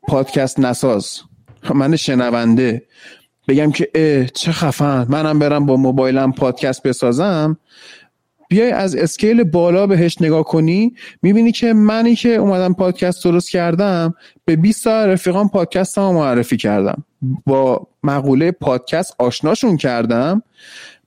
S2: پادکست نساز من شنونده بگم که اه چه خفن منم برم با موبایلم پادکست بسازم بیای از اسکیل بالا بهش نگاه کنی می‌بینی که منی که اومدم پادکست درست کردم به 20 تا رفیقان پادکست هم معرفی کردم. با مقوله پادکست آشناشون کردم.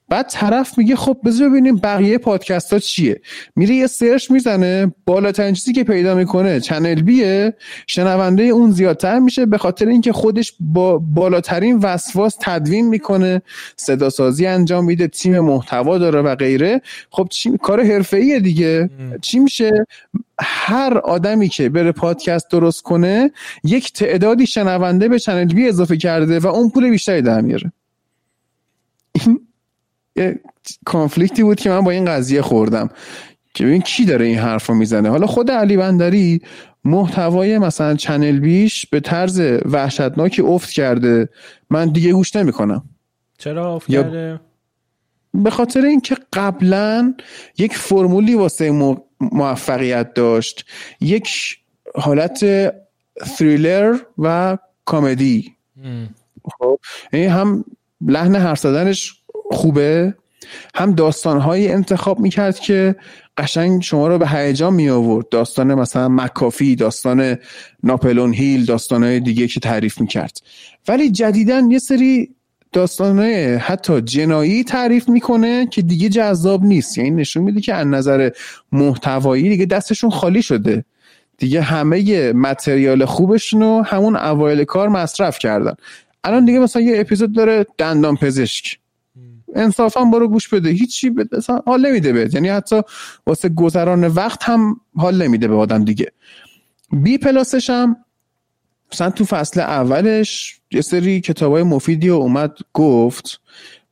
S2: بعد طرف میگه خب بذار ببینیم بقیه پادکست ها چیه. میره یه سرچ می‌زنه بالاترین چیزی که پیدا می‌کنه چنل بیه شنونده اون زیادتر میشه به خاطر اینکه خودش با بالاترین وسواس تدوین می‌کنه صدا سازی انجام میده تیم محتوا داره و غیره. خب چی... کار حرفه‌ایه دیگه. چی میشه؟ هر آدمی که بره پادکست درست کنه یک تعدادی شنونده به چنل بی اضافه کرده و اون پول بیشتری در میاره. این یه conflict ی بود که من با این قضیه خوردم. که ببین کی داره این حرف رو می‌زنه؟ حالا خود علی بندری محتوای مثلا چنل بیش به طرز وحشتناکی افت کرده. من دیگه گوش نمی‌کنم.
S1: چرا افت کرده؟
S2: به خاطر اینکه قبلا یک فرمولی واسه موفقیت داشت. یک حالت تریلر و کامدی. خب یعنی هم لحن حرف زدنش خوبه. هم داستانهایی انتخاب می‌کرد که قشنگ شما رو به هیجان می آورد داستان مثلا مکافی داستان ناپلون هیل داستانهای دیگه که تعریف می‌کرد. ولی جدیدا یه سری داستانه حتی جنایی تعریف می‌کنه که دیگه جذاب نیست. یعنی نشون میده که از نظر محتوایی دیگه دستشون خالی شده. دیگه همه متریال خوبشون رو همون اوایل کار مصرف کردن. الان دیگه مثلا یه اپیزود داره دندان پزشک. انصافا برو گوش بده. هیچی بده حال نمیده بهت. یعنی حتی واسه گذران وقت هم حال نمیده به آدم دیگه. بی پلاسش هم مثلا تو فصل اولش یه سری کتابای مفیدی رو اومد گفت.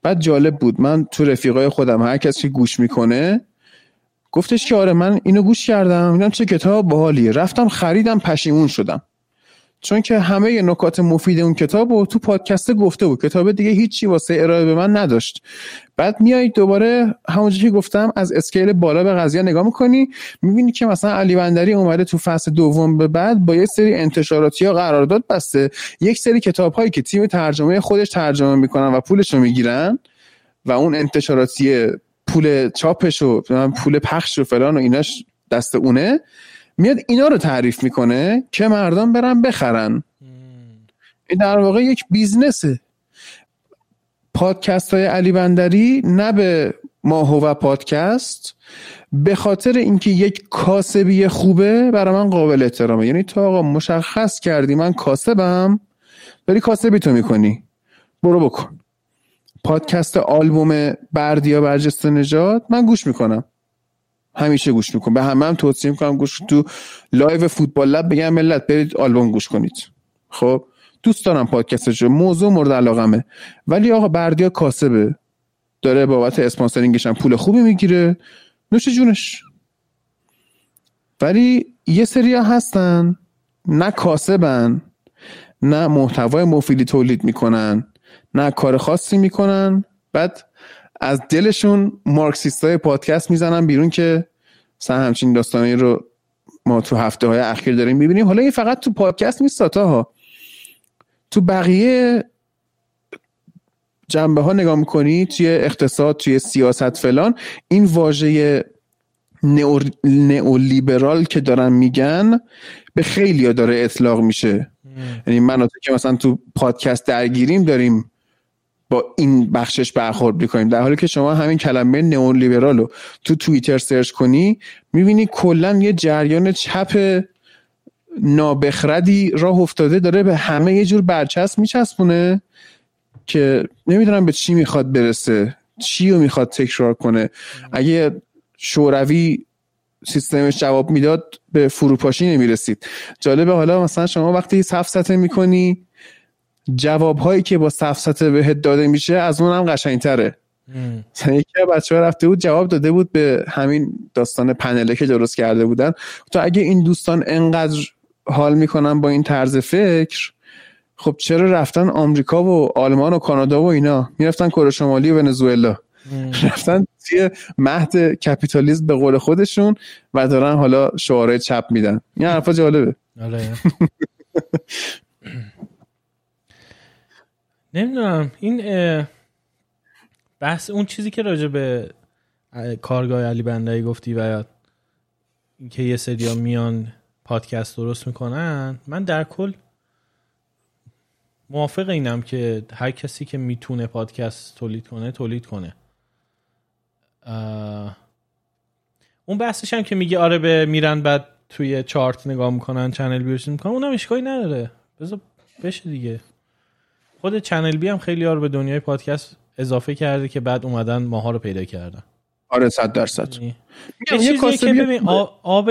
S2: بعد جالب بود. من تو رفیقای خودم هر کسی گوش می‌کنه گفتش که آره من اینو گوش کردم. اینا چه کتاب باحالیه. رفتم خریدم پشیمون شدم. چون که همه نکات مفید اون کتاب و تو پادکست گفته بود. کتاب دیگه هیچی واسه ارائه به من نداشت. بعد میای دوباره همونجوری که گفتم از اسکیل بالا به قضیه نگاه می‌کنی می‌بینی که مثلا علی بندری اومده تو فصل دوم به بعد با یه سری انتشاراتی ها قرارداد بسته. یک سری کتاب هایی که تیم ترجمه خودش ترجمه می‌کنن و پولش رو می‌گیرن و اون انتشاراتی پول چاپش و پول پخش و فلان و ایناش دست اونه. میاد اینا رو تعریف می‌کنه که مردم برن بخرن. این در واقع یک بیزنسه. پادکست های علی بندری نه به ماهو پادکست به خاطر اینکه یک کاسبی خوبه برای من قابل احترامه. یعنی تو آقا مشخص کردی من کاسبم داری کاسبی تو می‌کنی. برو بکن. پادکست آلبوم بردیا برجسته‌نژاد من گوش می‌کنم. همیشه گوش می‌کنم. به همه هم توصیه می‌کنم گوش تو live فوتبال لب بگم ملت برید آلبوم گوش کنید. خب دوست دارم پادکستش موضوع مورد علاقمه ولی آقا بردیا کاسبه. داره بابت sponsoring ش هم پول خوبی می‌گیره. نوش جونش. ولی یه سری هستن. نه کاسبن نه محتوای مفیدی تولید می‌کنن نه کار خاصی می‌کنن. بعد از دلشون مارکسیست های پادکست می‌زنن بیرون که مثلا همچین داستانی رو ما تو هفته های اخیر داریم می‌بینیم. حالا این فقط تو پادکست نیست ها تو بقیه جنبه ها نگاه می‌کنی توی اقتصاد توی سیاست فلان این واژه نئولیبرال که دارن میگن به خیلی ها داره اطلاق میشه. یعنی من که مثلا تو پادکست درگیریم داریم با این بخشش برخورد می‌کنیم. در حالی که شما همین کلمه نئون لیبرال رو تو توییتر سرچ کنی می‌بینی کلا یه جریان چپ نابخردی راه افتاده داره به همه یه جور برچسب میچسبونه که نمی‌دونم به چی می‌خواد برسه چی رو می‌خواد تکرار کنه. اگه شوروی سیستمش جواب می‌داد به فروپاشی نمی‌رسید. جالبه حالا مثلا شما وقتی صف می‌کنی جواب هایی که با سفسته بهت داده میشه از اون هم قشنگتره یکی بچه ها رفته بود جواب داده بود به همین داستان پنله که درست کرده بودن. تو اگه این دوستان انقدر حال می‌کنن با این طرز فکر خب چرا رفتن آمریکا و آلمان و کانادا و اینا؟ می‌رفتن کره شمالی و ونزوئلا. رفتن توی مهد کپیتالیسم به قول خودشون و دارن حالا شعاره چپ میدن. این حرفا جالبه. آره.
S1: نمی‌دونم. این بحث اون چیزی که راجع به کارگاه علی بندایی گفتی و اینکه یه سریا میان پادکست درست می‌کنن من در کل موافق اینم که هر کسی که می‌تونه پادکست تولید کنه تولید کنه. اون بحثش هم که میگه آره به میرن بعد توی چارت نگاه می‌کنن چنل بی می‌کنن اونم اشکالی نداره. بذار بشه دیگه. خود چنل بی هم خیلی ها رو به دنیای پادکست اضافه کرده که بعد اومدن ماها رو پیدا کردن.
S2: آره صد درصد.
S1: یعنی ببین آب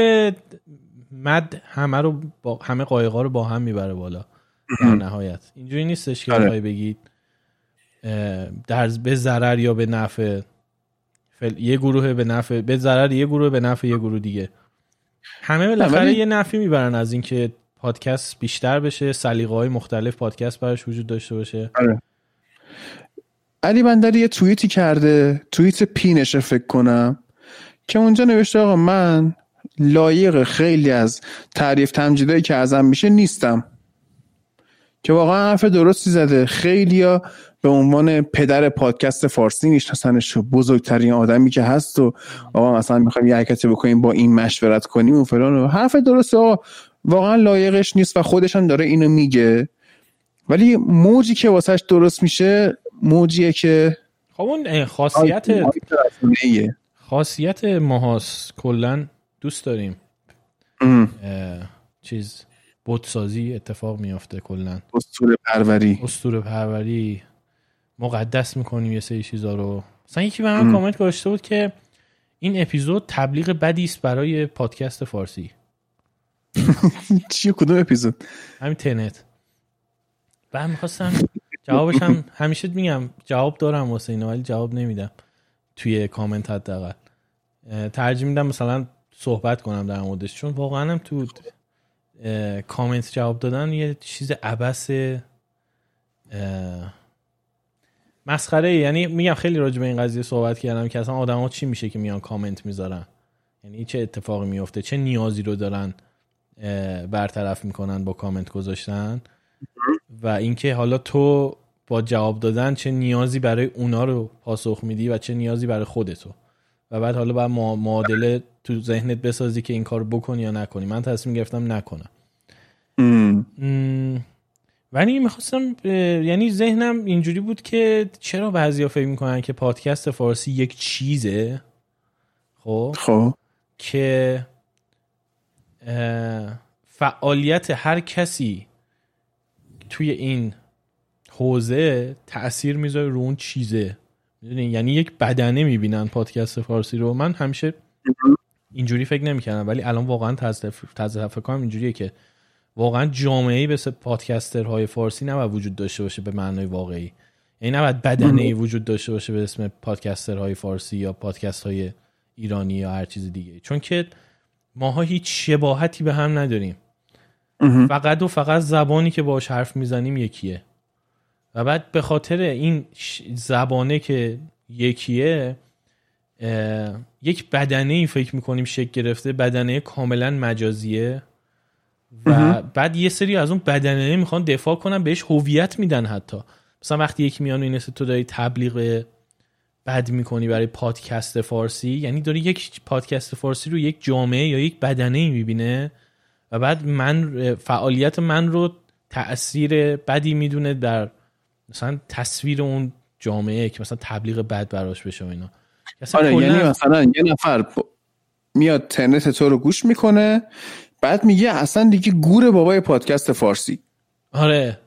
S1: مد همه رو با همه قایقا رو با هم می‌بره بالا در نهایت. اینجوری نیستش که آره. بگید در به ضرر یا به نفع یه گروه به نفع به ضرر یه گروه به نفع یه گروه دیگه. همه بالاخره یه نفعی می‌برن از اینکه پادکست بیشتر بشه سلیقه های مختلف پادکست براش وجود داشته باشه.
S2: آره. علی بندری یه توییتی کرده توییت پینشه فکر کنم که اونجا نوشته آقا من لایق خیلی از تعریف تمجیدایی که ازم میشه نیستم. که واقعا حرف درستی زده. خیلیا به عنوان پدر پادکست فارسی میشناسنش. بزرگترین آدمی که هست و آقا مثلا می‌خوایم یه حرکتی بکنیم با این مشورت کنیم و فلان و حرف درسته آقا. واقعا لایقش نیست و خودش هم داره اینو میگه. ولی موجی که واسهش درست میشه موجیه که
S1: خب اون خاصیت خاصیت ماهاس کلا دوست داریم. چیز بودسازی اتفاق میافته کلا.
S2: استور پروری.
S1: استور پروری. مقدس می‌کنیم یه سری چیزا رو. مثلا یکی به من کامنت گذاشته بود که این اپیزود تبلیغ بدی است برای پادکست فارسی.
S2: چیه کدوم اپیزود؟
S1: همین تنت و هم می‌خواستم جوابش هم همیشه میگم جواب دارم واسه اینا ولی جواب نمیدم توی کامنت حداقل. ترجیح میدم مثلا صحبت کنم در موردش. چون واقعا هم تو کامنت جواب دادن یه چیز عبس مسخره. یعنی میگم خیلی راجع به این قضیه صحبت کردم که اصلا آدما چی میشه که میان کامنت می‌ذارن؟ یعنی چه اتفاقی میفته چه نیازی رو دارن؟ برطرف می‌کنن با کامنت گذاشتن. و اینکه حالا تو با جواب دادن چه نیازی برای اونا رو پاسخ میدی و چه نیازی برای خودتو. و بعد حالا باید معادله تو ذهنت بسازی که این کار بکنی یا نکنی. من تصمیم گرفتم نکنم. ولی می‌خواستم یعنی ذهنم اینجوری بود که چرا بعضیا فکر می‌کنن که پادکست فارسی یک چیزه؟ خب؟
S2: خب.
S1: که فعالیت هر کسی توی این حوزه تاثیر می‌ذاره رو اون چیزه. یعنی یک بدنه می‌بینن پادکست فارسی رو. من همیشه اینجوری فکر نمی‌کردم ولی الان واقعا تازه کنم اینجوریه که واقعا جامعه ای مثل پادکسترهای فارسی نباید وجود داشته باشه به معنای واقعی. یعنی نباید بدنه ای وجود داشته باشه به اسم پادکسترهای فارسی یا پادکست های ایرانی یا هر چیز دیگه چون که ماها هیچ شباهتی به هم نداریم. فقط و فقط زبانی که باش حرف می‌زنیم یکیه. و بعد به خاطر این زبانه که یکیه یک بدنه ای فکر می‌کنیم شکل گرفته بدنه کاملا مجازیه. و بعد یه سری از اون بدنه می‌خوان دفاع کنن بهش هویت میدن حتی. مثلا وقتی یکی میان این تو داری تبلیغ بد می‌کنی برای پادکست فارسی؟ یعنی داری یک پادکست فارسی رو یک جامعه یا یک بدنه ای می‌بینه و بعد من فعالیت من رو تاثیر بدی می‌دونه در مثلا تصویر اون جامعه که مثلا تبلیغ بد براش بشه و اینا.
S2: آره یعنی مثلا یه نفر میاد ترنت تو رو گوش می‌کنه بعد میگه اصلا دیگه گور بابای پادکست فارسی.
S1: آره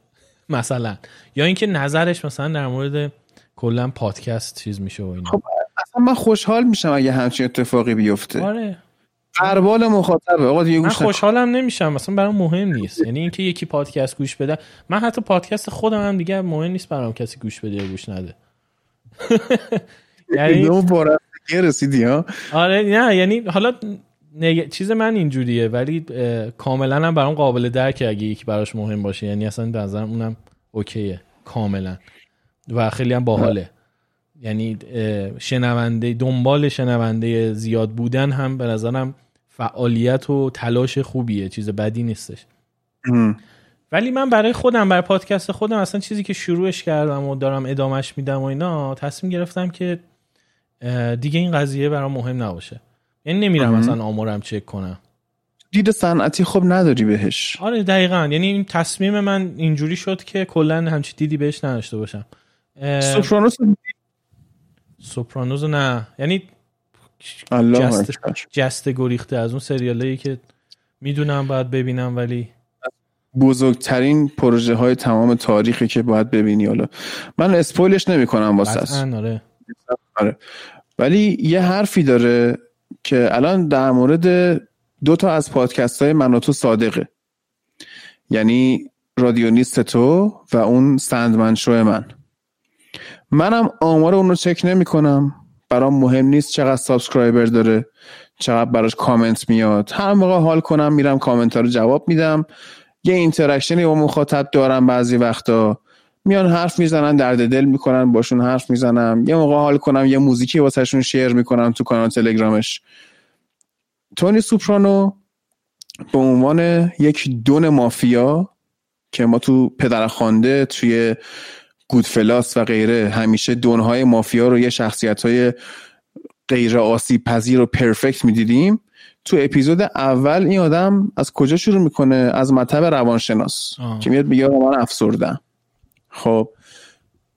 S1: مثلا. یا اینکه نظرش مثلا در مورد کلا پادکست چیز میشه و اینا. خب
S2: اصلا من خوشحال میشم اگه همچین اتفاقی بیفته.
S1: آره.
S2: قربال مخاطبه. آقا دیگه
S1: من خوشحالم نمیشم. مثلا برام مهم نیست. یعنی اینکه یکی پادکست گوش بده. من حتی پادکست خودم هم دیگه مهم نیست برام کسی گوش بده یا گوش نده.
S2: یعنی رسیدی ها؟
S1: آره نه یعنی حالا چیز من اینجوریه ولی کاملا هم برام قابل درکه اگه یکی براش مهم باشه. یعنی اصلا نظرم اونم اوکیه. کاملا. و خیلی هم باحاله. یعنی شنونده دنبال شنونده زیاد بودن هم به نظرم فعالیت و تلاش خوبیه چیز بدی نیستش. ولی من برای خودم برای پادکست خودم اصلا چیزی که شروعش کردم و دارم ادامش میدم و اینا تصمیم گرفتم که دیگه این قضیه برام مهم نباشه. یعنی نمیرم مثلا آمارم چک کنم.
S2: دید صنعتی خب نداری بهش.
S1: آره دقیقا. یعنی این تصمیم من اینجوری شد که کلا همچی دیدی بهش نداشته باشم.
S2: سوپرانوس
S1: سوپرانوز نه. یعنی جست. جست گریخته از اون سریالایی که می‌دونم باید ببینم ولی
S2: بزرگترین پروژه های تمام تاریخی که باید ببینی. حالا من اسپویلش نمی کنم واسه
S1: آره.
S2: آره. ولی یه حرفی داره که الان در مورد دو تا از پادکست های من و تو صادقه. یعنی رادیو نیست تو و اون سندمن شو من. منم آمار اون رو چک نمی کنم برام مهم نیست چقدر subscriber داره چقدر براش کامنت میاد. هر موقع حال کنم میرم کامنت ها رو جواب میدم. یه interaction ی با مخاطب دارم بعضی وقتا. میان حرف می‌زنن درد دل می‌کنن باشون حرف می‌زنم. یه موقع حال کنم یه موزیکی واسهشون شیر می‌کنم تو کانال تلگرامش. تونی سوپرانو به عنوان یک دون مافیا که ما تو پدرخوانده توی گودفلاس و غیره همیشه دونهای مافیا رو یه شخصیت های غیر آسیب پذیر و پرفکت می‌دیدیم. تو اپیزود اول این آدم از کجا شروع می‌کنه؟ از مطب روانشناس.
S1: آه.
S2: که میاد میگه من افسردم خب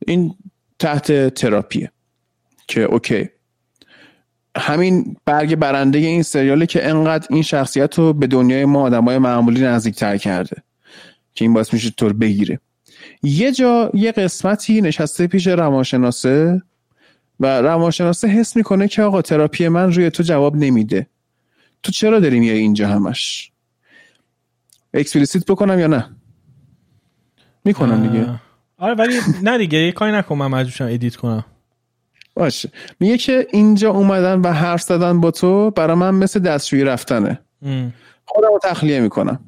S2: این تحت تراپیه. که اوکی. همین برگ برنده این سریاله که انقدر این شخصیت رو به دنیای ما آدمای معمولی نزدیکتر کرده. که این باعث میشه طور بگیره. یه جا یه قسمتی نشسته پیش روانشناسه و روانشناسه حس می‌کنه که آقا تراپی من روی تو جواب نمیده. تو چرا داری میای اینجا همش؟ explicit بکنم یا نه؟ می‌کنم دیگه.
S1: آره ولی نه دیگه یه کاری نکن من edit کنم.
S2: باشه. میگه که اینجا اومدن و حرف زدن با تو برای من مثل دستشویی رفتنه. خودم رو تخلیه می‌کنم.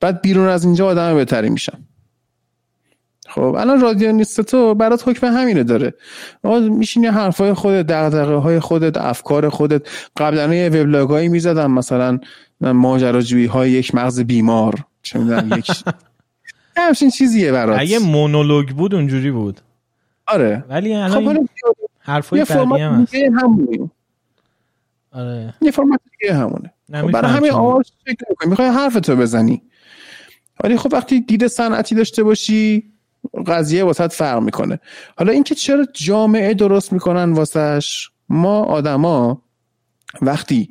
S2: بعد بیرون از اینجا آدم بهتری میشم. خب الان رادیو نیست تو برات حکم همینه داره. آقا میشینی حرفای خودت دغدغه های خودت افکار خودت. قبلا یه وبلاگایی می‌زدم مثلا ماجراجویی های یک مغز بیمار. چه می‌دونم یک همچین چیزیه برات.
S1: اگه مونولوگ بود اونجوری بود.
S2: آره.
S1: ولی
S2: خب
S1: الان این حرفای
S2: فرمت دیگه همونه.
S1: آره.
S2: یه فرمت دیگه همونه.
S1: نه،
S2: خب برای همین آواز فکر می‌کنی می‌خوای حرف تو بزنی. ولی خب وقتی دید صنعتی داشته باشی قضیه واسط فرق می‌کنه. حالا اینکه چرا جامعه درست می‌کنن واسش؟ ما آدما وقتی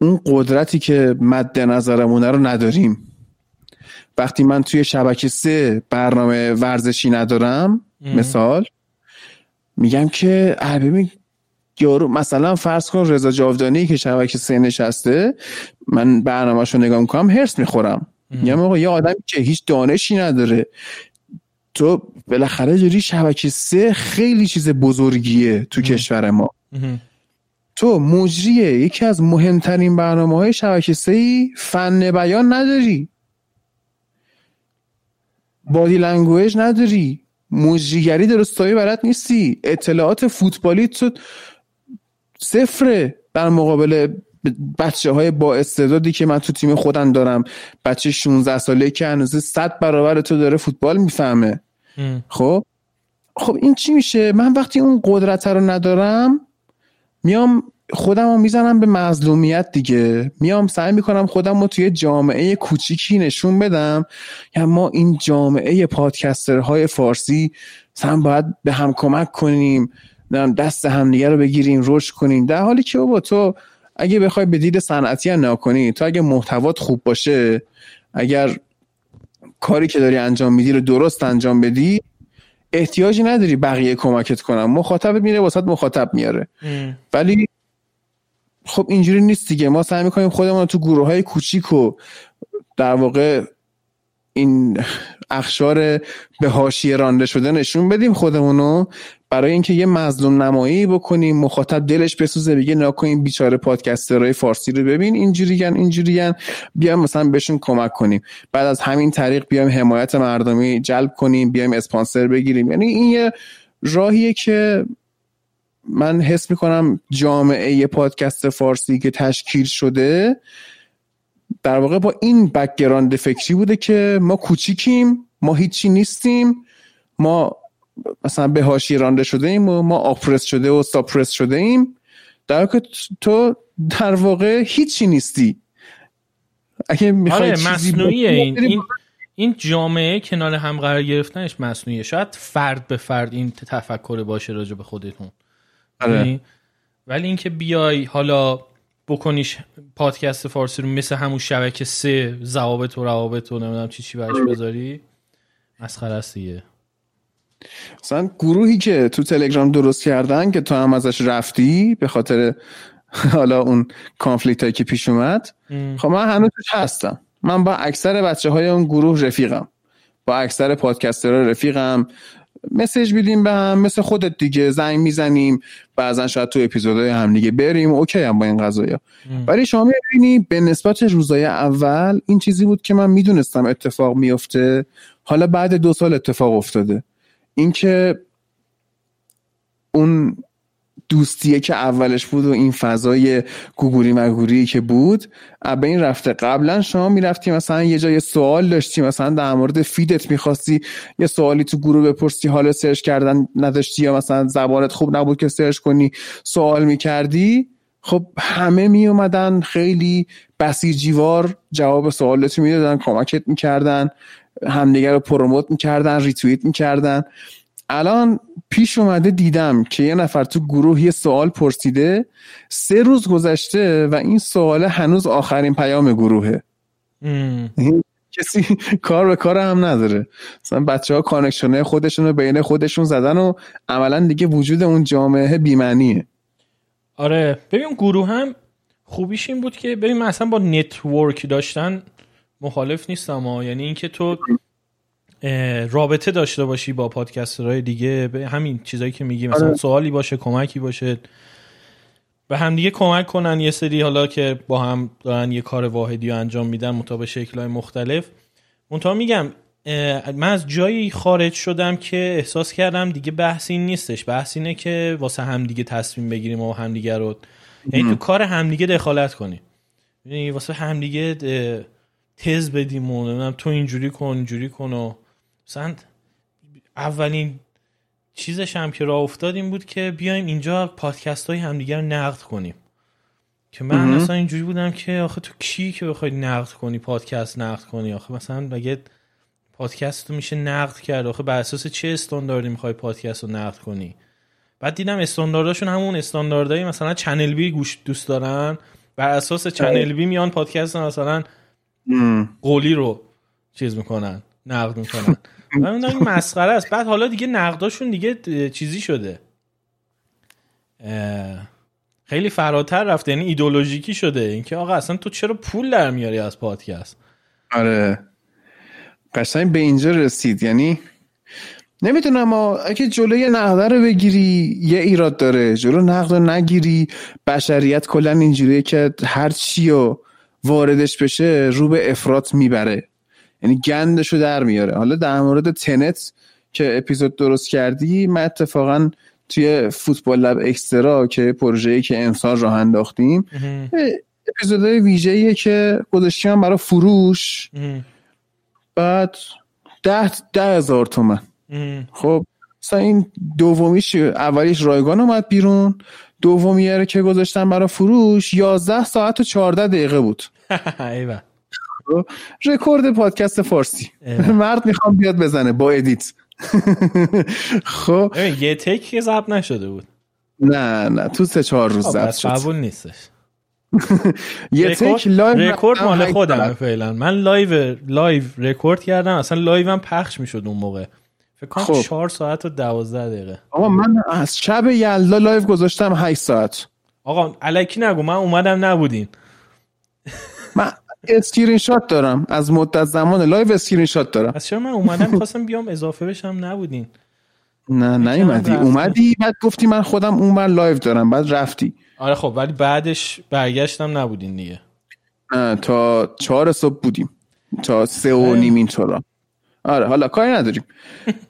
S2: اون قدرتی که مد نظرمونه رو نداریم. وقتی من توی شبکه سه برنامه ورزشی ندارم مثال میگم که ببین یارو مثلا فرض کن رضا جاودانی که شبکه سه نشسته من برنامهش رو نگاه می‌کنم هرس می‌خورم. میگم آقا یه آدمی که هیچ دانشی نداره تو بالاخره مجری شبکه سه خیلی چیز بزرگیه تو کشور ما. تو مجریه. یکی از مهمترین برنامه های شبکه سه ای فن بیان نداری. body language نداری. مجریگری درست حسابی بلد نیستی. اطلاعات فوتبالی تو صفره در مقابل بچه های با استعدادی که من تو تیم خودم دارم. بچه 16 ساله که هنوز 100 برابر تو داره فوتبال می‌فهمه. خب؟ خب این چی میشه؟ من وقتی اون قدرت رو ندارم میام خودم رو می‌زنم به مظلومیت دیگه. میام سعی می‌کنم خودم رو توی جامعه کوچیکی نشون بدم. یا ما این جامعه پادکسترهای فارسی مثلا باید به هم کمک کنیم دست همدیگه رو بگیریم رشد کنیم. در حالی که بابا تو اگه بخوای به دید صنعتی هم نکنی تو اگه محتوات خوب باشه اگر کاری که داری انجام میدی رو درست انجام بدی احتیاجی نداری بقیه کمکت کنن. مخاطب میره واسط مخاطب میاره.
S1: ام.
S2: ولی خب اینجوری نیست دیگه. ما سعی می‌کنیم خودمون تو گروه های کوچیک و در واقع این اخشار به حاشیه رانده شده نشون بدیم خودمونو. برای اینکه یه مظلوم نمایی بکنیم مخاطب دلش بسوزه بگه نکنیم بیچاره پادکسترهای فارسی رو ببین اینجوریگن اینجوریگن بیایم مثلا بهشون کمک کنیم. بعد از همین طریق بیایم حمایت مردمی جلب کنیم بیایم اسپانسر بگیریم. یعنی این یه راهیه که من حس می‌کنم جامعه پادکست فارسی که تشکیل شده در واقع با این background فکری بوده که ما کوچیکیم ما هیچی نیستیم ما مثلا به هاشی رانده شده ایم و ما آپرس شده و ساپرس شده ایم در که تو در واقع هیچی نیستی. اگه می‌خوای
S1: آره مصنوعیه. این این این جامعه کنار هم قرار گرفتنش مصنوعیه. شاید فرد به فرد این تفکر باشه راجع به خودتون.
S2: آره.
S1: یعنی ولی اینکه بیای حالا بکنیش پادکست فارسی رو مثل همون شبکه سه ضوابط و روابط و نمی‌دونم چی چی برش بذاری مسخره است دیگه.
S2: مثلا گروهی که تو تلگرام درست کردن که تو هم ازش رفتی به خاطر حالا اون کانفلیکت هایی که پیش اومد خب من هنوز هستم. من با اکثر بچه های اون گروه رفیقم. با اکثر پادکستر رفیقم. مسیج میدیم به هم مثل خودت دیگه زنگ می‌زنیم. بعضا شاید تو اپیزودهای هم دیگه بریم. اوکی هم با این قضايا ولی شما می‌بینی به نسبت روزای اول این چیزی بود که من می‌دونستم اتفاق میفته حالا بعد دو سال اتفاق افتاده. اینکه اون دوستیه که اولش بود و این فضای گوگوری مگوری که بود از بین رفته. قبلا شما می‌رفتی مثلا یه جای سوال داشتی مثلا در مورد feed ت می‌خواستی یه سوالی تو گروه بپرسی حالا search کردن نداشتی یا مثلا زبانت خوب نبود که search کنی سوال می‌کردی خب همه می اومدن خیلی بسیجیوار جواب سوالت می‌دادن کمکت می‌کردن. همدیگه رو promote می‌کردن ریتویت می‌کردن. الان پیش اومده دیدم که یه نفر تو گروه یه سوال پرسیده سه روز گذشته و این سوال هنوز آخرین پیام گروهه. کسی کار به کار هم نداره. مثلا بچه ها connection ه خودشون رو بین خودشون زدن و عملا دیگه وجود اون جامعه بیمعنیه.
S1: آره. ببین گروه هم خوبیش این بود که ببین من اصلا با network داشتن مخالف نیستم ها. یعنی اینکه تو رابطه داشته باشی با پادکسترهای دیگه به همین چیزایی که میگی مثلا سوالی باشه کمکی باشه به هم دیگه کمک کنن. یه سری حالا که با هم دارن یه کار واحدی رو انجام میدن مطابق شکلهای مختلف. منتها میگم من از جایی خارج شدم که احساس کردم دیگه بحث این نیستش. بحث اینه که واسه همدیگه تصمیم بگیریم و همدیگه رو. یعنی تو کار همدیگه دخالت کنیم یعنی واسه همدیگه تز بدیم و نمی‌دونم تو اینجوری کن اینجوری کن و مثلا اولین چیزش هم که راه افتاد این بود که بیایم اینجا پادکست های همدیگه رو نقد کنیم. که من مثلا اینجوری بودم که آخه تو کی که بخوای نقد کنی پادکست نقد کنی؟ آخه مثلا بگه پادکست رو میشه نقد کرد؟ آخه بر اساس چه استانداردی می‌خوای پادکست رو نقد کنی؟ بعد دیدم استاندارداشون همون استانداردهای مثلا چنل بی گوش دوست دارن. بر اساس چنل بی میان پادکست مثلا قولی رو چیز می‌کنن نقد می‌کنن. من این مسخره است. بعد حالا دیگه نقداشون دیگه چیزی شده. خیلی فراتر رفته یعنی ایدولوژیکی شده. اینکه آقا اصلا تو چرا پول در میاری از پادکست؟
S2: آره. قشنگ به اینجا رسید. یعنی نمی‌تونم اما اگه جلوی نقده رو بگیری یه ایراد داره. جلو نقد رو نگیری. بشریت کلا اینجوریه که هر چی واردش بشه رو به افراط می‌بره. یعنی گندشو در میاره. حالا در مورد تنت که اپیزود درست کردی من اتفاقا توی فوتبال لب اکسترا که پروژه‌ای که امسال راه انداختیم اپیزودهای ویژه‌ایه که گذاشتیم برای فروش. بعد ده ده هزار تومن. خب مثلا این دومیش اولیش رایگان اومد بیرون. دومیه که گذاشتم برای فروش 11 ساعت و 14 دقیقه بود. رکورد پادکست فارسی. مرد می‌خوام بیاد بزنه با edit. خب.
S1: یه take که ضبط نشده بود.
S2: نه نه تو سه چهار روز ضبط شد.
S1: قبول نیستش.
S2: یه take live
S1: رکورد مال خودم فعلا. من live live record کردم اصلا live م پخش می‌شد اون موقع. فکر کنم خب. 4 ساعت و 12 دقیقه.
S2: آقا من از شب یلدا live گذاشتم 8 ساعت.
S1: آقا الکی نگو من اومدم نبودین.
S2: من اسکرین شات دارم. از مدت زمان live screenshot دارم.
S1: از چرا من اومدم خواستم بیام اضافه بشم؟ نبودین.
S2: نه نیومدی. اومدی بعد گفتی من خودم اونور live دارم بعد رفتی.
S1: آره خب ولی بعدش برگشتم نبودین دیگه.
S2: نه تا چهار صبح بودیم. تا سه و نیم اینطورا آره حالا کاری نداریم.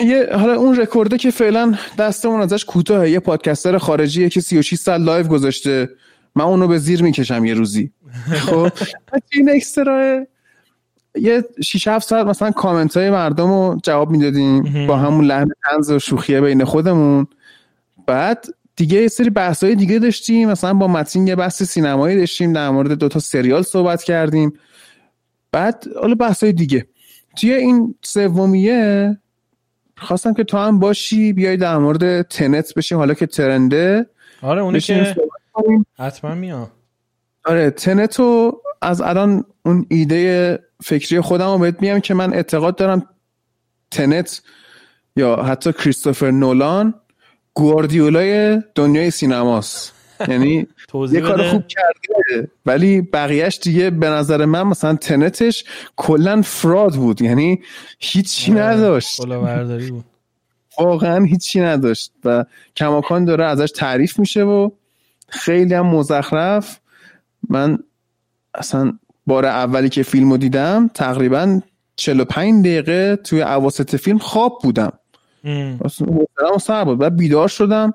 S2: یه حالا اون رکورده که فعلا دستمون ازش کوتاه یه podcaster خارجیه که 36 سال live گذاشته. من اونو به زیر می‌کشم یه روزی. خب؟ این extra یه 6 7 ساعت مثلا کامنت های مردم رو جواب می‌دادیم. با همون لحن طنز و شوخیه بین خودمون. بعد دیگه یه سری بحث های دیگه داشتیم. مثلا با متین یه بحث سینمایی داشتیم. در مورد دوتا سریال صحبت کردیم. بعد حالا بحث های دیگه. توی این سومیه خواستم که تو هم باشی بیای در مورد تنت بشیم حالا که ترنده.
S1: آره اونی که حتما میام.
S2: آره تنتو از الان اون ایده فکری خودم رو بهت میام که من اعتقاد دارم تنت یا حتی کریستوفر نولان گواردیولای دنیای سینماست. یعنی یه کار خوب کرده ولی بقیهش دیگه به نظر من مثلا تنتش کلا فراد بود. یعنی هیچی آره، نداشت.
S1: بود.
S2: واقعا هیچی نداشت و کماکان داره ازش تعریف میشه و خیلی هم مزخرف. من اصلا بار اولی که فیلم رو دیدم تقریبا 45 دقیقه توی عواسط فیلم خواب بودم. اصلا سر بود. بعد بیدار شدم.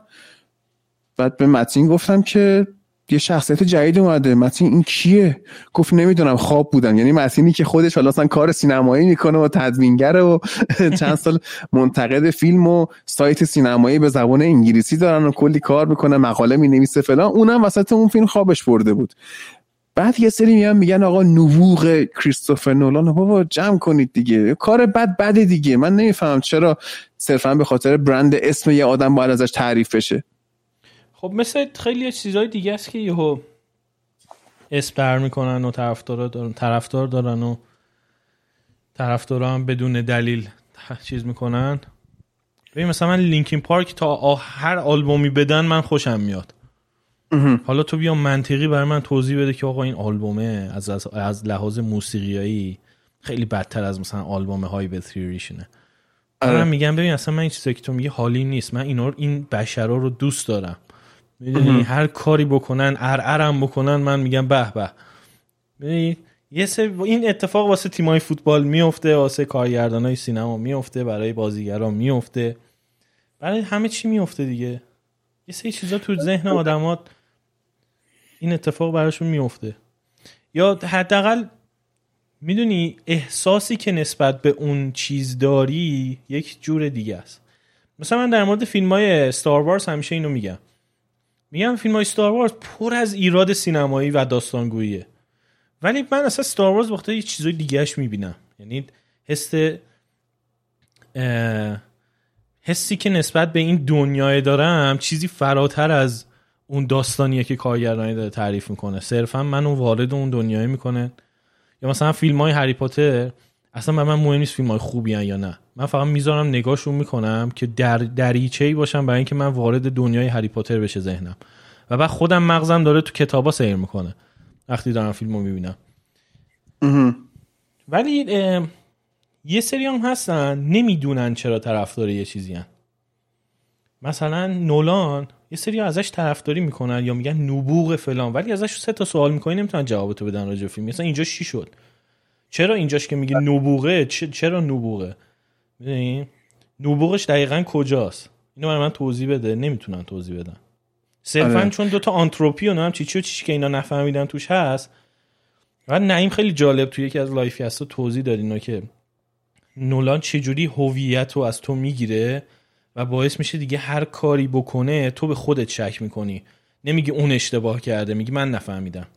S2: بعد به متین گفتم که یه شخصیت جدید اومده. متین این کیه؟ گفت نمی‌دونم خواب بودم. یعنی متینی که خودش حالا اصلا کار سینمایی می‌کنه و تدوینگره و چند سال منتقد فیلم و سایت سینمایی به زبان انگلیسی دارن و کلی کار می‌کنه مقاله می‌نویسه فلان. اونم وسط اون فیلم خوابش برده بود. بعد یه سری میان میگن آقا نبوغ کریستوفر نولان بابا جمع کنید دیگه. کار بد بده دیگه. من نمی‌فهمم چرا صرفا به خاطر برند اسم یه آدم باید ازش تعریف بشه.
S1: خب مثل خیلی چیزهای دیگه است که یهو اسم بر می‌کنن و طرفدار دارن طرفدار دارن و طرفدار هم بدون دلیل چیز می‌کنن. ببین مثلا من لینکین پارک تا هر آلبومی بدن من خوشم میاد. حالا تو بیا منطقی برای من توضیح بده که آقا این آلبومه از, از, لحاظ موسیقیایی خیلی بدتر از مثلا آلبوم های به تریشنه من میگم ببین اصلا من این چیزی که تو میگه حالی نیست. من اینا این بشرا رو دوست دارم. می‌دونی؟ هر کاری بکنن ارعرم بکنن من میگم به به. یه سه این اتفاق واسه تیمای فوتبال میفته واسه کارگردانای سینما میفته برای بازیگران میفته برای همه چی میفته دیگه. یه سری چیزا تو ذهن آدمات این اتفاق براشون میفته یا حداقل می‌دونی احساسی که نسبت به اون چیز داری یک جور دیگه است. مثلا من در مورد فیلم های ستار وارز همیشه اینو میگم. میگم فیلم های ستار وارز پر از ایراد سینمایی و داستانگوییه. ولی من اصلا ستار وارز وقتا یه چیزای دیگهش می‌بینم. یعنی حس حسی که نسبت به این دنیای دارم چیزی فراتر از اون داستانیه که کارگردانی داره تعریف می‌کنه. صرفا منو وارد اون دنیای می‌کنه. یا مثلا فیلم های هری پاتر اصلا به من مهم نیست فیلم های خوبی یا نه. من فقط می‌ذارم نگاهشون می‌کنم که در دریچه ای باشم برای اینکه من وارد دنیای هری پاتر بشه ذهنم. و بعد خودم مغزم داره تو کتابا سیر می‌کنه. وقتی دارم فیلم رو می‌بینم. ولی یه سری هم هستن. نمی‌دونن چرا طرفدار یه چیزی هن. مثلا نولان یه سری ازش طرفداری می‌کنن یا میگن نبوغ فلان ولی ازش سه تا سوال می‌کنی نمی‌تونن جوابتو بدن راجع فیلم. مثلا اینجا چی شد؟ چرا اینجاش که میگه نبوغه؟ چرا نبوغه؟ می‌دونی؟ نبوغش دقیقا کجاست؟ اینو برای من توضیح بده. نمی‌تونن توضیح بدن. صرفا آره. چون دوتا آنتروپی و نام چی چی چی که اینا نفهمیدن توش هست. و نعیم خیلی جالب توی یکی از live هاش توضیح داد که نولان چجوری هویت رو از تو می‌گیره و باعث میشه دیگه هر کاری بکنه تو به خودت شک می‌کنی. نمیگی اون اشتباه کرده میگی من نفهمیدم.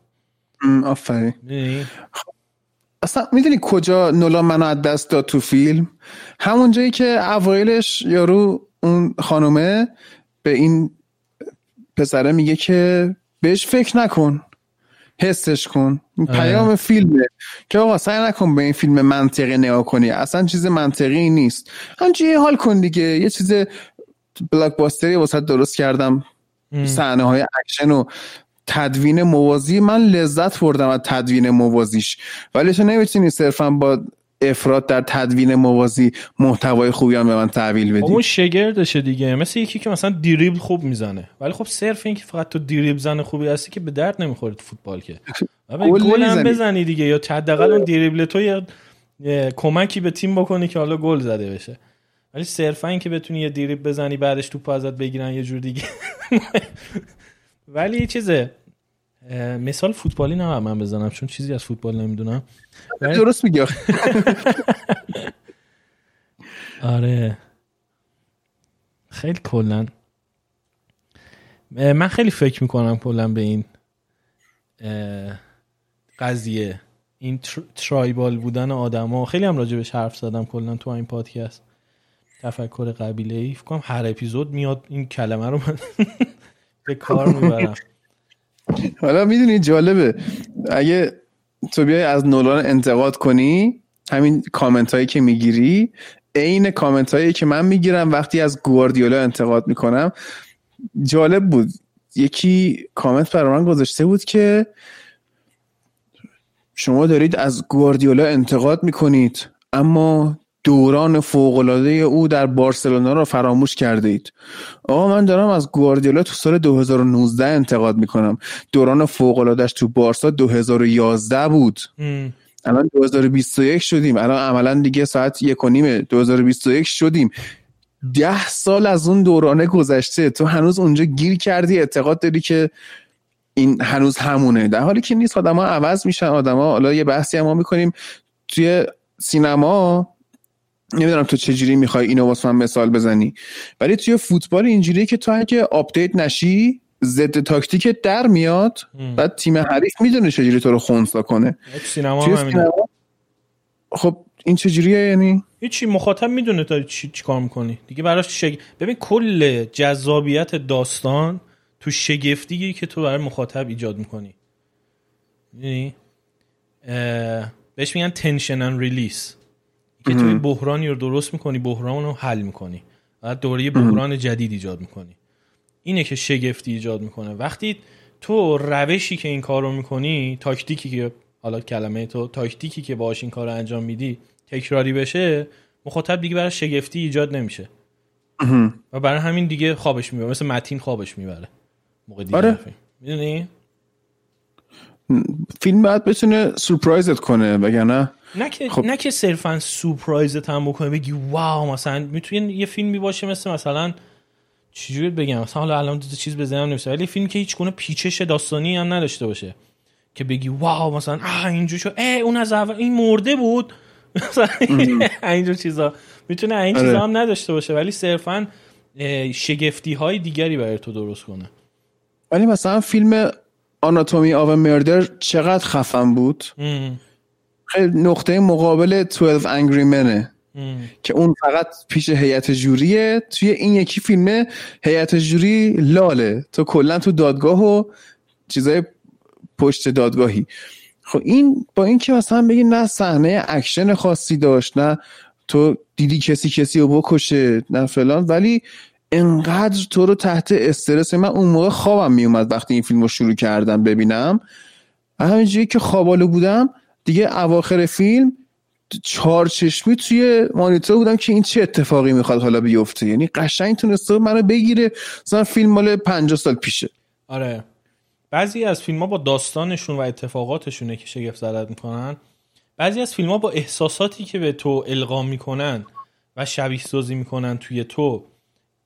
S2: آفرین. اصلا می‌دونی کجا نولان منو از دست داد تو فیلم؟ همون جایی که اوایلش یارو اون خانومه به این پسره میگه که بهش فکر نکن حسش کن. آره. پیام فیلمه که آقا سعی نکن به این فیلم منطقی نگاه کنی. اصلا چیز منطقی نیست. همچنین حال کن دیگه؟ یه چیز blockbuster ی واسه درست کردم. صحنه های اکشن و تدوین موازی من لذت بردم از تدوین موازیش. ولی تو نمی‌تونی صرفا با افراد در تدوین موازی محتوای خوبی هم به من تحویل بدی.
S1: اون شگردشه دیگه. مثل یکی که مثلا دریبل خوب می‌زنه. ولی خب صرف این که فقط تو دریبل زنه خوبی هستی که به درد نمی‌خوره تو فوتبال که. گل هم بزنی دیگه. یا حداقل اون دریبل تو یه کمکی به تیم بکنی که حالا گل زده بشه. ولی صرفا این که بتونی یه دریبل بزنی بعدش توپ ازت بگیرن یه جور دیگه. ولی چیزه. مثال فوتبالی نه من بزنم چون چیزی از فوتبال نمی‌دونم.
S2: درست میگه
S1: آره. خیلی کلا من خیلی فکر می‌کنم کلا به این قضیه. این ترایبال بودن آدما. خیلی هم راجبش حرف زدم کلا تو این پادکست. تفکر قبیله ای فکر هر اپیزود میاد این کلمه رو من به کار می‌برم.
S2: حالا می‌دونی جالبه. اگه تو بیای از نولان انتقاد کنی همین کامنت هایی که می‌گیری عین کامنت هایی که من می‌گیرم وقتی از گواردیولا انتقاد می‌کنم جالب بود. یکی کامنت برای من گذاشته بود که شما دارید از گواردیولا انتقاد می‌کنید اما دوران فوقالعاده او در بارسلونا را فراموش کرده اید آقا من دارم از گواردیولا تو سال 2019 انتقاد می‌کنم. دوران فوقالعادهش تو بارسا 2011 بود. الان 2021 شدیم. الان عملا دیگه ساعت یک و نیم 2021 شدیم. ده سال از اون دورانه گذشته. تو هنوز اونجا گیر کردی اعتقاد داری که این هنوز همونه. در حالی که نیست آدما عوض میشن. آدما حالا یه بحثی هم ما می‌کنیم. توی سینما نمی‌دونم تو چجوری می‌خوای اینو واسه من مثال بزنی. ولی توی فوتبال اینجوریه که تو اگه update نشی ضد تاکتیک در میاد بعد تیم حریف می‌دونه چجوری تو رو خونسا کنه.
S1: سینما, سینما
S2: خب این چجوریه یعنی؟
S1: هیچی مخاطب می‌دونه تا چی, چی کار می‌کنی. دیگه براش شگ... ببین کل جذابیت داستان تو شگفتی که تو برای مخاطب ایجاد می‌کنی. یعنی بهش میگن تنشن ان ریلیس که توی بحرانی رو درست می‌کنی بحران رو حل می‌کنی. بعد دوره بحران جدید ایجاد می‌کنی. اینه که شگفتی ایجاد می‌کنه. وقتی تو روشی که این کار رو می‌کنی تاکتیکی که حالا کلمه تو تاکتیکی که باش این کار رو انجام میدی تکراری بشه مخاطب دیگه برای شگفتی ایجاد نمیشه. و برای همین دیگه خوابش می‌بره. مثل متین خوابش می‌بره. موقع دیگه
S2: آره.
S1: می‌دونی؟
S2: فیلم باید بتونه سورپرایزت کنه وگرنه
S1: نه که خب. نه که صرفا سورپرایزت هم بکنه بگی واو مثلا می‌تونه یه فیلمی باشه مثل مثلا چجوری بگم؟ مثلا حالا الان دو چیز بزنم نمیشه ولی فیلمی که هیچ گونه پیچش داستانی هم نداشته باشه که بگی واو مثلا آه اینجور شو اه اون از اول این مرده بود. مثلا اینجور چیزا. می‌تونه این چیزا
S2: آره.
S1: هم نداشته باشه ولی صرفا شگفتی های دیگری برای تو درست کنه.
S2: ولی مثلا فیلم Anatomy of a Murder چقدر خفن بود؟ نقطه مقابل 12 Angry Men ه که اون فقط پیش هیئت jury ه. توی این یکی فیلمه هیئت jury لاله. تو کلا تو دادگاه و چیزای پشت دادگاهی. خب این با این که مثلا بگی نه صحنه اکشن خاصی داشت نه تو دیدی کسی کسی رو بکشه نه فلان ولی انقدر تو رو تحت استرس. من اون موقع خوابم میومد وقتی این فیلم رو شروع کردم ببینم. همینجوری که خوابالو بودم دیگه اواخر فیلم چهار چشمی توی مانیتور بودم که این چه اتفاقی می‌خواد حالا بیفته. یعنی قشنگ تونسته منو بگیره. مثلا فیلم مال 50 سال پیشه.
S1: آره. بعضی از فیلم ها با داستانشون و اتفاقاتشونه که شگفت زدت می‌کنن. بعضی از فیلم ها با احساساتی که به تو القا می‌کنن و شبیه سازی می‌کنن توی تو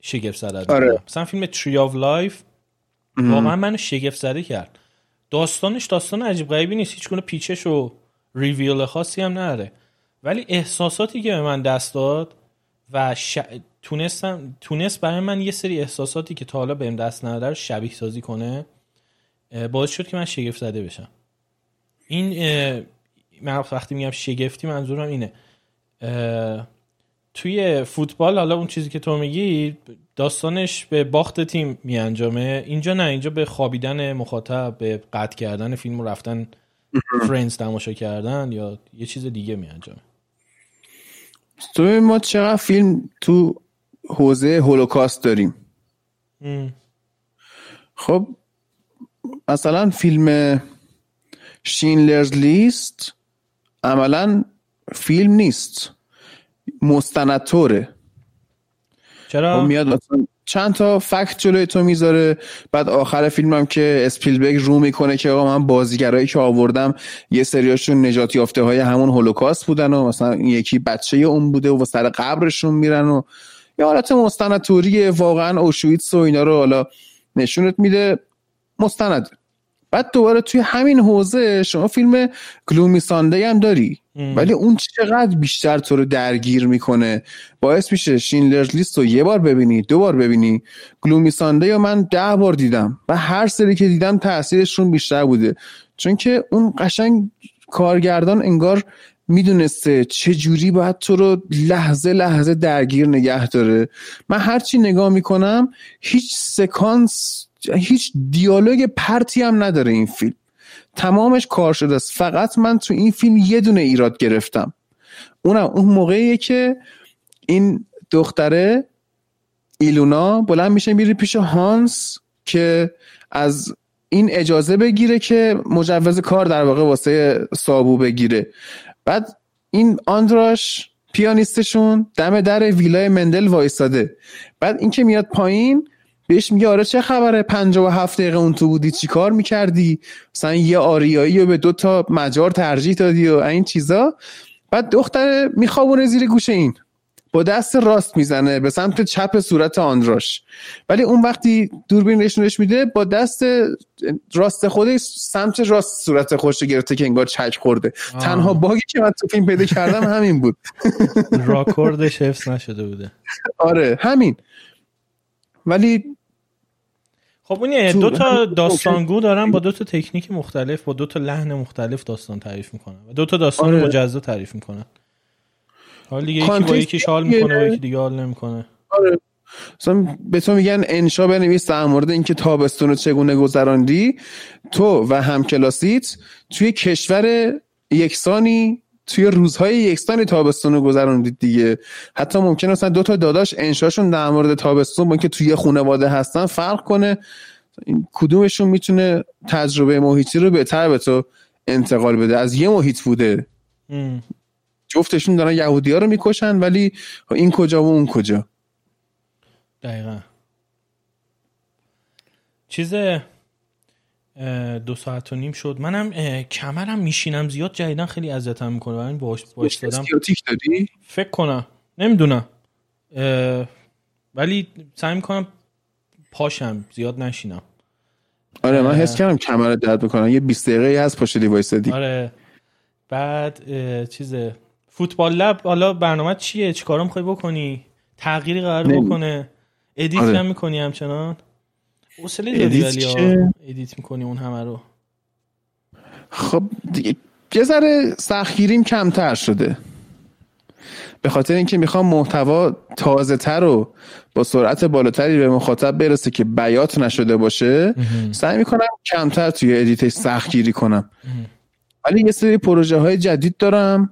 S1: شگفت زده
S2: آره.
S1: مثلا فیلم Tree of Life واقعا منو شگفت زده کرد. داستانش داستان عجیب غریبی نیست. هیچ گونه پیچش و ریویل خاصی هم نداره. ولی احساساتی که به من دست داد و ش... تونستم تونست برای من یه سری احساساتی که تا حالا بهم دست نداده رو شبیه سازی کنه باعث شد که من شگفت زده بشم. این من وقتی میگم شگفتی منظورم اینه. توی فوتبال حالا اون چیزی که تو میگی داستانش به باخت تیم میانجامه. اینجا نه اینجا به خوابیدن مخاطب به قطع کردن فیلم رفتن فرندز تماشا کردن یا یه چیز دیگه میانجامه
S2: تو ما چقدر فیلم تو حوزه هولوکاست داریم. خب مثلا فیلم شینلرز لیست عملا فیلم نیست. مستندطوره
S1: چرا؟
S2: خب میاد مثلا چند تا فکت جلوی تو می‌ذاره. بعد آخر فیلمم که اسپیلبرگ رو می‌کنه که آقا من بازیگرایی که آوردم یه سریاشون نجات یافته های همون هولوکاست بودن و مثلا یکی بچه اون بوده و سر قبرشون میرن و یه حالت مستندطوری واقعا اوشویتس و اینا رو حالا نشونت میده. مستند. بعد دوباره توی همین حوزه شما فیلم گلومی سانده هم داری. ولی اون چقدر بیشتر تو رو درگیر می‌کنه؟ باعث میشه شینلرز لیست رو یه بار ببینی دو بار ببینی. گلومی سانده یا من ده بار دیدم و هر سری که دیدم تاثیرشون بیشتر بوده. چون که اون قشنگ کارگردان انگار می‌دونسته چه جوری باید تو رو لحظه لحظه درگیر نگه داره. من هرچی نگاه می‌کنم هیچ سکانس هیچ دیالوگ پرتی هم نداره این فیلم. تمامش کار شده است. فقط من تو این فیلم یه دونه ایراد گرفتم. اونم اون موقعیه که این دختره ایلونا بلند میشه میره پیش هانس که از این اجازه بگیره که مجوز کار در واقع واسه سابو بگیره. بعد این آندراش پیانیستشون دم در ویلای مندل وایستاده. بعد این که میاد پایین بهش میگه آره چه خبره؟ پنجاه و هفت دقیقه اون تو بودی چی کار می‌کردی؟ مثلا یه آریایی و به دو تا مجار ترجیح دادی و این چیزا. بعد دختره میخوابونه زیر گوش این. با دست راست می‌زنه به سمت چپ صورت آندراش. ولی اون وقتی دوربین نشونش میده با دست راست خودش سمت راست صورت خوش گرفته که انگار چک خورده. تنها باگی که من تو فیلم پیدا کردم همین بود.
S1: راکوردش حفظ نشده بوده.
S2: آره همین. ولی
S1: خب اون یعنی دو تا داستانگو دارن با دو تا تکنیک مختلف با دو تا لحن مختلف داستان تعریف می‌کنن و دو تا داستان آره. مجزا تعریف می‌کنن. حال دیگه یکی با یکی شال می‌کنه و یکی دیگه حال نمی‌کنه.
S2: آره. مثلا به تو میگن انشا بنویس در مورد اینکه تابستون رو چگونه گذراندی تو و همکلاسیت توی کشور یکسانی توی روزهای یکسانی تابستون رو گذراندید دیگه. حتی ممکن مثلا دو تا داداش انشاشون در مورد تابستون با که توی خانواده هستن فرق کنه. این کدومشون می‌تونه تجربه محیطی رو بهتر به تو انتقال بده. از یه محیط بوده. جفتشون دارن یهودی ها رو می‌کشن ولی این کجا و اون کجا.
S1: دقیقا. چیز دو ساعت و نیم شد. منم کمرم میشینم زیاد جدیدن خیلی اذیتم می‌کنه. برای باش باش دادم.
S2: دادی؟
S1: فکر کنم. نمی‌دونم. ولی سعی می‌کنم پاشم. زیاد نشینم.
S2: آره من حس کردم کمر درد می‌کنم یه 20 دقیقه هست پشت وایسادی.
S1: آره. بعد چیز فوتبال Lab حالا برنامه چیه؟ چیکارا می‌خوای بکنی؟ تغییری قرار بکنه؟ edit آره. هم می‌کنی همچنان؟ حوصله داری ولی edit می‌کنی اون همه رو؟
S2: خب دیگه یه ذره سختگیریم کمتر شده. به خاطر اینکه می‌خوام محتوا تازه تر و با سرعت بالاتری به مخاطب برسه که بیات نشده باشه سعی می‌کنم کمتر توی ادیتش سختگیری کنم. ولی یه سری پروژه های جدید دارم.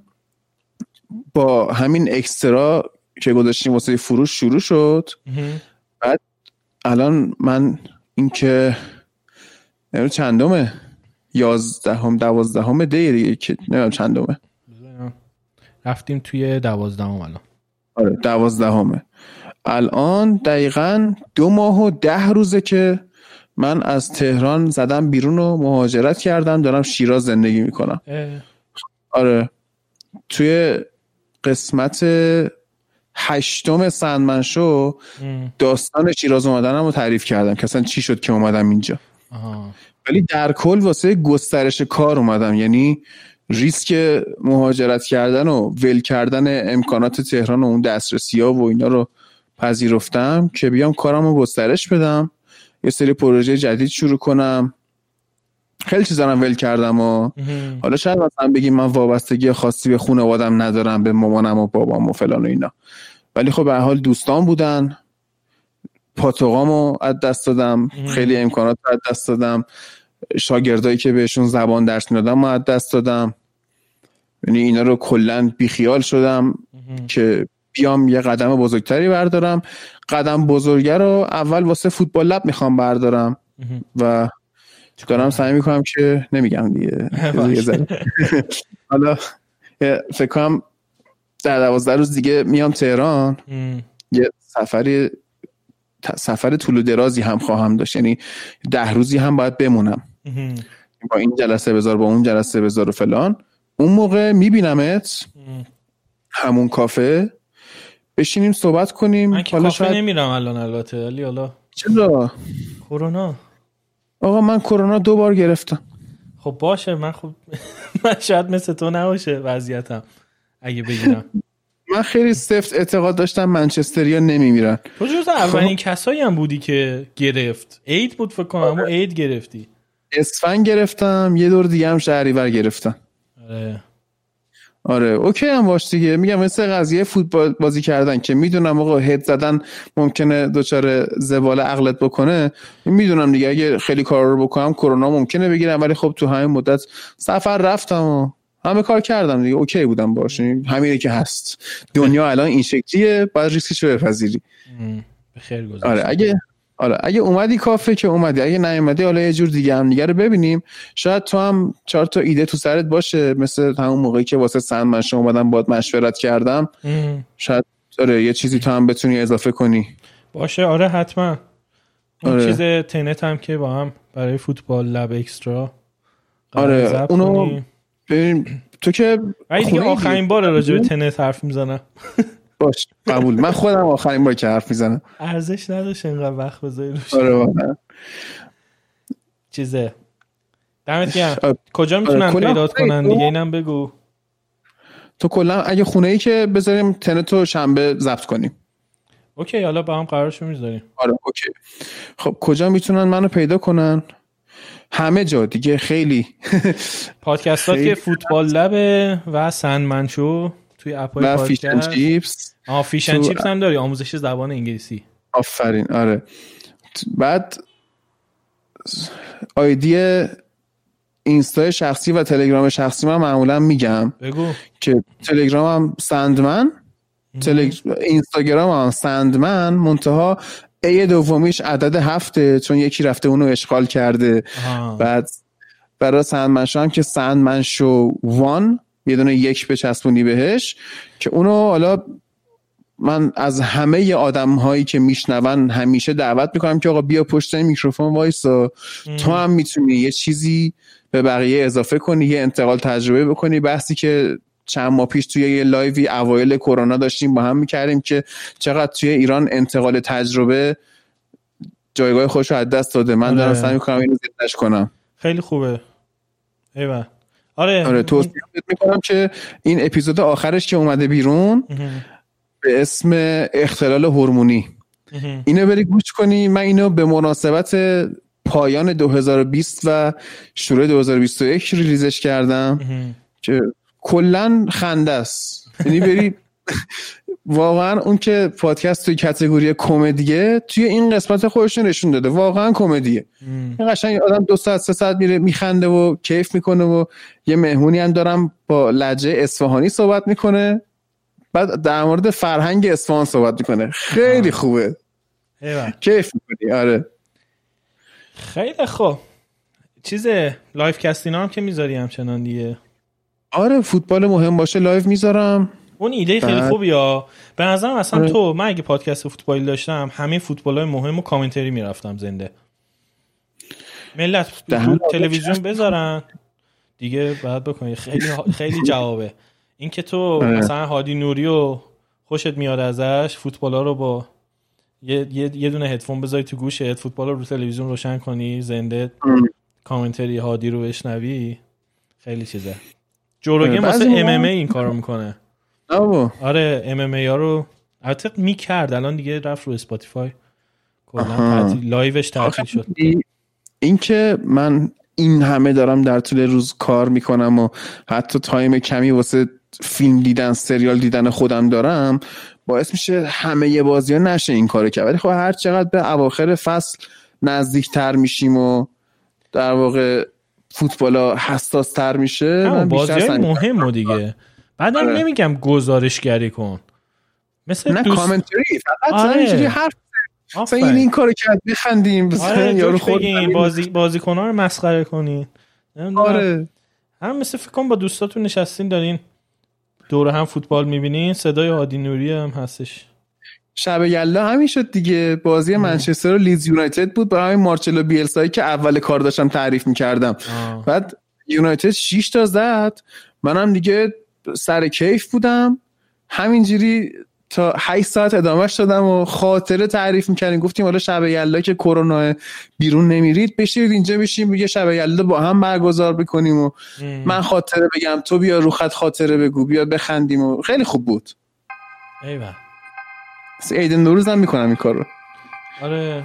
S2: با همین اکسترا که گذاشتیم واسه فروش شروع شد. الان من اینکه نمی‌دونم چندمه؟ یازدهم دوازدهم دی دیگه که نمی‌دونم چندمه.
S1: رفتیم توی دوازدهم الان.
S2: آره دوازدهمه. الان دقیقا دو ماه و ده روزه که من از تهران زدم بیرون و مهاجرت کردم دارم شیراز زندگی می‌کنم. آره. توی قسمت هشتم سندمنشو داستان شیراز اومدنم رو تعریف کردم که اصلا چی شد که اومدم اینجا. ولی در کل واسه گسترش کار اومدم. یعنی ریسک مهاجرت کردن و ول کردن امکانات تهران و اون دسترسی ها و اینا رو پذیرفتم که بیام کارم رو گسترش بدم. یه سری پروژه جدید شروع کنم. خیلی چیزا رو ول کردم و حالا شاید مثلا بگیم من وابستگی خاصی به خانوادم ندارم به مامانم و بابام و فلان و اینا. ولی خب به حال دوستان بودن. پاتوقامو از دست دادم. خیلی امکانات رو از دست دادم. شاگردایی که بهشون زبان درس می‌دادم از دست دادم. یعنی اینا رو کلا بیخیال شدم که بیام یه قدم بزرگتری بردارم. قدم بزرگه رو اول واسه فوتبال لب می‌خوام بردارم. و دارم سعی می‌کنم که نمیگم دیگه. حالا فکر کنم در دوازده روز دیگه میام تهران. یه سفری سفر طول و درازی هم خواهم داشت. یعنی ده روزی هم باید بمونم. با این جلسه بذار با اون جلسه بذار و فلان. اون موقع میبینمت. همون کافه. بشینیم صحبت کنیم.
S1: من که کافه نمیرم الان البته ولی حالا
S2: چرا؟
S1: کرونا.
S2: آقا من کرونا دو بار گرفتم.
S1: خب باشه من خب من شاید مثل تو نباشه وضعیتم اگه بگیرم.
S2: من خیلی سفت اعتقاد داشتم منچستریا نمیمیرن.
S1: تو جز اولین خب. کسایی هم بودی که گرفت. عید بود فکر کنم اما عید گرفتی.
S2: اسفند گرفتم یه دور دیگه هم شهریور گرفتم.
S1: آره.
S2: آره اوکی هم باش دیگه. میگم مثل قضیه فوتبال بازی کردن که می‌دونم آقا هد زدن ممکنه دچار زوال عقلت بکنه. می‌دونم دیگه اگه خیلی کار رو بکنم کرونا ممکنه بگیرم ولی خب تو همین مدت سفر رفتم و همه کار کردم دیگه. اوکی بودم باش. همینه که هست. دنیا الان این شکلیه باید ریسکش رو بپذیری.
S1: خیر
S2: آره اگه آره اگه اومدی کافه که اومدی اگه نیومدی حالا یه جور دیگه هم دیگه رو ببینیم. شاید تو هم چهار تا ایده تو سرت باشه مثل همون موقعی که واسه سند من شما اومدم باد مشورت کردم. شاید آره یه چیزی تو هم بتونی اضافه کنی.
S1: باشه آره حتما. اون آره. چیز تنت هم که با هم برای فوتبال لب اکسترا
S2: آره اونو ببین تو که
S1: آخرین بار راجع به تنت حرف می‌زنم.
S2: باش. قبول. من خودم آخرین بار که حرف می‌زنم.
S1: ارزش نداشت اینقدر وقت بذاری
S2: آره
S1: چیزه. دمت گرم. کجا می‌تونن آره، پیدا کنن دیگه اینم بگو.
S2: تو کلا اگه خونه ای که بذاریم تنتو شنبه ضبط کنیم.
S1: اوکی حالا با هم قرارشو می‌ذاریم.
S2: آره اوکی. خب کجا می‌تونن منو پیدا کنن؟ همه جا دیگه خیلی.
S1: پادکست که فوتبال لبه و سندمنشو توی اپای
S2: و فیشن چیپس
S1: آه فیشن چیپس هم داری؟ آموزش زبان انگلیسی.
S2: آفرین آره. بعد آیدی اینستا شخصی و تلگرام شخصی من معمولا میگم
S1: بگو.
S2: که تلگرامم سندمن. تلگ... اینستاگرام هم سندمن. منتها ای دومیش عدد هفته چون یکی رفته اونو اشغال کرده. بعد برای سندمن شو هم که سندمن شو وان یه دونه یک بچسبونی بهش که اونو حالا من از همه آدم هایی که میشنون همیشه دعوت می‌کنم که آقا بیا پشت میکروفون وایسا. تو هم می‌تونی یه چیزی به بقیه اضافه کنی یه انتقال تجربه بکنی. بحثی که چند ماه پیش توی یه لایوی اوایل کرونا داشتیم با هم می‌کردیم که چقدر توی ایران انتقال تجربه جایگاه خوش رو از دست داده. من دارم آره. سعی می‌کنم اینو زندش کنم.
S1: خیلی خوبه. ایوه. آره.
S2: آره توصیه می‌کنم که این اپیزود آخرش که اومده بیرون به اسم اختلال هورمونی. اینو بری گوش کنی. من اینو به مناسبت پایان 2020 و شروع 2021 ریلیزش کردم که کلا خنده است. یعنی بری واقعا اون که پادکست توی کتگوری کمدیه توی این قسمت خودش نشون داده. واقعا کمدیه. این قشنگ آدم دو ساعت سه ساعت میره میخنده و کیف می‌کنه و یه مهمونی هم دارم با لهجه اصفهانی صحبت می‌کنه. بعد در مورد فرهنگ اصفهان صحبت می‌کنه. خیلی خوبه. کیف می‌کنی؟ آره.
S1: خیلی خوب. چیز live cast اینا هم که می‌ذاری همچنان دیگه.
S2: آره فوتبال مهم باشه live می‌ذارم.
S1: اون ایده خیلی خوبی ها به نظرم اصلا آره. تو من اگه پادکست فوتبالی داشتم همه فوتبال های مهم و commentary می‌رفتم زنده. ملت تلویزیون بذارن. دیگه بعد بکنی خیلی خیلی جوابه. این که تو آره. مثلا هادی نوری و خوشت میاد ازش فوتبال ها رو با یه, یه, دونه هدفون بذاری تو گوشت. فوتبال رو رو تلویزیون روشن کنی زنده commentary هادی رو بشنوی. خیلی چیزه. Joe Rogan آره، واسه MMA این کارو می‌کنه. آره MMA رو البته می‌کرد. الان دیگه رفت رو Spotify کلا live ش تعطیل شد.
S2: این که من این همه دارم در طول روز کار می‌کنم و حتی time کمی واسه فیلم دیدن سریال دیدن خودم دارم باعث میشه همه‌ی بازی ها نشه این کارو کرد. ولی خب هر چقدر به اواخر فصل نزدیک تر میشیم و در واقع فوتبال ها حساس تر میشه
S1: بازی های مهم و دیگه. بعد آره. نمیگم گزارشگری کن.
S2: مثل نه دوست... کامنتری فقط آره. اینجوری حرف این این کارو کرد بخندیم.
S1: آره یارو خود بازی بازیکن رو مسخره کنین.
S2: آره.
S1: هم مثل فکر کنم با دوستاتون نشستین دارین دور هم فوتبال می‌بینین. صدای هادی نوری هم هستش.
S2: شب یلا همین شد دیگه. بازی منچستر و لیز یونایتد بود. برای مارچلو بیلسایی که اول کار داشتم تعریف می‌کردم. بعد یونایتد 6 تا زد. منم دیگه سر کیف بودم. همینجوری تا 8 ساعت ادامهش دادم و خاطره تعریف می‌کردیم. گفتیم حالا شب یلا که کرونا بیرون نمیرید بشید اینجا بشیم یه شب یلا با هم برگزار بکنیم و من خاطره بگم. تو بیا رو خط خاطره بگو بیا بخندیم و خیلی خوب بود.
S1: ایوه.
S2: عید نوروز هم می‌کنم این کارو.
S1: آره.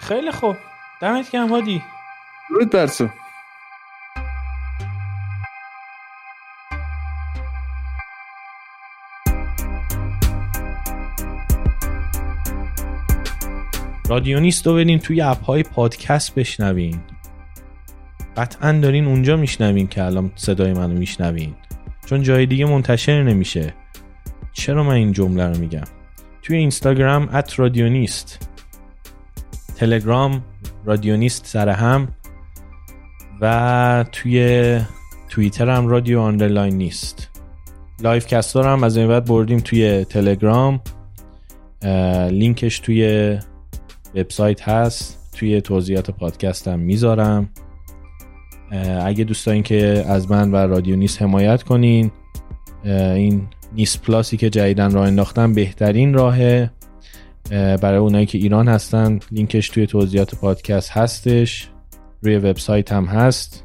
S1: خیلی خوب. دمت گرم هادی.
S2: درود بر
S1: رادیونیست رو برین توی اپ های پادکست بشنوین. قطعا دارین اونجا میشنوین که الان صدای منو میشنوین. چون جای دیگه منتشر نمیشه. چرا من این جمله رو میگم؟ توی اینستاگرام at رادیونیست. تلگرام رادیونیست سر هم. و توی توییتر هم رادیو underline نیست. live cast ها رو هم از این بعد بردیم توی تلگرام. لینکش توی وبسایت هست. توی توضیحات پادکست هم می‌ذارم. اگه دوست دارین که از من و رادیو نیست حمایت کنین. این نیست plus ی که جدیدن راه انداختم بهترین راهه. برای اونایی که ایران هستن لینکش توی توضیحات پادکست هستش. روی وبسایت هم هست.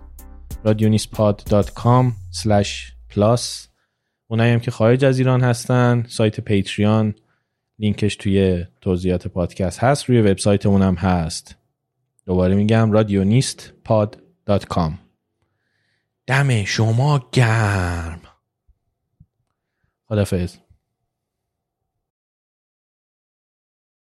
S1: radionistpod.com plus. اونایی هم که خارج از ایران هستن سایت Patreon لینکش توی توضیحات پادکست هست روی وبسایت اونم هست. دوباره میگم رادیونیست pod dot com. دم شما گرم. خدافظ.